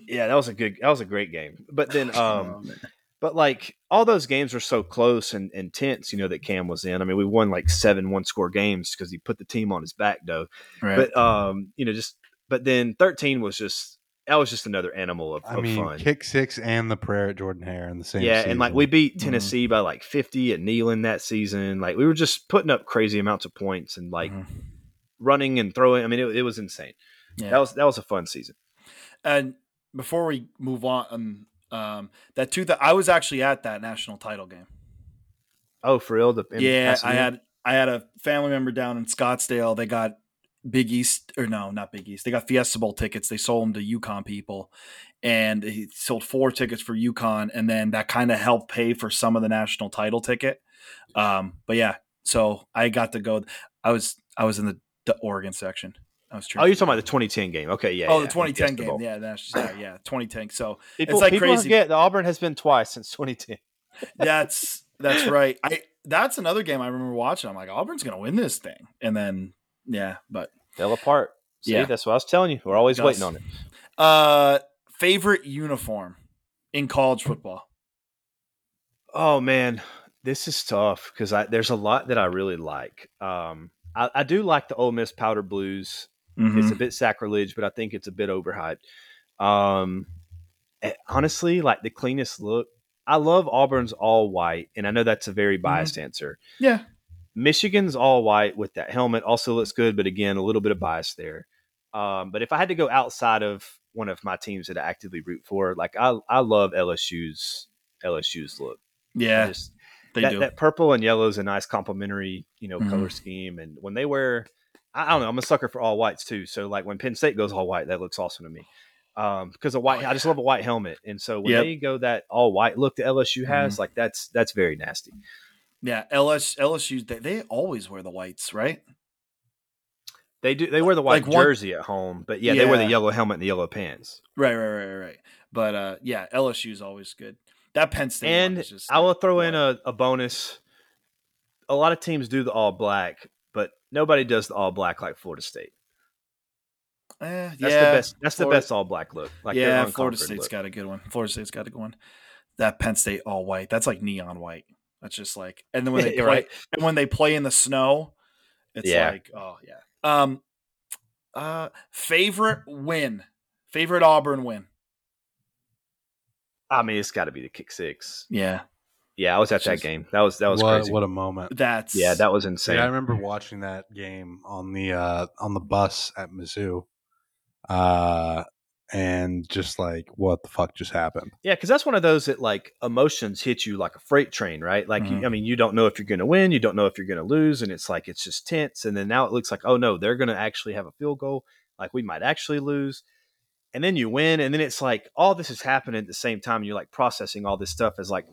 [SPEAKER 3] yeah, that was a good, that was a great game. But then, um,
[SPEAKER 1] Oh.
[SPEAKER 3] But like all those games were so close and intense, you know, that Cam was in. I mean, we won like seven one score games because he put the team on his back though.
[SPEAKER 1] right.
[SPEAKER 3] But um, you know, just but then thirteen was just that was just another animal of,
[SPEAKER 2] I
[SPEAKER 3] of
[SPEAKER 2] mean,
[SPEAKER 3] fun.
[SPEAKER 2] kick six and the prayer at Jordan Hare in the same.
[SPEAKER 3] yeah, and like we
[SPEAKER 2] season.
[SPEAKER 3] beat
[SPEAKER 1] Mhm.
[SPEAKER 3] Tennessee by like fifty at Neyland that season. Like we were just putting up crazy amounts of points and like
[SPEAKER 1] Mhm.
[SPEAKER 3] running and throwing. I mean, it, it was insane.
[SPEAKER 1] yeah.
[SPEAKER 3] That was that was a fun season.
[SPEAKER 1] And before we move on, um, um, that two that I was actually at that national title game.
[SPEAKER 3] Oh, for real? The, in
[SPEAKER 1] yeah, I had I had a family member down in Scottsdale. They got Big East or no, not Big East. They got Fiesta Bowl tickets. They sold them to UConn people, and he sold four tickets for UConn, and then that kind of helped pay for some of the national title ticket. Um, but yeah, so I got to go. I was I was in the, the Oregon section. I was.
[SPEAKER 3] Oh, you're talking about the 2010 game? Okay, yeah.
[SPEAKER 1] Oh,
[SPEAKER 3] yeah,
[SPEAKER 1] the 2010
[SPEAKER 3] Fiesta Bowl.
[SPEAKER 1] game. Yeah, that's yeah, yeah, 2010. So
[SPEAKER 3] People,
[SPEAKER 1] like
[SPEAKER 3] people
[SPEAKER 1] crazy.
[SPEAKER 3] forget the Auburn has been twice since 2010.
[SPEAKER 1] that's that's right. I that's another game I remember watching. I'm like, Auburn's gonna win this thing, and then yeah, but
[SPEAKER 3] Fell apart. See,
[SPEAKER 1] Yeah.
[SPEAKER 3] that's what I was telling you. We're always waiting on it.
[SPEAKER 1] uh, favorite uniform in college football.
[SPEAKER 3] Oh man, this is tough because I there's a lot that I really like. Um, I, I do like the Ole Miss powder blues.
[SPEAKER 1] Mm-hmm.
[SPEAKER 3] It's a bit sacrilege, but I think it's a bit overhyped. Um, eh, honestly, like the cleanest look. I love Auburn's all white, and I know that's a very biased answer.
[SPEAKER 1] Yeah,
[SPEAKER 3] Michigan's all white with that helmet also looks good, but again, a little bit of bias there. Um, but if I had to go outside of one of my teams that I actively root for, like I, I love LSU's LSU's look.
[SPEAKER 1] Yeah,
[SPEAKER 3] just-
[SPEAKER 1] they
[SPEAKER 3] that,
[SPEAKER 1] do.
[SPEAKER 3] that purple and yellow is a nice complementary, you know,
[SPEAKER 1] Mhm.
[SPEAKER 3] color scheme. And when they wear, I, I don't know, I'm a sucker for all whites too. So like when Penn State goes all white, that looks awesome to me. Um, because a white, I just love a white helmet, and so when
[SPEAKER 1] Yep.
[SPEAKER 3] they go that all white look that LSU has, like that's that's very nasty.
[SPEAKER 1] Yeah, LS LSU they, they always wear the whites, right?
[SPEAKER 3] They do. They wear the white
[SPEAKER 1] Like one-
[SPEAKER 3] jersey at home, but yeah, they wear the yellow helmet and the yellow pants.
[SPEAKER 1] Right, right, right, right. But uh, yeah, LSU's always good. That Penn State
[SPEAKER 3] and
[SPEAKER 1] is just
[SPEAKER 3] I will throw in a, a bonus. A lot of teams do the all black, but nobody does the all black like Florida State.
[SPEAKER 1] Eh,
[SPEAKER 3] That's
[SPEAKER 1] yeah,
[SPEAKER 3] the best. That's the best all black look. Like
[SPEAKER 1] yeah, Florida State's
[SPEAKER 3] look.
[SPEAKER 1] got a good one. Florida State's got a good one. That Penn State all white. That's like neon white. That's just like, and then when they play,
[SPEAKER 3] right.
[SPEAKER 1] and when they play in the snow, it's
[SPEAKER 3] Yeah.
[SPEAKER 1] like, oh yeah. Um, uh, favorite win, favorite Auburn win.
[SPEAKER 3] I mean, it's got to be the kick six.
[SPEAKER 1] Yeah,
[SPEAKER 3] Yeah, I was at
[SPEAKER 1] It's
[SPEAKER 3] that
[SPEAKER 1] just-
[SPEAKER 3] game. That was that was
[SPEAKER 2] what,
[SPEAKER 3] crazy.
[SPEAKER 2] what a moment.
[SPEAKER 1] that's
[SPEAKER 3] yeah, that was insane.
[SPEAKER 2] Yeah, I remember watching that game on the uh, on the bus at Mizzou, uh, and just like, what the fuck just happened?
[SPEAKER 3] Yeah, because that's one of those that like emotions hit you like a freight train, right? Like,
[SPEAKER 1] Mhm.
[SPEAKER 3] you, I mean, you don't know if you're going to win, you don't know if you're going to lose, and it's like it's just tense. And then now it looks like, oh no, they're going to actually have a field goal. Like we might actually lose, and then you win, and then it's like all this is happening at the same time. And you're like processing all this stuff as like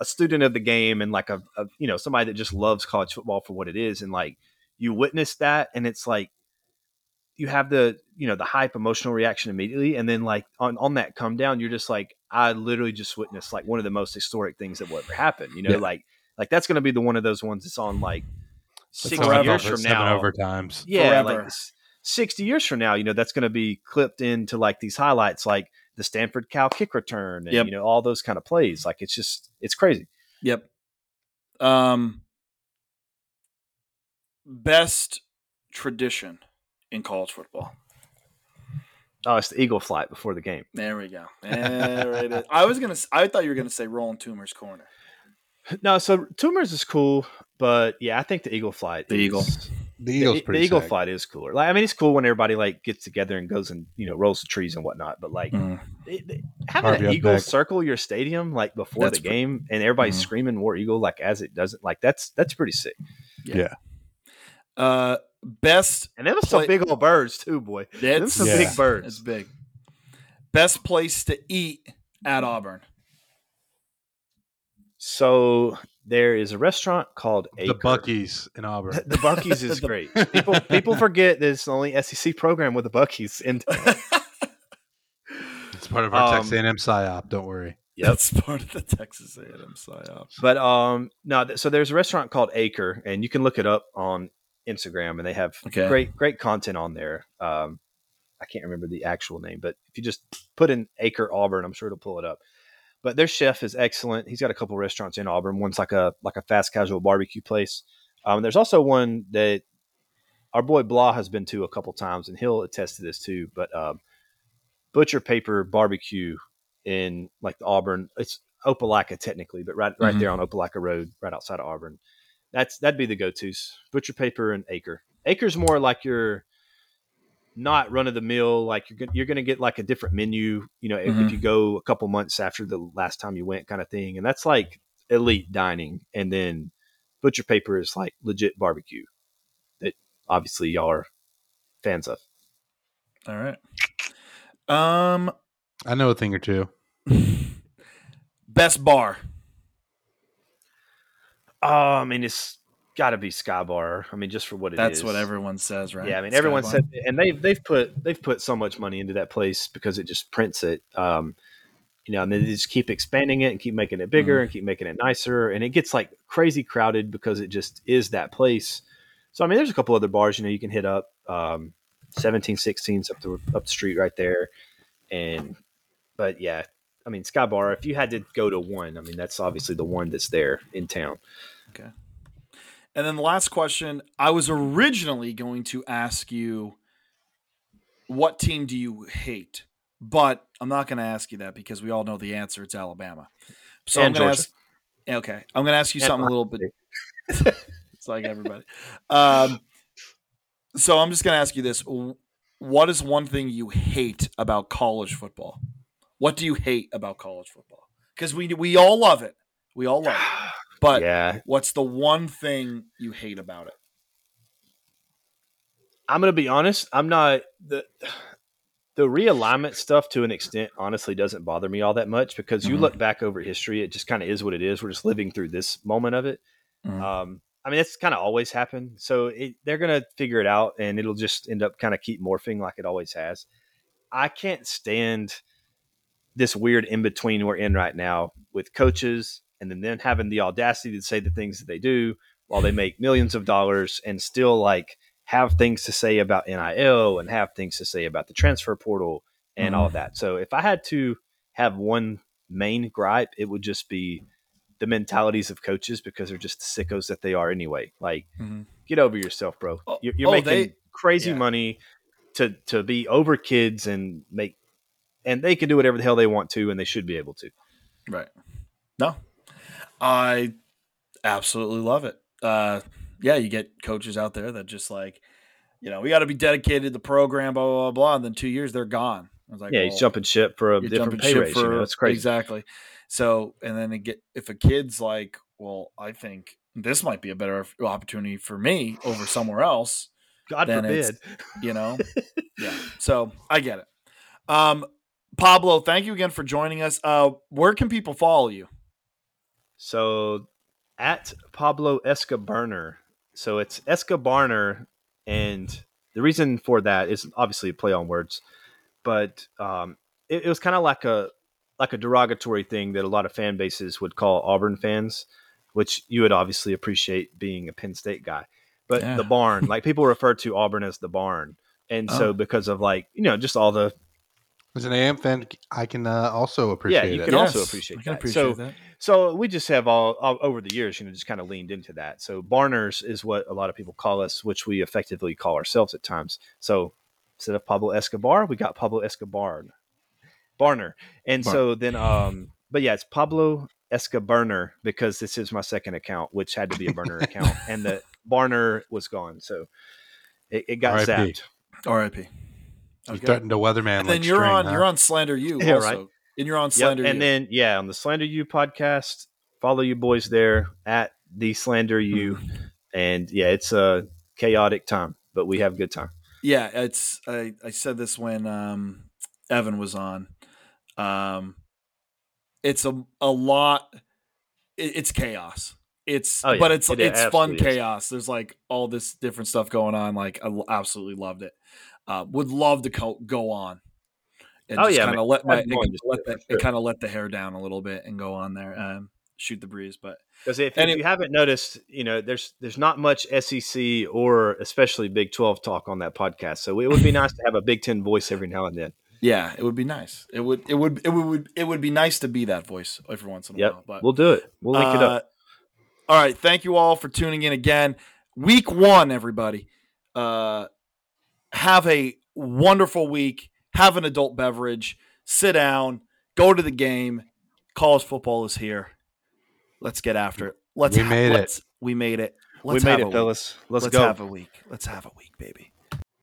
[SPEAKER 3] a student of the game and like a, a you know somebody that just loves college football for what it is, and like you witness that, and it's like you have the you know the hype emotional reaction immediately and then like on, on that come down you're just like i literally just witnessed like one of the most historic things that will ever happen you know
[SPEAKER 2] Yeah.
[SPEAKER 3] like like that's going to be the one of those ones that's on like
[SPEAKER 2] It's
[SPEAKER 3] 60
[SPEAKER 2] seven
[SPEAKER 3] years from
[SPEAKER 2] seven
[SPEAKER 3] now
[SPEAKER 2] overtimes.
[SPEAKER 3] yeah
[SPEAKER 1] Forever.
[SPEAKER 3] like 60 years from now, you know, that's going to be clipped into like these highlights, like the Stanford Cal kick return and,
[SPEAKER 1] Yep.
[SPEAKER 3] you know, all those kind of plays. Like it's just, it's crazy.
[SPEAKER 1] Yep. Um, best tradition in college football.
[SPEAKER 3] Oh, it's the Eagle flight before the game.
[SPEAKER 1] There we go. There it is. I was gonna. s- I thought you were gonna say rolling Toomer's Corner.
[SPEAKER 3] No, so Toomer's is cool, but yeah, I think the Eagle flight.
[SPEAKER 1] The
[SPEAKER 3] is-
[SPEAKER 1] Eagle.
[SPEAKER 2] The
[SPEAKER 3] The,
[SPEAKER 2] Eagles
[SPEAKER 3] the
[SPEAKER 2] pretty
[SPEAKER 3] Eagle
[SPEAKER 2] sick.
[SPEAKER 3] flight is cooler. Like, I mean, it's cool when everybody like gets together and goes and you know rolls the trees and whatnot. But like
[SPEAKER 1] Mm.
[SPEAKER 3] it- it- having an Eagle
[SPEAKER 2] back.
[SPEAKER 3] circle your stadium like before
[SPEAKER 1] That's
[SPEAKER 3] the
[SPEAKER 1] pre-
[SPEAKER 3] game and everybody's
[SPEAKER 1] Mhm.
[SPEAKER 3] screaming "War Eagle" like as it doesn't like that's that's pretty sick. Yeah.
[SPEAKER 1] Uh, best.
[SPEAKER 3] And them some
[SPEAKER 1] Play-
[SPEAKER 3] big old birds too, boy. Them
[SPEAKER 1] It's
[SPEAKER 3] some
[SPEAKER 2] Yeah.
[SPEAKER 3] big birds.
[SPEAKER 1] It's big. Best place to eat at Auburn.
[SPEAKER 3] So there is a restaurant called Acre.
[SPEAKER 2] The Buc-ee's in Auburn.
[SPEAKER 3] The Buc-ee's is
[SPEAKER 1] The-
[SPEAKER 3] great. People people forget that it's the only SEC program with the Buc-ee's. And
[SPEAKER 2] It's part of our
[SPEAKER 3] Um,
[SPEAKER 2] Texas A&M psyop. Don't worry.
[SPEAKER 1] That's part of the Texas A&M psyop.
[SPEAKER 3] but um no, th- so there's a restaurant called Acre, and you can look it up on Instagram, and they have
[SPEAKER 1] Okay.
[SPEAKER 3] great great content on there. Um, I can't remember the actual name, but if you just put in Acre Auburn, I'm sure it'll pull it up. But their chef is excellent. He's got a couple restaurants in Auburn. One's like a like a fast casual barbecue place. Um, there's also one that our boy Blah has been to a couple times, and he'll attest to this too. But um, Butcher Paper Barbecue in like the Auburn, it's Opelika technically, but right right
[SPEAKER 1] Mhm.
[SPEAKER 3] there on Opelika Road, right outside of Auburn. That's that'd be the go tos. Butcher Paper and Acre. Acre's more like your not run of the mill. Like you're gonna, you're going to get like a different menu. You know, if,
[SPEAKER 1] Mhm.
[SPEAKER 3] if you go a couple months after the last time you went, kind of thing. And that's like elite dining. And then Butcher Paper is like legit barbecue that obviously y'all are fans of.
[SPEAKER 1] All right. Um,
[SPEAKER 2] I know a thing or two.
[SPEAKER 1] best bar.
[SPEAKER 3] Oh, I mean, it's got to be Sky Bar. I mean, just for what it is.
[SPEAKER 1] That's what everyone says, right?
[SPEAKER 3] Yeah, I mean,
[SPEAKER 1] Sky
[SPEAKER 3] everyone said, and they've they've put they've put so much money into that place because it just prints it. Um, you know, and they just keep expanding it and keep making it bigger and keep making it nicer, and it gets like crazy crowded because it just is that place. So I mean, there's a couple other bars you know you can hit up. Um, 17, 16's up the up the street right there, and but yeah, I mean Sky Bar. If you had to go to one, I mean that's obviously the one that's there in town.
[SPEAKER 1] And then the last question, I was originally going to ask you, what team do you hate? But I'm not going to ask you that because we all know the answer. It's Alabama. So
[SPEAKER 3] And
[SPEAKER 1] I'm going to ask. Okay, I'm going to ask you
[SPEAKER 3] And
[SPEAKER 1] something a little bit. it's like everybody. Um, so I'm just going to ask you this: What is one thing you hate about college football? What do you hate about college football? Because we we all love it. We all love it. But
[SPEAKER 3] yeah,
[SPEAKER 1] what's the one thing you hate about it?
[SPEAKER 3] I'm gonna be honest. I'm not the the realignment stuff to an extent. Honestly, doesn't bother me all that much because you
[SPEAKER 1] Mhm.
[SPEAKER 3] look back over history, it just kind of is what it is. We're just living through this moment of it.
[SPEAKER 1] Mhm.
[SPEAKER 3] Um, I mean, that's kind of always happened. So it, they're gonna figure it out, and it'll just end up kind of keep morphing like it always has. I can't stand this weird in between we're in right now with coaches and then them having the audacity to say the things that they do while they make millions of dollars and still like have things to say about NIL and have things to say about the transfer portal and all of that. So if I had to have one main gripe, it would just be the mentalities of coaches because they're just the sickos that they are anyway. Like,
[SPEAKER 1] Mhm.
[SPEAKER 3] get over yourself, bro.
[SPEAKER 1] Oh,
[SPEAKER 3] You're, you're
[SPEAKER 1] oh,
[SPEAKER 3] making
[SPEAKER 1] they-
[SPEAKER 3] crazy
[SPEAKER 1] yeah.
[SPEAKER 3] money to to be over kids and make, and they can do whatever the hell they want to, and they should be able to.
[SPEAKER 1] Right. No, I absolutely love it. Uh, yeah, you get coaches out there that just like, you know, we got to be dedicated to the program, blah, blah, blah, blah. And then two years, they're gone. I was like,
[SPEAKER 3] yeah,
[SPEAKER 1] well,
[SPEAKER 3] he's jumping ship for a different pay
[SPEAKER 1] ship
[SPEAKER 3] raise. you know, it's crazy.
[SPEAKER 1] Exactly. So, and then it get, if a kid's like, well, I think this might be a better opportunity for me over somewhere else,
[SPEAKER 3] God forbid.
[SPEAKER 1] you know? yeah. So I get it. Um, Pablo, thank you again for joining us. Uh, where can people follow you?
[SPEAKER 3] So at Pablo Escobarner. So it's Escobarner, and the reason for that is obviously a play on words, but um, it, it was kind of like a like a derogatory thing that a lot of fan bases would call Auburn fans, which you would obviously appreciate being a Penn State guy. But
[SPEAKER 1] Yeah.
[SPEAKER 3] the barn, like people refer to Auburn as the barn, and
[SPEAKER 1] Oh.
[SPEAKER 3] so because of like you know just all the
[SPEAKER 2] As an A&M fan, I can uh, also appreciate Yeah,
[SPEAKER 3] you
[SPEAKER 2] it.
[SPEAKER 3] can also appreciate
[SPEAKER 1] I can
[SPEAKER 3] that.
[SPEAKER 1] appreciate
[SPEAKER 3] So-
[SPEAKER 1] that.
[SPEAKER 3] So we just have all, all over the years, you know, just kind of leaned into that. So Barners is what a lot of people call us, which we effectively call ourselves at times. So instead of Pablo Escobar, we got Pablo Escobar, Barner, and
[SPEAKER 1] Bar-
[SPEAKER 3] so then, um, but yeah, it's Pablo Escobarner because this is my second account, which had to be a burner account, and the Barner was gone, so it, it got
[SPEAKER 2] R.I.P..
[SPEAKER 3] zapped.
[SPEAKER 1] R.I.P.
[SPEAKER 2] You
[SPEAKER 1] Okay.
[SPEAKER 2] threatened a weatherman.
[SPEAKER 1] And
[SPEAKER 2] like
[SPEAKER 1] then you're
[SPEAKER 2] string,
[SPEAKER 1] on
[SPEAKER 2] huh?
[SPEAKER 1] you're on Slander U
[SPEAKER 3] Yeah,
[SPEAKER 1] also.
[SPEAKER 3] right.
[SPEAKER 1] And you're on
[SPEAKER 3] Yep,
[SPEAKER 1] Slander
[SPEAKER 3] and
[SPEAKER 1] You.
[SPEAKER 3] then yeah, on the Slander U podcast, follow you boys there at the Slander U,
[SPEAKER 1] Mm-hmm.
[SPEAKER 3] and yeah, it's a chaotic time, but we have a good time.
[SPEAKER 1] Yeah, it's I, I said this when um, Evan was on. Um, it's a a lot. It, it's chaos. It's
[SPEAKER 3] Oh, yeah.
[SPEAKER 1] but it's
[SPEAKER 3] It
[SPEAKER 1] it's fun
[SPEAKER 3] is.
[SPEAKER 1] chaos. There's like all this different stuff going on. Like I absolutely loved it. Uh, would love to co- go on. And
[SPEAKER 3] Oh,
[SPEAKER 1] just
[SPEAKER 3] yeah,
[SPEAKER 1] kind of let my
[SPEAKER 3] Have fun, just
[SPEAKER 1] let the,
[SPEAKER 3] it sure.
[SPEAKER 1] kind of let the hair down a little bit and go on there. Um, shoot the breeze, but
[SPEAKER 3] Because if, if you haven't noticed, you know, there's there's not much SEC or especially Big Twelve talk on that podcast. So it would be nice to have a Big Ten voice every now and then.
[SPEAKER 1] yeah, it would be nice. It would it would it would it would be nice to be that voice every once in a
[SPEAKER 3] Yep,
[SPEAKER 1] while. But
[SPEAKER 3] we'll do it. We'll link it up.
[SPEAKER 1] Uh, All right. Thank you all for tuning in again. Week one, everybody. Uh, have a wonderful week. Have an adult beverage. Sit down. Go to the game. College football is here. Let's get after it. Let's
[SPEAKER 2] We made it.
[SPEAKER 1] let's- We made it. Let's
[SPEAKER 3] we made it, fellas. Let's,
[SPEAKER 1] Let's
[SPEAKER 3] go.
[SPEAKER 1] have a week. Let's have a week, baby.